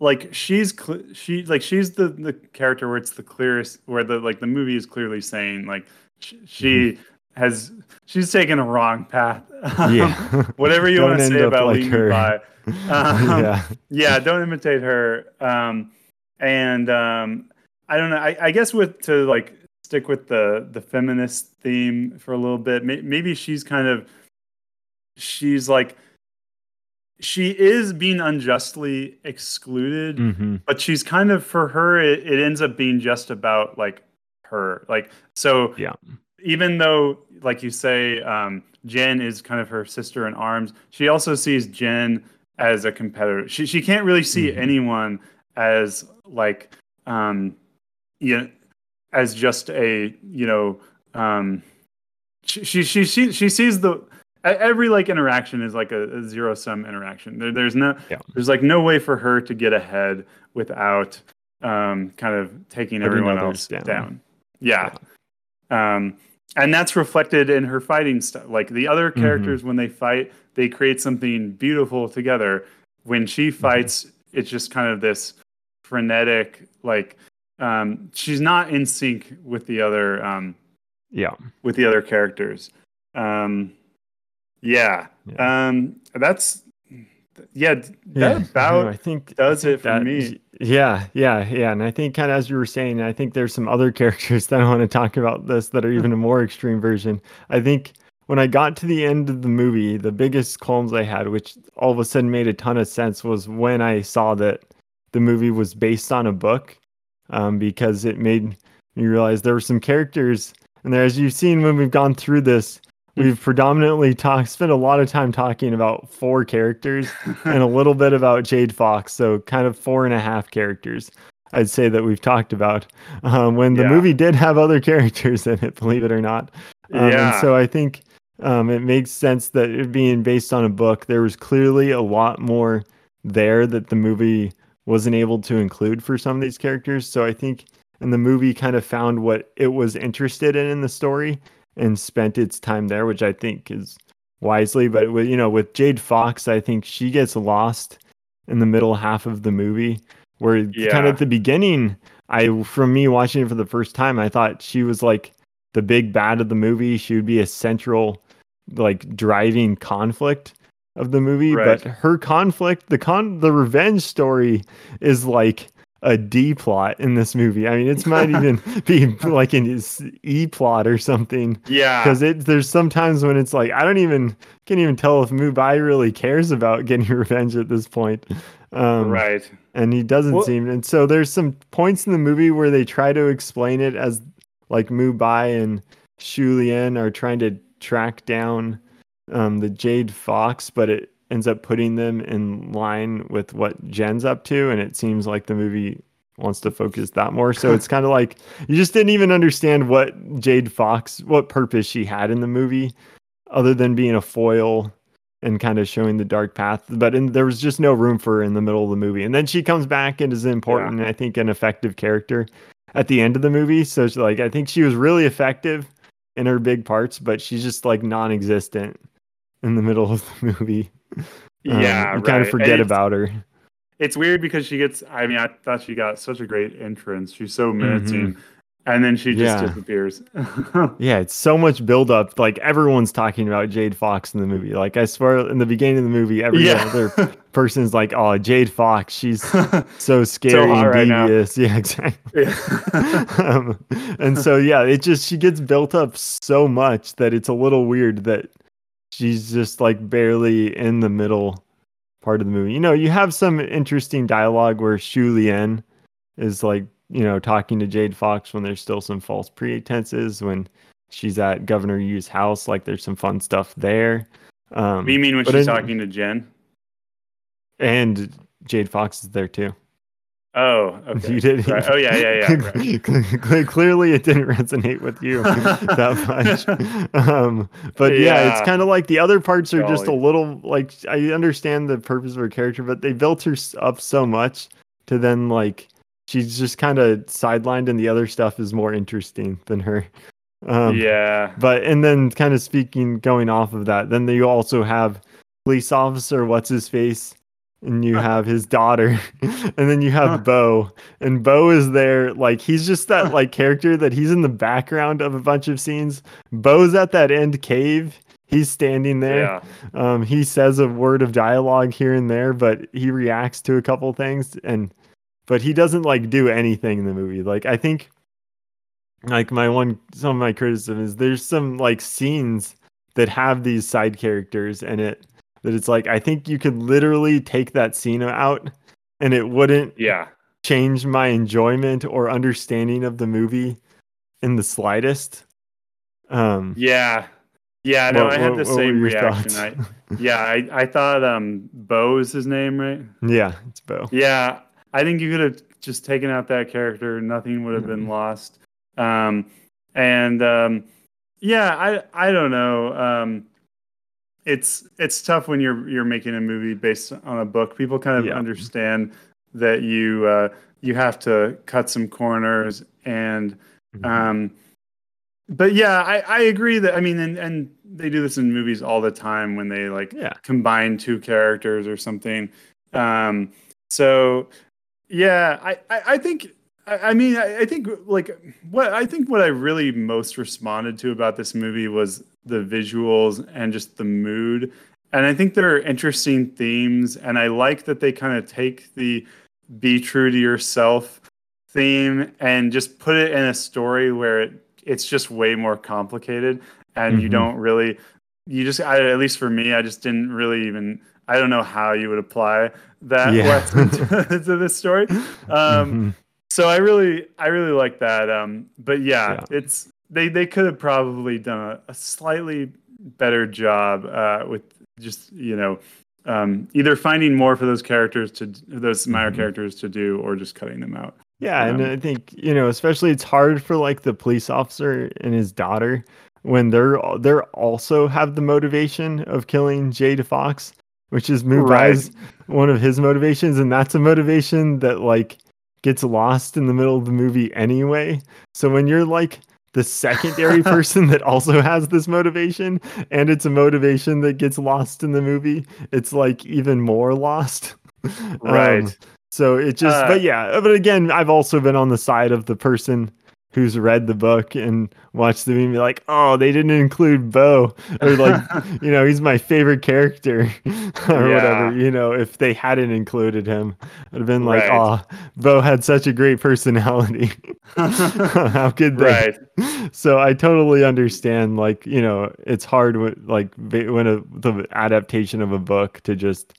like she's cl- she like she's the the character where it's the clearest where the like the movie is clearly saying like sh- she has she's taken a wrong path. Um, Yeah, whatever you want to say about like. By. <laughs> Um, yeah. yeah don't imitate her um and um i don't know i, I guess with to like stick with the the feminist theme for a little bit may, maybe she's kind of she's like she is being unjustly excluded hmm but she's kind of for her it, it ends up being just about like her like so Yeah. Even though like you say um jen is kind of her sister in arms she also sees jen as a competitor she, she can't really see Mhm. anyone as like um you know, as just a you know um she she she she, she sees the every like interaction is like a, a zero sum interaction there, there's no Yeah. there's like no way for her to get ahead without um kind of taking Putting everyone else down. down, yeah um and that's reflected in her fighting stuff like the other Mm-hmm. characters when they fight they create something beautiful together when she Mm-hmm. fights it's just kind of this frenetic like um she's not in sync with the other um Yeah. with the other characters. Um, yeah. Um, that's yeah. That Yeah, about I think does I think it for that- me. Yeah, yeah, yeah. And I think kind of as you were saying, I think there's some other <laughs> characters that I want to talk about this that are even a more extreme version. I think when I got to the end of the movie, the biggest qualms I had, which all of a sudden made a ton of sense, was when I saw that the movie was based on a book, um, because it made me realize there were some characters, and there, as you've seen when we've gone through this, we've predominantly talked, spent a lot of time talking about four characters <laughs> and a little bit about Jade Fox. So kind of four and a half characters. I'd say that we've talked about um, when the Yeah. movie did have other <laughs> characters in it, believe it or not. Um, Yeah. And so I think um, it makes sense that it being based on a book, there was clearly a lot more there that the movie wasn't able to include for some of these characters. So I think, and the movie kind of found what it was interested in in the story and spent its time there, which I think is wisely. But with you know, with Jade Fox, I think she gets lost in the middle half of the movie, where kind of at the beginning, I from me watching it for the first time, I thought she was like the big bad of the movie. She would be a central, like driving conflict of the movie. Right. But her conflict, the con, the revenge story, is like a D plot in this movie. I mean, it's might <laughs> even be like an E plot or something yeah. because it there's sometimes when it's like I don't even can't even tell if Mubai really cares about <laughs> getting revenge at this point. Um, right. and he doesn't Well- seem and so there's some points in the movie where they try to explain it as like Mubai and Shu Lien are trying to track down um, the Jade Fox, but it ends up putting them in line with what Jen's up to, and it seems like the movie wants to focus that more. So it's <laughs> kind of like you just didn't even understand what Jade Fox, what purpose she had in the movie, other than being a foil and kind of showing the dark path. But in, there was just no room for her in the middle of the movie. And then she comes back and is important, and I think, an effective character at the end of the movie. So it's like I think she was really effective in her big parts, but she's just like non-existent in the middle of the movie. <laughs> Um, Yeah, you kind of forget about her. It's weird because she gets. I mean, I thought she got such a great entrance. She's so menacing, Mm-hmm. and then she just Yeah. disappears. <laughs> Yeah, it's so much build up. Like everyone's talking about Jade Fox in the movie. Like I swear, in the beginning of the movie, every yeah. other <laughs> person's like, "Oh, Jade Fox, she's so scary hot and right devious." Yeah, exactly. Yeah. um, and so yeah, it just she gets built up so much that it's a little weird that she's just like barely in the middle part of the movie. You know, you have some interesting dialogue where Shu Lien is like, you know, talking to Jade Fox when there's still some false pretenses when she's at Governor Yu's house. Like there's some fun stuff there. Um, do you mean when she's in- talking to Jen? and Jade Fox is there too. Oh, okay. You did. Right. Oh, yeah, yeah, yeah. <laughs> right. Clearly, it didn't <laughs> resonate with you <laughs> that much. Um, but yeah, it's kind of like the other parts are just a little like I understand the purpose of her character, but they built her up so much to then like she's just kind of sidelined, and the other stuff is more interesting than her. Um, yeah. but and then kind of speaking, going off of that, then you also have police officer, what's his face, and you <laughs> have his daughter, <laughs> and then you Huh. have Bo, and Bo is there, like he's just that <laughs> like character that he's in the background of a bunch of scenes. Bo's at that end cave. He's standing there. Yeah. Um, he says a word of dialogue here and there, but he reacts to a couple things, and but he doesn't like do anything in the movie. Like I think, like my one some of my criticism is there's some like scenes that have these side characters and it that it's like I think you could literally take that scene out, and it wouldn't Yeah. change my enjoyment or understanding of the movie in the slightest. Um, Yeah. Yeah, no, what- I had the what same your reaction. I, <laughs> yeah, I, I thought um Bo is his name, right? yeah, it's Bo. Yeah, I think you could have just taken out that character. Nothing would have been Mhm. lost. Um, and um, yeah, I I don't know. Um, it's it's tough when you're you're making a movie based on a book. People kind of Yeah. understand that you uh, you have to cut some corners and Mhm. um, but yeah, I, I agree that I mean, and, and they do this in movies all the time when they like yeah. combine two characters or something. Um, so yeah, I, I, I think I, mean I think like what I think what I really most responded to about this movie was the visuals and just the mood. And I think there are interesting themes, and I like that they kind of take the be true to yourself theme and just put it in a story where it, it's just way more complicated and you Mhm. don't really you just I, at least for me i just didn't really even i don't know how you would apply that Yeah. lesson to, <laughs> <laughs> to this story um Mhm. so i really i really like that um but yeah, Yeah. it's they they could have probably done a, a slightly better job uh with just you know um either finding more for those characters to those minor Mhm. characters to do or just cutting them out Yeah, and Um, I think you know, especially it's hard for like the police officer and his daughter when they're they're also have the motivation of killing Jade Fox, which is Mubai's one of his motivations, and that's a motivation that like gets lost in the middle of the movie anyway. So when you're like the secondary <laughs> person that also has this motivation, and it's a motivation that gets lost in the movie, it's like even more lost. <laughs> Um, Right. so it just, Uh, but yeah, but again, I've also been on the side of the person who's read the book and watched the movie like, oh, they didn't include Bo, or like, <laughs> you know, he's my favorite character, <laughs> or Yeah. whatever. You know, if they hadn't included him, I'd have been like, Right. oh, Bo had such a great personality. <laughs> How could they? right So I totally understand. Like, you know, it's hard when like when a the adaptation of a book to just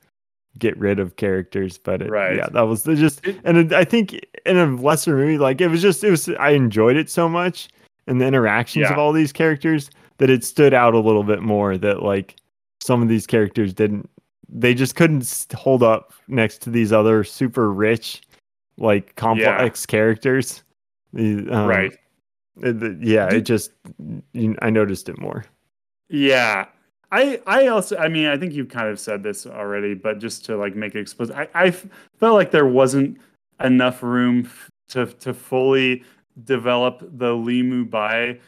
get rid of characters, but it, Right. yeah, that was the just and it, I think in a lesser movie, like it was just it was I enjoyed it so much and the interactions of all these characters that it stood out a little bit more. That like some of these characters didn't, they just couldn't hold up next to these other super rich, like complex characters. Um, right it- yeah, it just you, I noticed it more. Yeah. I I also I mean I think you kind of said this already, but just to like make it explicit, I felt like there wasn't enough room f- to to fully develop the Li Mu Bai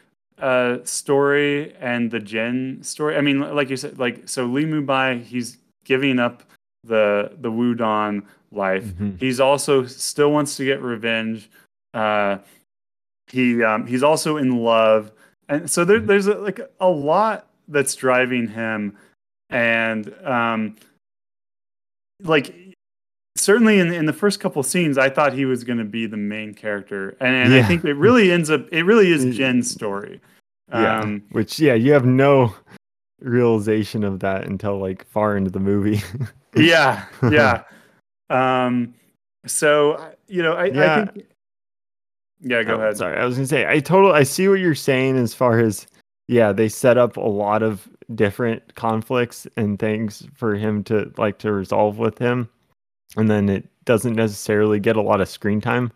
uh story and the Jen story. I mean, like you said, like so Li Mu Bai, he's giving up the the Wudang life. Mhm. He's also still wants to get revenge. Uh, he um, he's also in love, and so there, Mhm. there's a, like a lot that's driving him, and um, like certainly in in the first couple scenes, I thought he was going to be the main character, and, and I think it really ends up it really is Jen's story. Yeah, Um, which yeah, you have no realization of that until like far into the movie. <laughs> yeah, yeah. <laughs> Um, so you know, I, Yeah. I think. Yeah, go Oh, ahead. Sorry, I was gonna say I total I see what you're saying as far as yeah, they set up a lot of different conflicts and things for him to like to resolve with him. And then it doesn't necessarily get a lot of screen time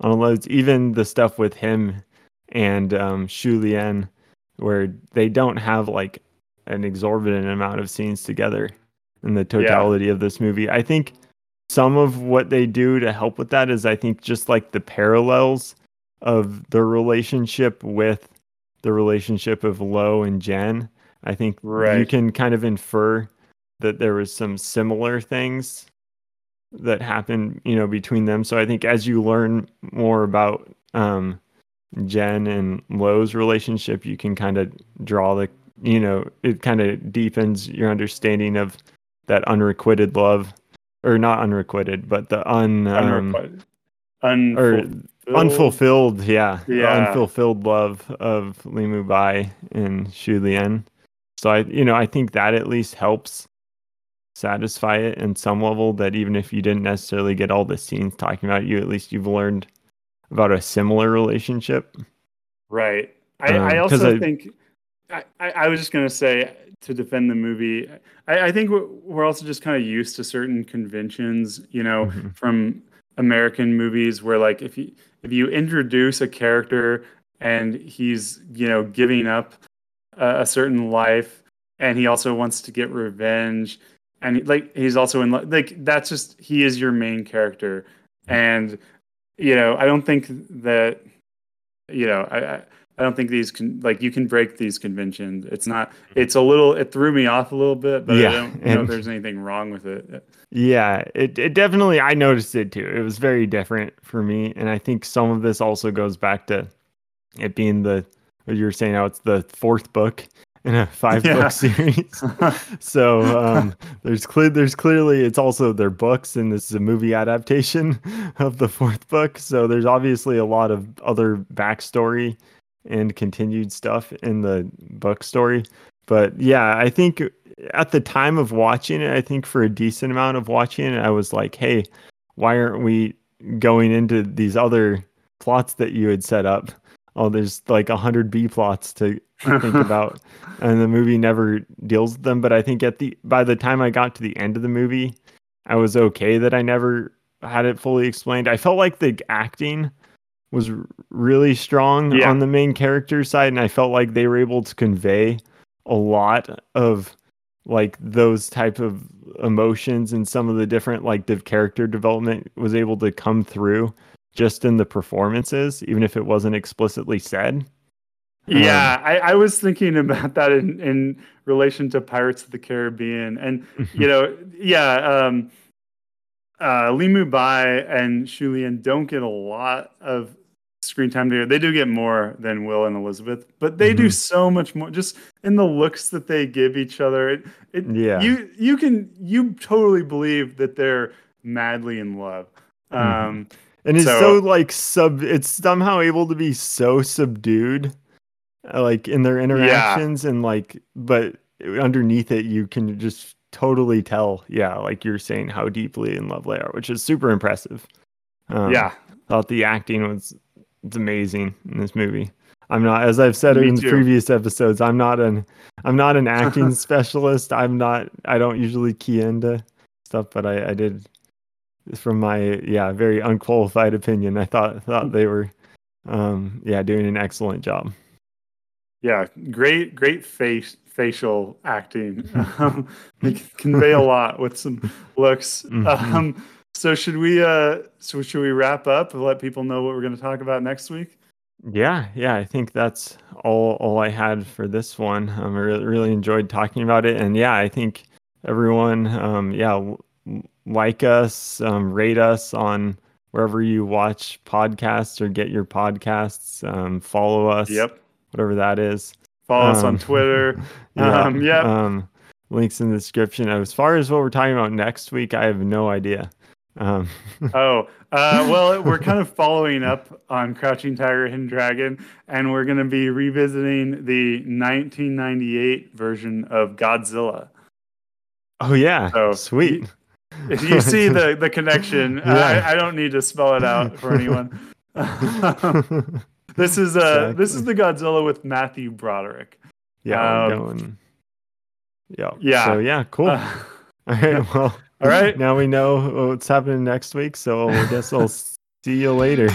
on loads. Even the stuff with him and um Shu Lien where they don't have like an exorbitant amount of scenes together in the totality of this movie. I think some of what they do to help with that is I think just like the parallels of the relationship with the relationship of Lo and Jen. I think you can kind of infer that there was some similar things that happened, you know, between them. So I think as you learn more about um, Jen and Lo's relationship, you can kind of draw the, you know, it kind of deepens your understanding of that unrequited love, or not unrequited, but the un, um, Unrequited. Or Unfulfilled. unfulfilled, yeah, Yeah. unfulfilled love of Li Mu Bai and Shu Lien. So I, you know, I think that at least helps satisfy it in some level. That even if you didn't necessarily get all the scenes talking about you, at least you've learned about a similar relationship. Right. I, Um, I also I- think I, I was just gonna say to defend the movie. I, I think we're, also just kind of used to certain conventions, you know, Mhm. from American movies where like if you if you introduce a character and he's you know giving up a, a certain life and he also wants to get revenge and he- like he's also in like that's just he is your main character and you know I don't think that you know I. I I don't think these can like you can break these conventions. It's not. It's a little. It threw me off a little bit, but Yeah, I don't know if there's anything wrong with it. Yeah, it, it definitely I noticed it too. It was very different for me. And I think some of this also goes back to it being the you were saying how it's the fourth book in a five Yeah. book series. <laughs> so um there's clear there's clearly it's also their books and this is a movie adaptation <laughs> of the fourth book. So there's obviously a lot of other backstory and continued stuff in the book story. But yeah, I think at the time of watching it, I think for a decent amount of watching it, I was like, hey, why aren't we going into these other plots that you had set up? Oh, there's like a hundred B plots to think <laughs> about, and the movie never deals with them. But I think at the by the time I got to the end of the movie, I was okay that I never had it fully explained. I felt like the acting was really strong Yeah. on the main character side, and I felt like they were able to convey a lot of like those type of emotions and some of the different like the character development was able to come through just in the performances even if it wasn't explicitly said Yeah, I, I was thinking about that in, in relation to Pirates of the Caribbean, and you know, <laughs> yeah, um, uh, Li Mu Bai and Shu Lien don't get a lot of screen time together. They do get more than Will and Elizabeth, but they do Mhm. so much more just in the looks that they give each other. It, it, Yeah. you you can you totally believe that they're madly in love. Mhm. Um, and it's So- so, like sub it's somehow able to be so subdued uh, like in their interactions and like but underneath it you can just totally tell yeah like you're saying how deeply in love they are which is super impressive um, yeah, thought the acting was it's amazing in this movie. I'm not, as I've said Me in previous episodes, I'm not an, I'm not an <laughs> acting specialist. I'm not, I don't usually key into stuff, but I, I did, from my yeah very unqualified opinion, I thought thought they were, um, yeah, doing an excellent job. Yeah, great, great face facial acting. Um, <laughs> they convey a lot with some looks. Mhm. Um, so should we? Uh, so should we wrap up and let people know what we're going to talk about next week? Yeah, yeah, I think that's all all I had for this one. Um, I really, really enjoyed talking about it, and yeah, I think everyone, um, yeah, w- like us, um, rate us on wherever you watch podcasts or get your podcasts. Um, follow us, Yep. whatever that is. Follow us on Um, Twitter. <laughs> <laughs> yeah, Um, yep. Um, links in the description. As far as what we're talking about next week, I have no idea. Um, <laughs> oh, uh, well, we're kind of following up on Crouching Tiger, Hidden Dragon, and we're going to be revisiting the 1998 version of Godzilla. oh yeah, So, sweet. If you see the <laughs> the connection, Yeah. I, I don't need to spell it out for anyone. <laughs> this is uh this is the Godzilla with Matthew Broderick. yeah, Um. Yeah. yeah. So yeah, cool. Uh, All right. Well. All right. <laughs> Now we know what's happening next week, so I guess I'll <laughs> see you later.